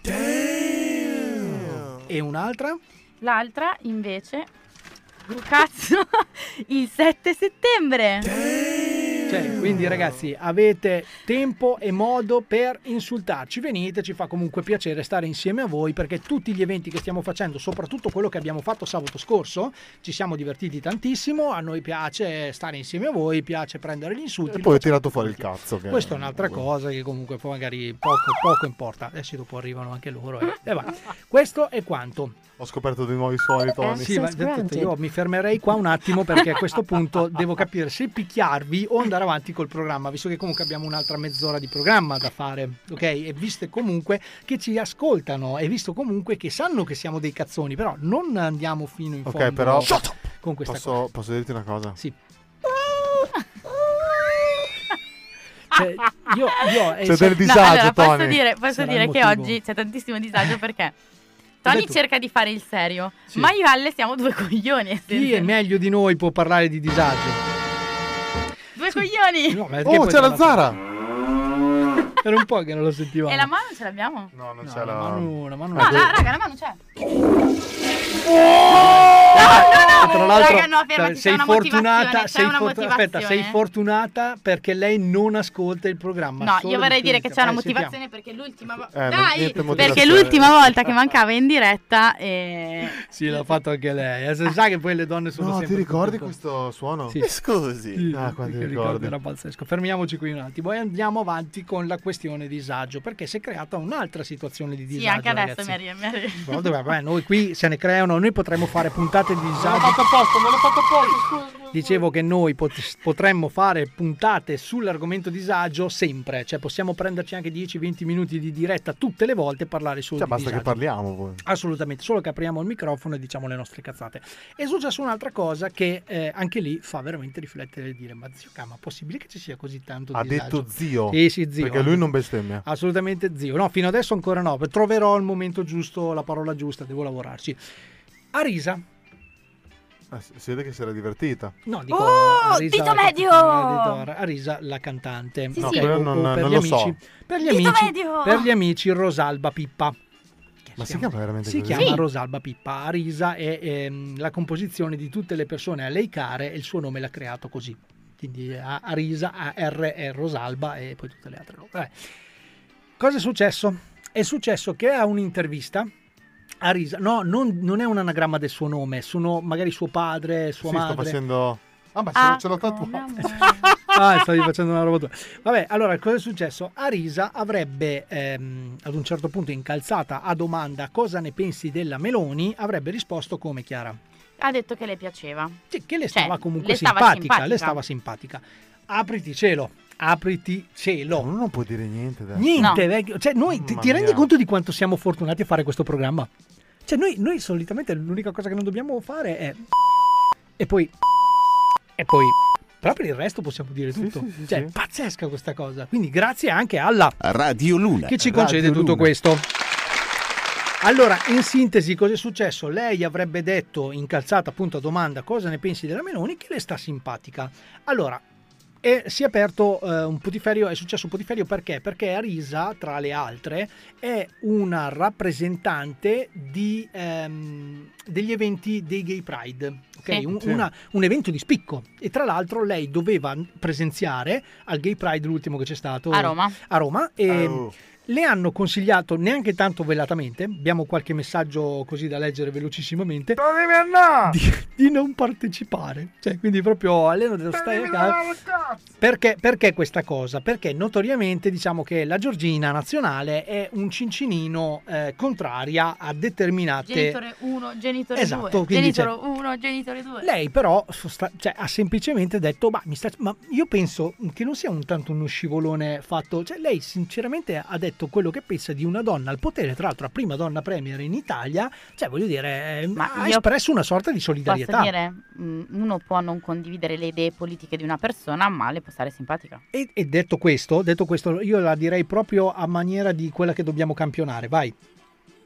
E un'altra? L'altra invece. Cazzo! Il 7 settembre. Cioè, quindi ragazzi, avete tempo e modo per insultarci. Venite, ci fa comunque piacere stare insieme a voi perché tutti gli eventi che stiamo facendo, soprattutto quello che abbiamo fatto sabato scorso, ci siamo divertiti tantissimo. A noi piace stare insieme a voi, piace prendere gli insulti. E poi ho tirato fuori il cazzo. Che... Questa è un'altra cosa che comunque poi magari poco, poco importa. Adesso dopo arrivano anche loro. eh. E va. Questo è quanto. Ho scoperto dei nuovi suoni, Tony. Sì, ma detto, io mi fermerei qua un attimo perché a questo punto devo capire se picchiarvi o andare avanti col programma, visto che comunque abbiamo un'altra mezz'ora di programma da fare, ok? E visto comunque che ci ascoltano e visto comunque che sanno che siamo dei cazzoni, però non andiamo fino in fondo Ok, però con questa cosa. posso, posso dirti una cosa? Sì. Cioè, io, io, eh, C'è sai- del disagio, No, allora, posso Tony. dire, posso dire che oggi c'è tantissimo disagio perché Tony detto- cerca di fare il serio, Sì. ma io e Alle siamo due coglioni. Chi è meglio di noi può parlare di disagio? Due coglioni! No, Oh, c'è la Zara! Era un po' che non lo sentivamo. E la mano ce l'abbiamo? No, non c'è la mano. La mano No, la, raga, la mano c'è. E tra l'altro raga, no, fermati, c'è sei una fortunata, sei una fortu- aspetta, sei fortunata perché lei non ascolta il programma. No, io vorrei di dire che c'è una Eh, sentiamo. motivazione perché l'ultima Eh, volta. ma Dai! Perché l'ultima volta che mancava in diretta e. Sì, l'ha fatto anche lei. Eh, se sa che poi le donne sono No, sempre ti ricordi questo suono? Sì. Scusi. Sì, ah, che ricordi. Era pazzesco. Fermiamoci qui un attimo e andiamo avanti con la questione disagio, perché si è creata un'altra situazione di disagio. Sì, anche adesso ragazzi. mi arriva. Mi arriva. Vabbè, noi qui se ne creano, noi potremmo fare puntate di Me l'ho disagio. fatto apposta, me l'ho fatto apposta, scusa, scusa. Dicevo che noi pot- potremmo fare puntate sull'argomento disagio sempre, cioè possiamo prenderci anche 10-20 minuti di diretta tutte le volte e parlare solo Cioè, di basta che disagio. parliamo poi. Assolutamente, solo che apriamo il microfono e diciamo le nostre cazzate. È successa un'altra cosa che eh, anche lì fa veramente riflettere e dire: Ma zio Cama, è possibile che ci sia così tanto Ha disagio? detto zio. Sì, sì, zio. Perché lui non bestemmia. Assolutamente zio. No, fino adesso ancora no. Troverò il momento giusto, la parola giusta, devo lavorarci. Arisa. Eh, si vede che si era divertita. No, dico Oh, Arisa, dito la- medio! Arisa, la cantante. Sì, Ok, sì. quello o- non- per non gli lo amici, so. Per gli, amici medio! per gli amici Rosalba Pippa. Ma si chiama veramente Si così? chiama Rosalba Pippa. Arisa è ehm, la composizione di tutte le persone a lei care e il suo nome l'ha creato così. Quindi A- Arisa, AR è Rosalba e poi tutte le altre robe. Vabbè. Cosa è successo? È successo che a un'intervista Arisa, no, non, non è un anagramma del suo nome, sono magari suo padre, sua Sì, sto madre. facendo... Ah, ma Ah, ce l'ho tatuato. Ah, stavi facendo una roba tua. Vabbè, allora cosa è successo? Arisa avrebbe ehm, ad un certo punto incalzata a domanda cosa ne pensi della Meloni, avrebbe risposto come Chiara. Ha detto che le piaceva. Sì, che le Cioè, stava comunque le stava simpatica, simpatica. le stava simpatica. Apriti cielo. apriti cielo. Ma non può dire niente. Dai. Niente, vecchio. Cioè, noi ti, ti rendi conto di quanto siamo fortunati a fare questo programma? Cioè, noi, noi solitamente l'unica cosa che non dobbiamo fare è. E poi. E poi. Però per il resto possiamo dire tutto. sì, sì, cioè, sì. pazzesca questa cosa. Quindi grazie anche alla Radio Luna. che ci concede Radio tutto Luna. questo. Allora, in sintesi, cosa è successo? Lei avrebbe detto, incalzata appunto a domanda, cosa ne pensi della Meloni, che le sta simpatica. Allora, e si è aperto eh, un putiferio, è successo un putiferio perché? Perché Arisa, tra le altre, è una rappresentante di, ehm, degli eventi dei Gay Pride, ok? Sì. Un, Sì. una- un evento di spicco. E tra l'altro lei doveva presenziare al Gay Pride, l'ultimo che c'è stato A Roma. a Roma e Oh. Le hanno consigliato neanche tanto velatamente, abbiamo qualche messaggio così da leggere velocissimamente, di, di non partecipare. Cioè, quindi proprio Aleno dello stai a casa. Perché, perché questa cosa? Perché notoriamente diciamo che la Giorgina nazionale è un cincinino eh, contraria a determinate... Genitore 1, genitore Esatto, 2. quindi Genitore 1, genitore 2. Lei però sosta- cioè, ha semplicemente detto, ma, mi sta- ma io penso che non sia un tanto uno scivolone fatto, cioè lei sinceramente ha detto quello che pensa di una donna al potere, tra l'altro la prima donna premier in Italia, cioè voglio dire, eh, ha io espresso una sorta di solidarietà. Posso dire, mm, uno può non condividere le idee politiche di una persona, ma le può stare simpatica. E, e detto questo, detto questo, io la direi proprio a maniera di quella che dobbiamo campionare, vai.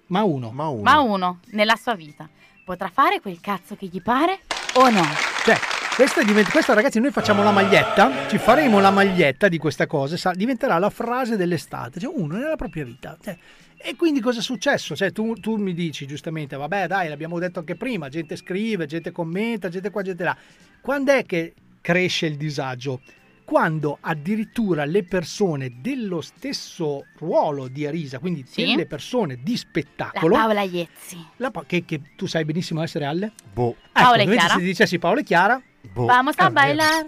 Ma uno. Ma uno. Ma uno, nella sua vita, potrà fare quel cazzo che gli pare o no? Cioè, questa, diventa- questa, ragazzi, noi facciamo la maglietta, ci faremo la maglietta di questa cosa, sa- diventerà la frase dell'estate, cioè uno nella propria vita. Cioè, e quindi cosa è successo? Cioè, tu, tu mi dici giustamente, vabbè dai, l'abbiamo detto anche prima, gente scrive, gente commenta, gente qua, gente là. Quando è che cresce il disagio? Quando addirittura le persone dello stesso ruolo di Arisa, quindi Sì. delle persone di La spettacolo, Paola Iezzi. la pa- che, che tu sai benissimo essere Alle? Boh. Paola e invece Chiara? se dicessi Paola e Chiara, Boh. Vamos a Eh, bailar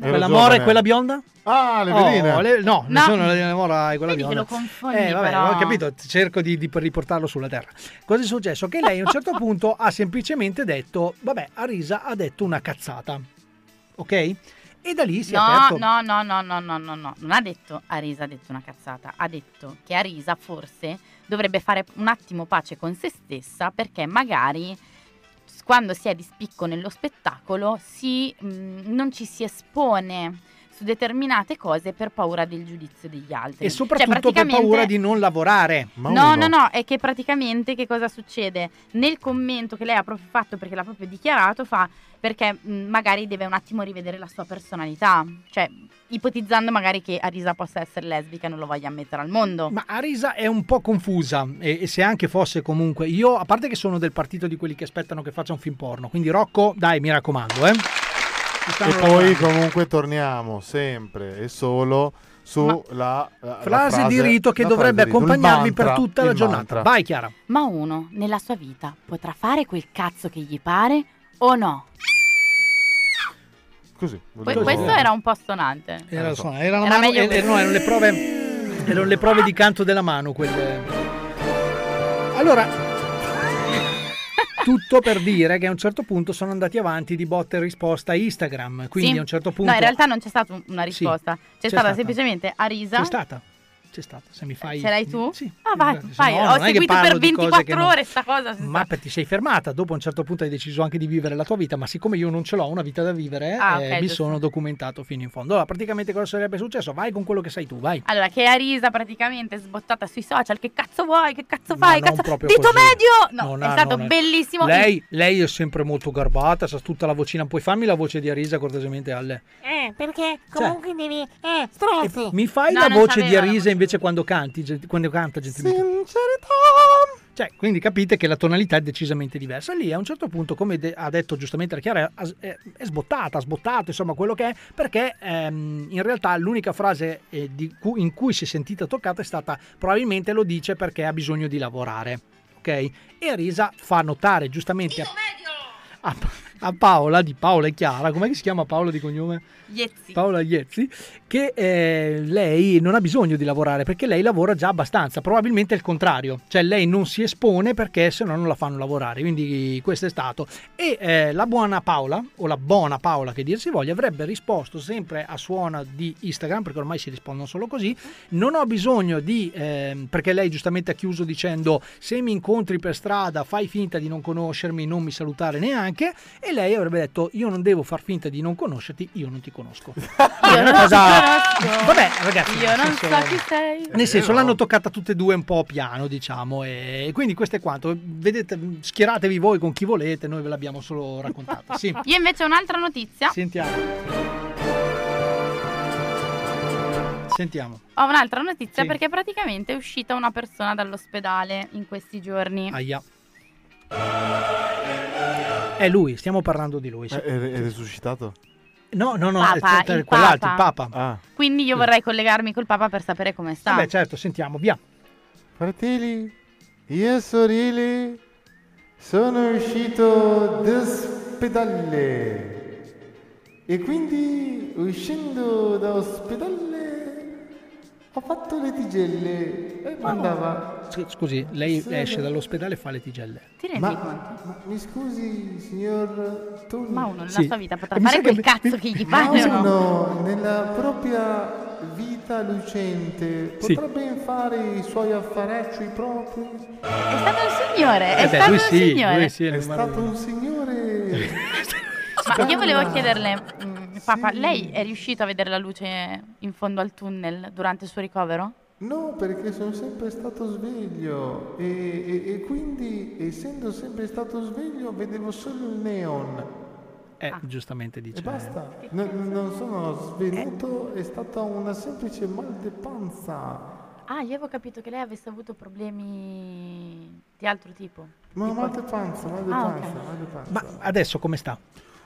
quella mora e quella bionda? Ah, le Oh, veline. le- no, No. sono la mora e quella Vedi che bionda. lo confondi, eh, vabbè, però. ho capito, cerco di, di riportarlo sulla terra. Cosa è successo? Che lei a un certo punto ha semplicemente detto, vabbè, Arisa ha detto una cazzata, ok? E da lì si è No, aperto... no, no, no, no, no, no, no. Non ha detto Arisa ha detto una cazzata, ha detto che Arisa forse dovrebbe fare un attimo pace con se stessa perché magari quando si è di spicco nello spettacolo si, mh, non ci si espone su determinate cose per paura del giudizio degli altri. E Cioè, soprattutto per praticamente- paura di non lavorare. No, no, no, è che praticamente che cosa succede? Nel commento che lei ha proprio fatto, perché l'ha proprio dichiarato, fa perché mh, magari deve un attimo rivedere la sua personalità, cioè ipotizzando magari che Arisa possa essere lesbica e non lo voglia ammettere al mondo. Ma Arisa è un po' confusa e, e se anche fosse comunque io, a parte che sono del partito di quelli che aspettano che faccia un film porno, quindi Rocco, dai, mi raccomando, eh. E poi comunque torniamo sempre e solo sulla la, la frase di rito che dovrebbe frase rito, accompagnarvi per mantra, tutta la giornata. mantra. Vai Chiara. Ma uno nella sua vita potrà fare quel cazzo che gli pare o no? Così. Que- questo era un po' stonante. Era, suona- era Era mano- meglio eh, così. no, erano le prove erano le prove di canto della mano quelle. Allora tutto per dire che a un certo punto sono andati avanti di botta e risposta a Instagram, quindi Sì. a un certo punto No, in realtà non c'è stata un- una risposta. c'è, c'è stata, stata. semplicemente Arisa. c'è stata. C'è stata, se mi fai Ce l'hai tu? Sì. Ah, vai, vai. no, Ho non seguito per di cose 24 che non- ore sta cosa. senza- Ma perché ti sei fermata, dopo a un certo punto hai deciso anche di vivere la tua vita, ma siccome io non ce l'ho una vita da vivere, Ah, eh, mi sono documentato fino in fondo. Allora, praticamente cosa sarebbe successo? Vai con quello che sai tu, vai. Allora, che Arisa praticamente sbottata sui social, che cazzo vuoi, che cazzo fai, non cazzo... Dito così. medio! No, Non è ha- stato non è- bellissimo. Lei, lei è sempre molto garbata, sa tutta la vocina. Puoi farmi la voce di Arisa cortesemente, Alle? Eh, perché comunque devi... Eh, stronzo. Mi fai No, la non voce di la Arisa invece quando canti, quando canta gentilmente? Sincerità. Cioè, quindi capite che la tonalità è decisamente diversa. Lì a un certo punto, come de- ha detto giustamente la Chiara, è, è sbottata, ha sbottato, insomma, quello che è, perché ehm, in realtà l'unica frase eh, di cui- in cui si è sentita toccata è stata probabilmente lo dice perché ha bisogno di lavorare. Ok? E Arisa fa notare giustamente a, a- a Paola, di Paola e Chiara, com'è che si chiama Paola di cognome? Iezzi. Paola Iezzi, che eh, lei non ha bisogno di lavorare perché lei lavora già abbastanza, probabilmente è il contrario, cioè lei non si espone perché se no non la fanno lavorare, quindi questo è stato. E eh, la buona Paola, o la buona Paola che dir si voglia, avrebbe risposto sempre a suona di Instagram, perché ormai si rispondono solo così, non ho bisogno di, ehm, perché lei giustamente ha chiuso dicendo se mi incontri per strada fai finta di non conoscermi, non mi salutare neanche, e lei avrebbe detto io non devo far finta di non conoscerti, io non ti conosco. Io non Cosa- ti conosco. Vabbè, ragazzi, Io nel non senso- so chi sei. Nel senso, l'hanno toccata tutte e due un po' piano, diciamo, e quindi questo è quanto. Vedete, schieratevi voi con chi volete, noi ve l'abbiamo solo raccontata. Sì. Io invece ho un'altra notizia. Sentiamo. Sentiamo. Ho un'altra notizia Sì. perché praticamente è uscita una persona dall'ospedale in questi giorni. Aia. È lui, stiamo parlando di lui. sì. Eh, È, è risuscitato? No, no, no, Papa, è, è il quell'altro, il Papa. Ah. Quindi io vorrei collegarmi col Papa per sapere come sta. Vabbè, certo, sentiamo, via. Fratelli, io sorelle sono uscito dall'ospedale e quindi uscendo dall'ospedale ho fatto le tigelle e mandava. S- Scusi, lei Sì, esce beh. dall'ospedale e fa le tigelle. Ti rendi Ma, conto? ma mi scusi, signor Tony. Ma uno nella Sì. sua vita potrà E mi fare quel che- cazzo che gli pare no? Uno nella propria vita lucente Sì. potrebbe fare i suoi affarecci propri. È stato un signore, è Eh beh, stato un sì, signore. è È stato un signore. Ma io volevo chiederle, Papa, lei è riuscito a vedere la luce in fondo al tunnel durante il suo ricovero? No, perché sono sempre stato sveglio e, e- e quindi, essendo sempre stato sveglio, vedevo solo il neon. Eh, giustamente dice. E basta. No- non sono svenuto, è stata una semplice mal de panza. Ah, io avevo capito che lei avesse avuto problemi di altro tipo. Ma Tipo- mal de panza, mal Ah, panza, ok. mal de panza. Ma adesso come sta?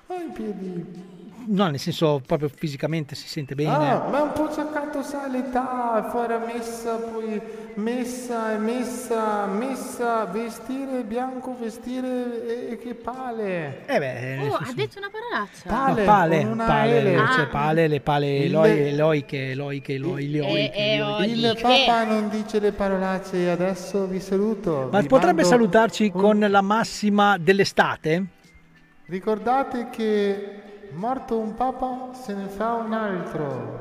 Ho i piedi. No, nel senso proprio fisicamente si sente bene. Ah, ma un po' cercato sa l'età, fare messa, poi messa e messa, messa, vestire bianco, vestire e, e che pale. Eh beh, Oh, senso- ha detto una parolaccia. No, Pale, pale, con una pale, cioè Ah. pale, le pale Il- eloi, eloiche, eloiche, eloi, E- eloiche, e- eloiche. Il Papa non dice le parolacce, adesso vi saluto. Ma vi potrebbe salutarci un- con la massima dell'estate? Ricordate che morto un Papa se ne fa un altro.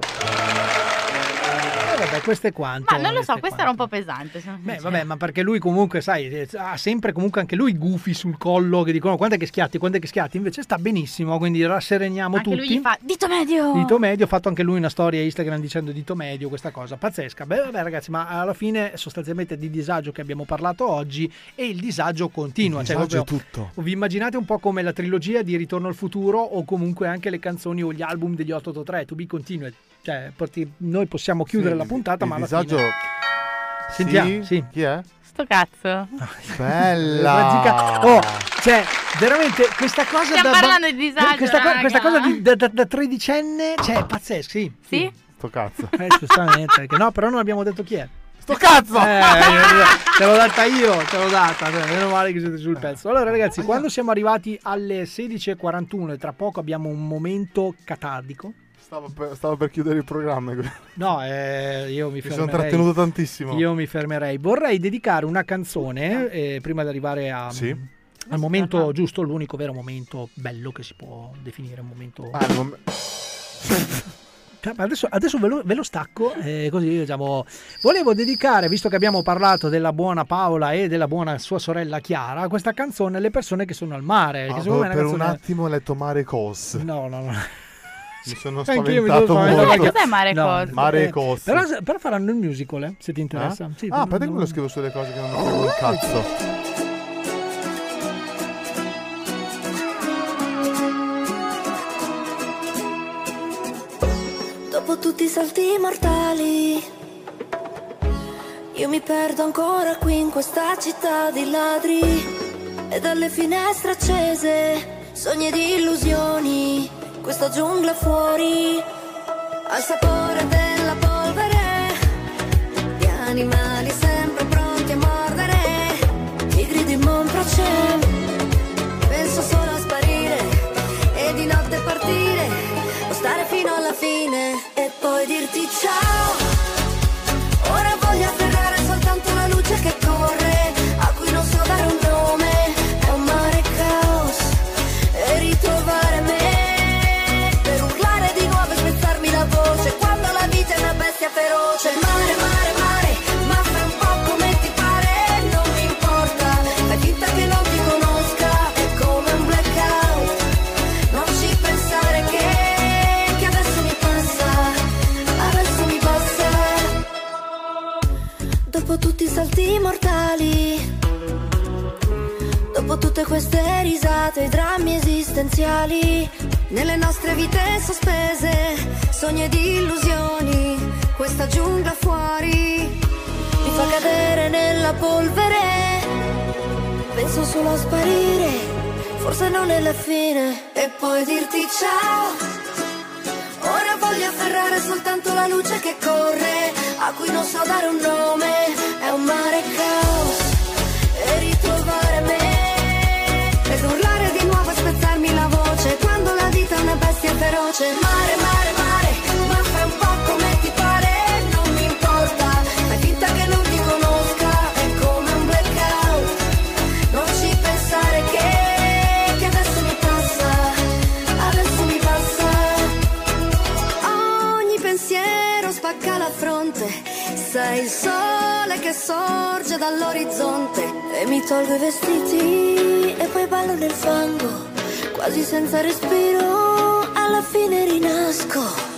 Eh, vabbè, questo è quanto. Ma non lo so, questo è questa era un po' pesante. Beh, vabbè, ma perché lui comunque, sai, ha sempre comunque anche lui gufi sul collo che dicono quante che schiatti, quante che schiatti, invece sta benissimo, quindi rassereniamo Anche lui tutti. gli fa dito medio. Dito medio, ha fatto anche lui una storia Instagram dicendo dito medio, questa cosa pazzesca. Beh, vabbè, ragazzi, ma alla fine sostanzialmente di disagio che abbiamo parlato oggi e il disagio continua. Il cioè, disagio è proprio- tutto. Vi immaginate un po' come la trilogia di Ritorno al futuro o comunque anche le canzoni o gli album degli 883, To Be Continued. Cioè, porti- noi possiamo chiudere Sì, la il- puntata, il ma alla disagio... fine... Sentiamo, sì. Chi è? Sto cazzo. Bella! Oh, cioè, veramente questa cosa Stiamo da, parlando di disagio, questa, co- raga. questa cosa di- da, da- da tredicenne, cioè, è pazzesco, sì. Sì? Sto cazzo. Eh, giustamente, perché no, però non abbiamo detto chi è. Sto cazzo! Eh, te l'ho data io, te l'ho data, meno male che siete sul pezzo. Allora ragazzi, quando siamo arrivati alle 16.41 e tra poco abbiamo un momento catardico, Stavo per, stavo per chiudere il programma. no, eh, io mi Mi sono fermerei. trattenuto tantissimo. Io mi fermerei. Vorrei dedicare una canzone, eh, prima di arrivare a... Sì. Al momento giusto, l'unico vero momento bello che si può definire un momento... Ah, mom- Cioè, Adesso, adesso ve, lo, ve lo stacco, eh, così diciamo. Volevo dedicare, visto che abbiamo parlato della buona Paola e della buona sua sorella Chiara, questa canzone alle persone che sono al mare. Ah, che secondo me è per una un canzone- attimo ho letto Mare Cos. No, no, no. Mi sono sono spaventato molto. perché- Cos'è Mare No, Cos? Mare eh, Cos. Però, però faranno il musical, eh, se ti interessa. Ah? Sì, ah, aspetta che no. me lo scrivo sulle cose che non mi frego un cazzo. Dopo tutti i salti mortali, io mi perdo ancora qui in questa città di ladri. E dalle finestre accese, sogni ed illusioni, questa giungla fuori al sapore della polvere di animali sempre pronti a mordere tigri di Montroce penso solo a sparire e di notte partire o stare fino alla fine e poi dirti ciao. Mentali. Dopo tutte queste risate, i drammi esistenziali, nelle nostre vite sospese, sogni ed illusioni, questa giungla fuori mi fa cadere nella polvere. Penso solo a sparire, forse non è la fine, e poi dirti ciao. Voglio afferrare soltanto la luce che corre, a cui non so dare un nome, è un mare caos, e ritrovare me, ed urlare di nuovo e spezzarmi la voce, quando la vita è una bestia feroce, mare, mare, che sorge dall'orizzonte e mi tolgo i vestiti e poi ballo nel fango, quasi senza respiro, alla fine rinasco.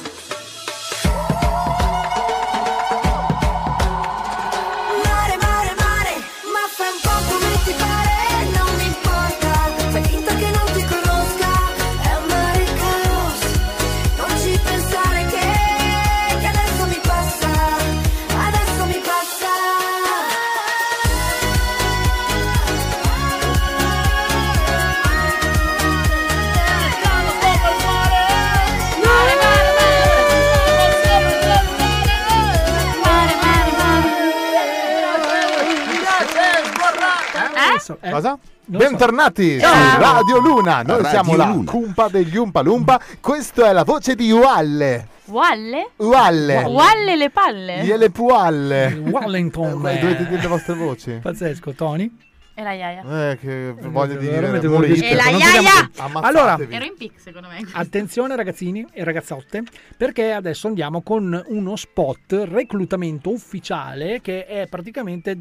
Cosa? non so. Bentornati Ciao. su Radio Luna, noi Radio siamo la Luna. cumpa degli Umpa Lumpa, questa è la voce di Ualle, Walle? Ualle, Walle le palle? Gliele Pualle. Wellington. Eh, eh. Dovete dire le vostre voci. Pazzesco, Tony. E la iaia. Eh, che voglio dire, veramente voglio morite. dire- E la iaia! Allora, Ero in pic secondo me. Attenzione ragazzini e ragazzotte, perché adesso andiamo con uno spot reclutamento ufficiale che è praticamente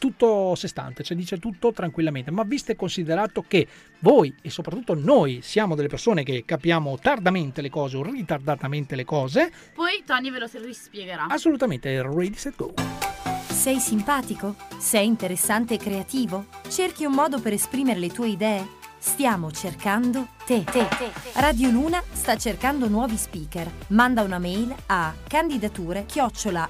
tutto sé stante, cioè dice tutto tranquillamente, ma visto e considerato che voi e soprattutto noi siamo delle persone che capiamo tardamente le cose o ritardatamente le cose, Poi Tony ve lo rispiegherà. assolutamente ready set go. Sei simpatico? Sei interessante e creativo? Cerchi un modo per esprimere le tue idee? Stiamo cercando te. te. Radio Luna sta cercando nuovi speaker. Manda una mail a candidature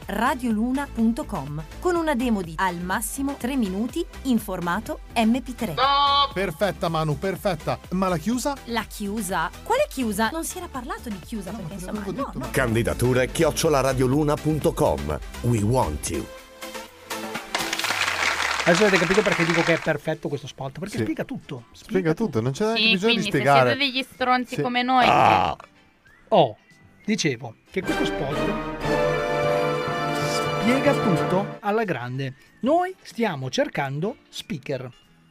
radioluna.com con una demo di al massimo 3 minuti in formato MP3. Perfetta Manu, perfetta. Ma la chiusa? La chiusa? Quale chiusa? Non si era parlato di chiusa perché insomma no, no. Candidature chiocciolaradioluna.com. We want you. Adesso avete capito perché dico che è perfetto questo spot, perché Sì. spiega tutto. Spiega tutto, non c'è neanche Sì, bisogno di quindi se spiegare. siete degli stronzi Sì. come noi. Ah. Oh, dicevo che questo spot spiega tutto alla grande. Noi stiamo cercando speaker.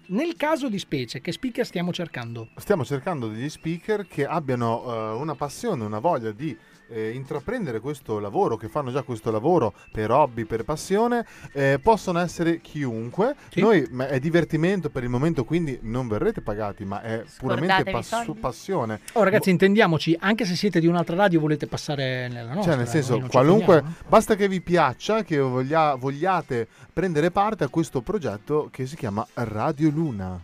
Nel caso di specie, che speaker stiamo cercando? Stiamo cercando degli speaker che abbiano eh, una passione, una voglia di eh, intraprendere questo lavoro, che fanno già questo lavoro per hobby, per passione. Eh, possono essere chiunque. Noi ma è divertimento per il momento, quindi non verrete pagati, ma è puramente pass- passione. Oh ragazzi, intendiamoci, anche se siete di un'altra radio e volete passare nella nostra. Cioè, nel noi senso, qualunque. offendiamo, Basta che vi piaccia, che voglia- vogliate prendere parte a questo progetto che si chiama Radio Luna.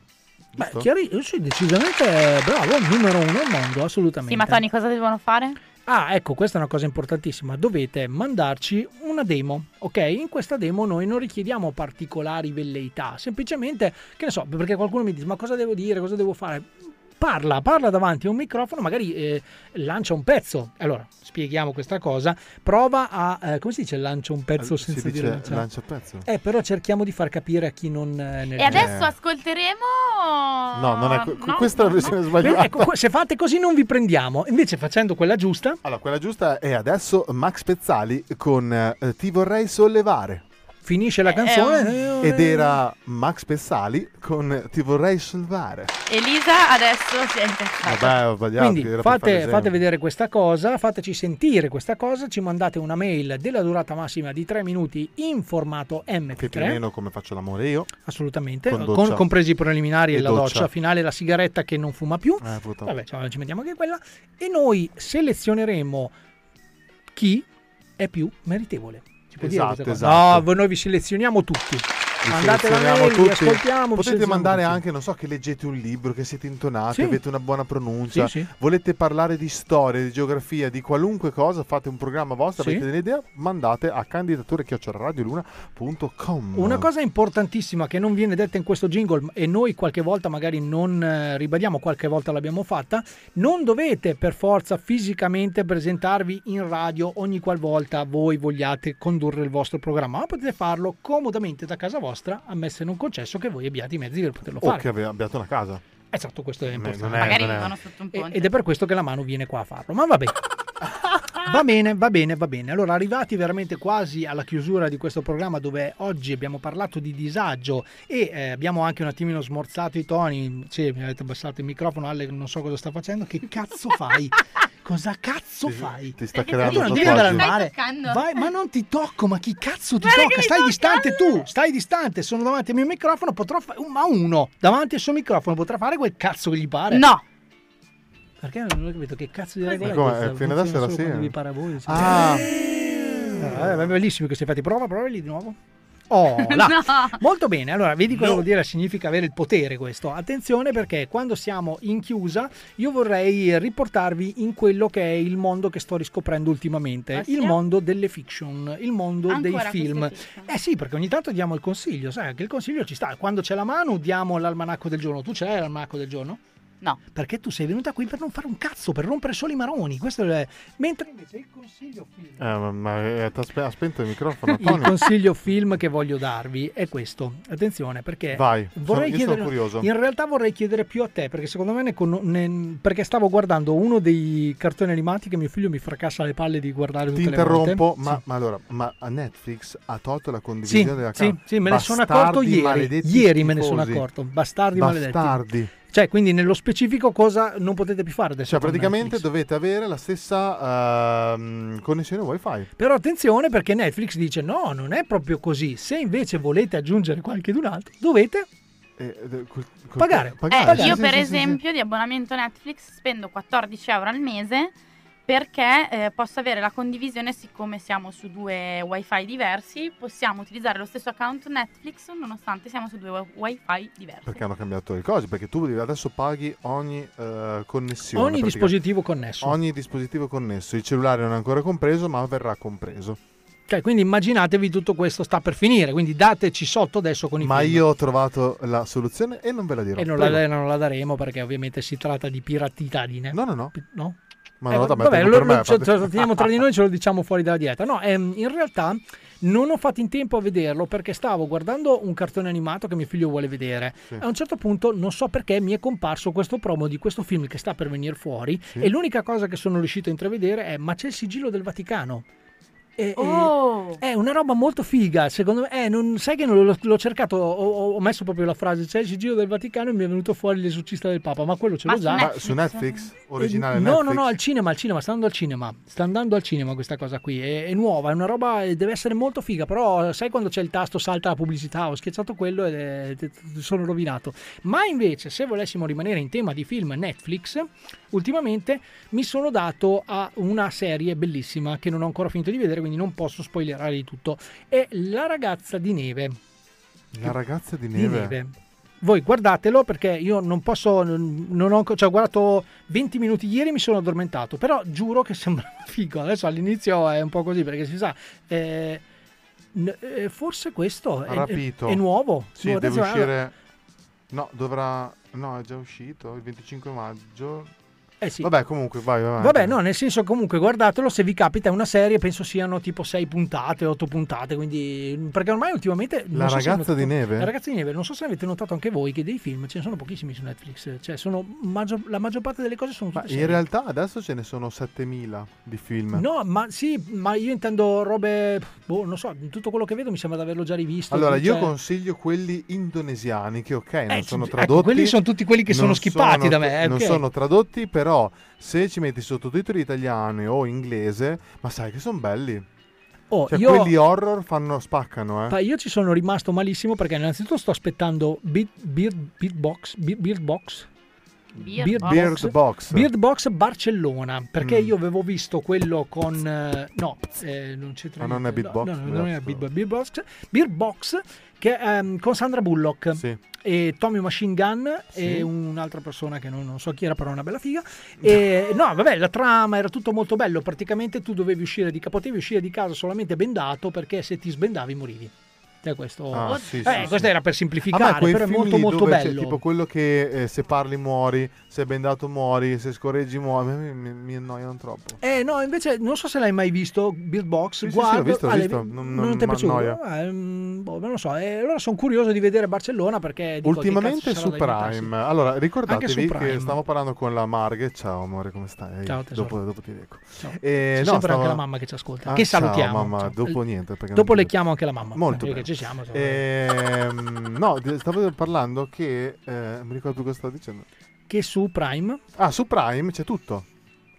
Beh, chiari- io sì, decisamente bravo, numero uno al mondo, assolutamente. Sì, ma Tony, cosa devono fare? Ah, ecco, questa è una cosa importantissima. Dovete mandarci una demo, ok? In questa demo noi non richiediamo particolari velleità, semplicemente, che ne so, perché qualcuno mi dice, ma cosa devo dire, cosa devo fare? Parla, parla davanti a un microfono, magari eh, lancia un pezzo. Allora, spieghiamo questa cosa. Prova a, eh, come si dice, lancia un pezzo Eh, Si senza dice dire lanciare? lancia pezzo. Eh, però cerchiamo di far capire a chi non... eh, E adesso ascolteremo. No, non è que- No, questa è la versione sbagliata. Ecco, se fate così non vi prendiamo. Invece facendo quella giusta... Allora, quella giusta è adesso Max Pezzali con eh, Ti vorrei sollevare. Finisce la canzone... Ed era Max Pezzali con Ti vorrei sollevare. Elisa adesso si è incazzata. Vabbè, ho sbagliato. Quindi fate, fate vedere questa cosa, fateci sentire questa cosa, ci mandate una mail della durata massima di 3 minuti in formato Che più o MP3, meno come faccio l'amore io. assolutamente, Con con- compresi i preliminari e, E la doccia. doccia finale, la sigaretta che non fuma più. Eh. Vabbè, cioè, ci mettiamo anche quella. E noi selezioneremo chi è più meritevole. Può dire Esatto, cosa? esatto. No, noi vi selezioniamo tutti. Vi Mandate la selezioniamo mail, tutti. ascoltiamo, Potete mandare tutti. anche, non so, che leggete un libro, che siete intonati, Sì. avete una buona pronuncia, Sì, sì. volete parlare di storia, di geografia, di qualunque cosa, fate un programma vostro, avete idee, mandate a candidature.radioluna.com. Una cosa importantissima che non viene detta in questo jingle e noi qualche volta magari non eh, ribadiamo, qualche volta l'abbiamo fatta, non dovete per forza fisicamente presentarvi in radio ogni qualvolta voi vogliate condurre il vostro programma, ma potete farlo comodamente da casa vostra, ammesso e non concesso che voi abbiate i mezzi per poterlo O fare. che ave- abbiate una casa. Esatto, questo è importante. non è- Magari vivono sotto un ponte. Ed è per questo che la mano viene qua a farlo. Ma vabbè. Va bene, va bene, va bene. Allora, arrivati veramente quasi alla chiusura di questo programma dove oggi abbiamo parlato di disagio e eh, abbiamo anche un attimino smorzato i toni. Sì, mi avete abbassato il microfono, Ale non so cosa sta facendo. Che cazzo fai? Cosa cazzo fai? Ti sta Ma creando tu non devi andare al mare. Vai, ma non ti tocco, ma chi cazzo ti Guarda tocca? mi Stai tocca, distante tu, stai distante. Sono davanti al mio microfono, potrò fare. Ma uno davanti al suo microfono potrà fare quel cazzo che gli pare. No. Perché non ho capito che cazzo di regola è come? Eh, fino adesso era sì, eh. vi pare a voi. Ah. Eh, è bellissimo che si fatti prova, prova lì di nuovo. Oh, là. No. Molto bene, allora vedi cosa vuol dire? Significa avere il potere questo. Attenzione perché quando siamo in chiusa io vorrei riportarvi in quello che è il mondo che sto riscoprendo ultimamente, Ossia? il mondo delle fiction, il mondo Ancora dei film. Eh sì, perché ogni tanto diamo il consiglio, sai che il consiglio ci sta. Quando c'è la mano diamo l'almanacco del giorno. Tu ce l'hai l'almanacco del giorno? No. Perché tu sei venuta qui per non fare un cazzo, per rompere solo i maroni. Questo è... Mentre invece il consiglio film Eh, ma, ma eh, spe- ha spento il microfono, il Tony. consiglio film che voglio darvi è questo. Attenzione, perché Vai, vorrei sono- io sono chiedere, curioso. In realtà vorrei chiedere più a te, perché secondo me ne con- ne- perché stavo guardando uno dei cartoni animati che mio figlio mi fracassa le palle di guardare Ti tutte le volte. interrompo, ma, Sì. ma allora, ma a Netflix ha tolto la Sì, condivisione della sì, camera. sì, me ne sono accorto Bastardi ieri. Ieri me ne sono accorto. Bastardi, maledetti. Bastardi. Cioè, quindi nello specifico cosa non potete più fare adesso? Cioè, praticamente Netflix? dovete avere la stessa ehm, connessione wifi. Però attenzione perché Netflix dice no, non è proprio così. Se invece volete aggiungere qualche d'un altro, dovete Eh, eh, col- col- Pagare. Eh, Pagare, io sì, per sì, sì, sì. esempio di abbonamento Netflix spendo 14 euro al mese perché eh, posso avere la condivisione siccome siamo su due wifi diversi possiamo utilizzare lo stesso account Netflix nonostante siamo su due wi- wifi diversi Perché hanno cambiato le cose? Perché tu adesso paghi ogni eh, connessione. ogni dispositivo connesso. Ogni dispositivo connesso. Il cellulare non è ancora compreso, ma verrà compreso. Cioè, quindi immaginatevi tutto questo sta per finire, quindi dateci sotto adesso con i Ma film. io ho trovato la soluzione e non ve la dirò. E non la, non la daremo perché ovviamente si tratta di piratitadine. No, no, no. No? Ma Eh, vabbè, vabbè, lo, me, ce, ce lo teniamo tra di noi e ce lo diciamo fuori dalla dieta. No, ehm, in realtà non ho fatto in tempo a vederlo perché stavo guardando un cartone animato che mio figlio vuole vedere. Sì. A un certo punto, non so perché, mi è comparso questo promo di questo film che sta per venire fuori e l'unica cosa che sono riuscito a intravedere è ma c'è il sigillo del Vaticano. E- e- Oh! È una roba molto figa, secondo me. eh, non- sai che non l'ho, l'ho cercato, ho, ho messo proprio la frase, c'è il sigillo del Vaticano e mi è venuto fuori l'esorcista del Papa, ma quello ce l'ho già. Ma su Netflix? Originale Eh, no, Netflix? no, no, al cinema, al cinema, sta andando al cinema. Sta andando al cinema questa cosa qui. È, è nuova, è una roba, eh, deve essere molto figa. Però sai quando c'è il tasto salta la pubblicità? Ho schiacciato quello e eh, sono rovinato. Ma invece, se volessimo rimanere in tema di film Netflix, ultimamente mi sono dato a una serie bellissima che non ho ancora finito di vedere, quindi non posso spoilerare di tutto. È La ragazza di neve. La ragazza di Di neve. neve. Voi guardatelo perché io non posso, non ho, cioè, ho guardato 20 minuti ieri e mi sono addormentato, però giuro che sembra figo. Adesso all'inizio è un po' così perché si sa, eh, eh, forse questo è, è- è nuovo. Sì, deve uscire... No, dovrà... No, è già uscito il 25 maggio. Eh sì. Vabbè, comunque, vai, vai. Vabbè, no, nel senso comunque guardatelo se vi capita, è una serie, penso siano tipo 6 puntate, 8 puntate, quindi perché ormai ultimamente La so ragazza avete di notato- neve? La ragazza di neve, non so se avete notato anche voi che dei film ce ne sono pochissimi su Netflix, cioè sono maggior- la maggior parte delle cose sono tutte in realtà adesso ce ne sono 7000 di film. No, ma sì, ma io intendo robe, boh, non so, tutto quello che vedo mi sembra di averlo già rivisto. Allora, io cioè- consiglio quelli indonesiani che ok, non Eh, sono ecco, tradotti. quelli sono tutti quelli che sono skippati sono- da me, eh, Non sono tradotti, però se ci metti sottotitoli italiani o inglese, ma sai che sono belli. Oh, cioè, io- quelli horror fanno, spaccano, eh. Io ci sono rimasto malissimo perché innanzitutto sto aspettando Beard, Beard, Beardbox, Beard, Beardbox. Beardbox. Beardbox. Beardbox Barcellona perché Mm. io avevo visto quello con eh, no eh, non c'entra Ah, non è Beatbox? no, no, non è. Beatbox Beardbox, Beardbox che, ehm, con Sandra Bullock. Sì. E Tommy Machine Gun Sì. e un'altra persona che non, non so chi era, però è una bella figa. E, no, vabbè, la trama era tutto molto bello. Praticamente tu dovevi uscire di, potevi uscire di casa solamente bendato perché se ti sbendavi morivi. Questo, Ah, sì, eh, questo era per A me semplificare, però è molto molto bello. tipo quello che eh, se parli muori, se è bendato muori, se scorreggi muori, mi, mi, mi annoiano troppo. Eh no, invece non so se l'hai mai visto, Bill Box. Sì, sì, sì, guarda, l'ho visto, ah, visto, vi- non- non, non ti è piaciuto? Eh, mm, boh, non lo so. eh, allora sono curioso di vedere Barcellona perché dico, Ultimamente su. Prime. Allora, ricordatevi che stavo parlando con la Marghe. Ciao amore, come stai? Ciao, tesoro. dopo, dopo ti dico. Ciao. E, C'è no, sempre stavo- anche la mamma che ci ascolta. Ah, che ciao, salutiamo. mamma, Ciao. dopo niente. Dopo le chiamo anche la mamma. Molto perché ci siamo. insomma. Ehm, no, stavo parlando che eh, mi ricordo cosa stavo dicendo. Che su Prime Ah, su Prime c'è tutto.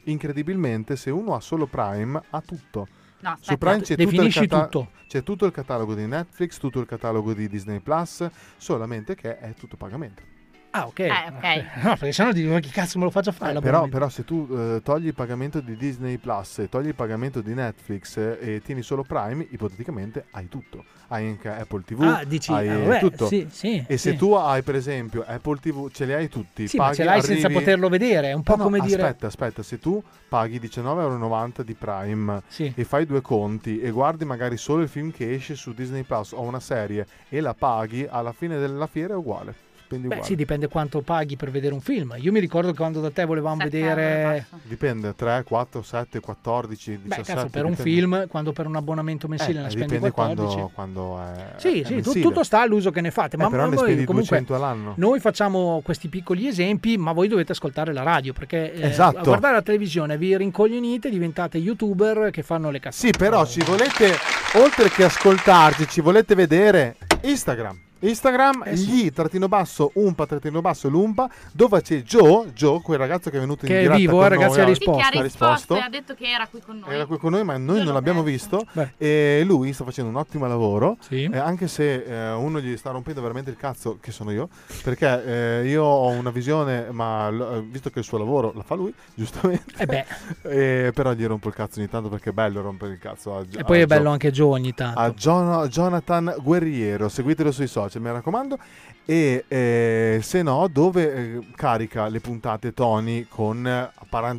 Incredibilmente, se uno ha solo Prime, ha tutto. No, Su. Prime c'è tutto, cata- tutto. c'è tutto il catalogo di Netflix, tutto il catalogo di Disney Plus, solamente che è tutto pagamento. Ah, ok. Eh, ok. No, perché sennò dico, ma che cazzo me lo faccio fare? Eh, però, però se tu eh, togli il pagamento di Disney Plus e togli il pagamento di Netflix eh, e tieni solo Prime, ipoteticamente hai tutto. Hai anche Apple TV, Ah, dici, hai ah, vabbè, tutto. sì, sì, e se sì. tu hai per esempio Apple TV, ce li hai tutti. Sì, ma paghi, ce l'hai senza arrivi- poterlo vedere. È un po' No, no, come dire. Aspetta, aspetta, se tu paghi 19,90€ di Prime Sì. e fai due conti e guardi magari solo il film che esce su Disney Plus o una serie e la paghi, alla fine della fiera è uguale. Spendi Beh, uguale. sì, dipende quanto paghi per vedere un film. Io mi ricordo che quando da te volevamo vedere. Dipende, 3, 4, 7, 14, 17. Beh, cazzo, per un dipende. film, quando per un abbonamento mensile Eh, ne spendi dipende 14. quando, quando è. Sì, è sì, mensile. tutto sta all'uso che ne fate. Eh, ma però ne voi spendi comunque 200 all'anno. Noi facciamo questi piccoli esempi, ma voi dovete ascoltare la radio perché eh, Esatto. a guardare la televisione vi rincoglionite, diventate youtuber che fanno le cazzate. Sì, però ci volete, oltre che ascoltarci, ci volete vedere Instagram. Instagram, Eh gli trattino basso, umpa trattino basso, lumpa, dove c'è Joe, Joe, quel ragazzo che è venuto in Che è diretta vivo, con eh, ragazzi, noi, ha Sì, che ha risposto ha detto che era qui con noi. Era qui con noi, ma noi non l'abbiamo visto. E lui sta facendo un ottimo lavoro. Sì. eh, anche se eh, uno gli sta rompendo veramente il cazzo, che sono io. Perché eh, io ho una visione, ma l- eh, visto che il suo lavoro la fa lui, giustamente. Eh beh. Eh, però gli rompo il cazzo ogni tanto perché è bello rompere il cazzo. A, E poi a è bello Gio- anche Joe ogni tanto. a Gio- Jonathan Guerriero. Seguitelo sui social, mi raccomando. E eh, se no, dove eh, carica le puntate Tony con eh,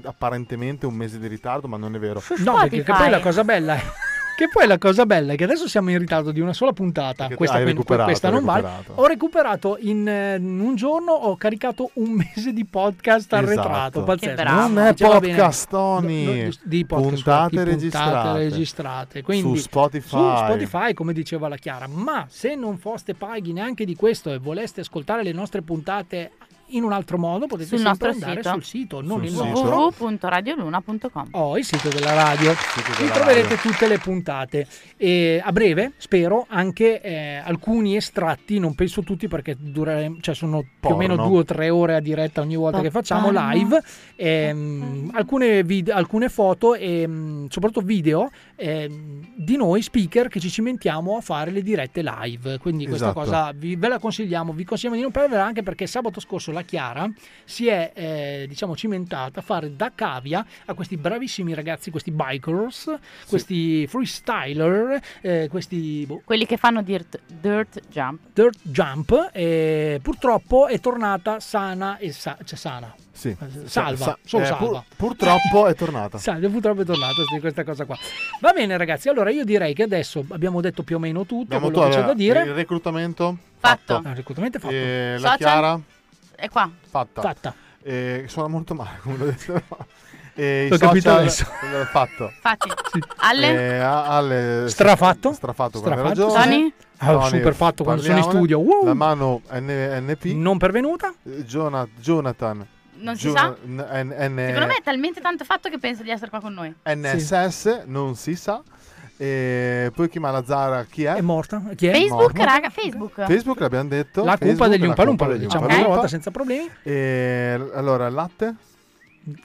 apparentemente un mese di ritardo, ma non è vero. No, perché poi la cosa bella è che poi la cosa bella è che adesso siamo in ritardo di una sola puntata. Questa, quindi- questa non vale. Ho recuperato in, eh, in un giorno, ho caricato un mese di podcast arretrato. Esatto. Pazzesco. Che bravo. Non è Dice, va bene. podcast, Tony. No, no, di podcast, Puntate di registrate. registrate. Quindi, Su Spotify. Su Spotify, come diceva la Chiara. Ma se non foste paghi neanche di questo e voleste ascoltare le nostre puntate in un altro modo, potete Sul sempre andare sito. sul sito, non Sul il sito. nostro. www.radioluna.com Oh, il sito della radio. Vi troverete radio. tutte le puntate. E a breve, spero, anche eh, alcuni estratti, non penso tutti perché dureremo, cioè sono più o meno Porno. due o tre ore a diretta ogni volta che facciamo live. Ehm, alcune, vid- alcune foto e mm, soprattutto video ehm, di noi speaker che ci cimentiamo a fare le dirette live. Quindi questa Esatto. cosa vi, ve la consigliamo, vi consigliamo di non perderla anche perché sabato scorso la Chiara si è eh, diciamo cimentata a fare da cavia a questi bravissimi ragazzi, questi bikers, questi freestyler, eh, questi boh, quelli che fanno dirt, dirt jump dirt jump e purtroppo è tornata sana e sa- cioè sana. Sì. Salva, Sa- solo eh, salva. pur- purtroppo è tornata. Salve, purtroppo è tornato sì, questa cosa qua. Va bene ragazzi, allora io direi che adesso abbiamo detto più o meno tutto Abbiamo quello che c'è da dire. Il reclutamento Fatto. Ah, il reclutamento è fatto. E la Social? Chiara è qua fatta. Fatta. E suona molto male, come l'ho detto. E i L'ho capito adesso. eh, fatto. fatti alle E a- alle Strafatto? strafatto quando Strafatto, era giovane. Tony? Ah, super fatto quando sono in studio. Wow. La mano N- NP. Non pervenuta? Eh, Giona- Jonathan. Non si Giona- sa? N- N- secondo me è talmente tanto fatto che pensa di essere qua con noi NSS, non si sa. E poi chi Malazzara chi è? È morta? Chi è? Facebook Morta. raga Facebook Facebook l'abbiamo detto. La Facebook, cumpa degli la Umpa cumpa Lumpa, lo degli diciamo una volta senza problemi. E allora latte?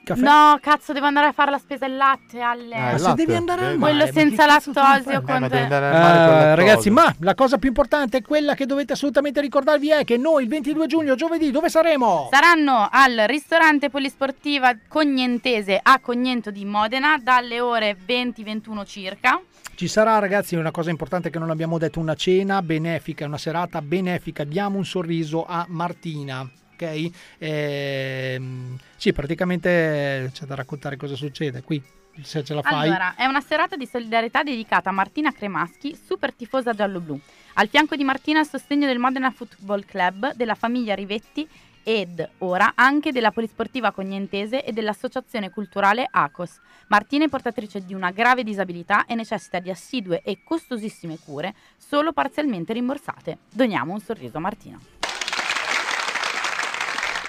Caffè? No, cazzo, devo andare a fare la spesa il latte alle. Ma il se latte? devi andare al Quello mare, ma senza lattosio con Eh, ma te. Eh, ragazzi, ma la cosa più importante, quella che dovete assolutamente ricordarvi è che noi il 22 giugno, giovedì, dove saremo? Saranno al ristorante polisportiva Cognentese a Cognento di Modena dalle ore 20-21 circa. Ci sarà, ragazzi, una cosa importante che non abbiamo detto, una cena benefica, una serata benefica. Diamo un sorriso a Martina. Ok? Ehm, sì, praticamente c'è da raccontare cosa succede qui. Se ce la fai. Allora, è una serata di solidarietà dedicata a Martina Cremaschi, super tifosa giallo-blu. Al fianco di Martina il sostegno del Modena Football Club, della famiglia Rivetti ed ora anche della Polisportiva Cognentese e dell'Associazione Culturale ACOS. Martina è portatrice di una grave disabilità e necessita di assidue e costosissime cure, solo parzialmente rimborsate. Doniamo un sorriso a Martina.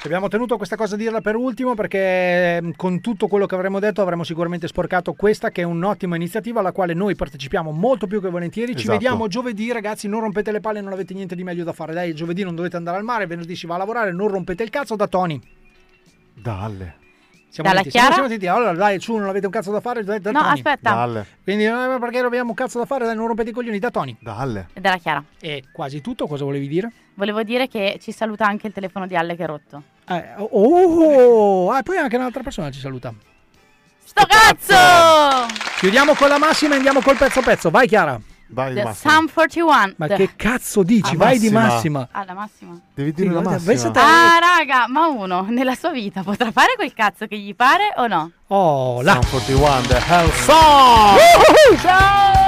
Ci Abbiamo tenuto questa cosa a dirla per ultimo perché ehm, con tutto quello che avremmo detto avremmo sicuramente sporcato questa che è un'ottima iniziativa alla quale noi partecipiamo molto più che volentieri. Ci Esatto. vediamo giovedì ragazzi, non rompete le palle, non avete niente di meglio da fare. Dai, giovedì non dovete andare al mare, venerdì si va a lavorare, non rompete il cazzo da Tony. Dalle. Siamo Dalla siamo- Chiara? siamo zitti. Allora dai, su, non avete un cazzo da fare, da, da No, Tony. aspetta. Dalle. Quindi eh, perché non abbiamo un cazzo da fare, dai, non rompete i coglioni da Tony. Dalle. E dalla Chiara. E quasi tutto, cosa volevi dire? Volevo dire che ci saluta anche il telefono di Alle che è rotto. Eh, oh, oh, ah, e poi anche un'altra persona ci saluta. Sto cazzo! Chiudiamo con la massima e andiamo col pezzo pezzo. Vai Chiara. Vai The Sum 41. Ma che cazzo dici? Ah, Vai di massima. massima. Ah, la massima. Devi dire Sì, la massima. Ah, raga, ma uno nella sua vita potrà fare quel cazzo che gli pare o no? Oh, là. Sound 41, The Hell Song! Everybody's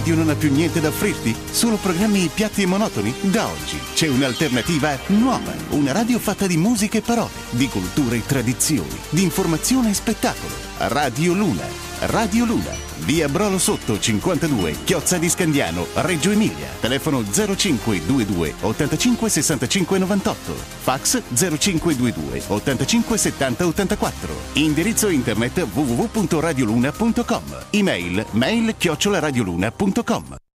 radio non ha più niente da offrirti? Solo programmi piatti e monotoni? Da oggi c'è un'alternativa nuova. Una radio fatta di musica e parole, di cultura e tradizioni, di informazione e spettacolo. Radio Luna. Radio Luna, via Brolo Sotto 52, Chiozza di Scandiano, Reggio Emilia. Telefono 0522 85 65 98. Fax 0522 85 70 84. Indirizzo internet www.radioluna.com. Email mail chiocciolaradioluna.com.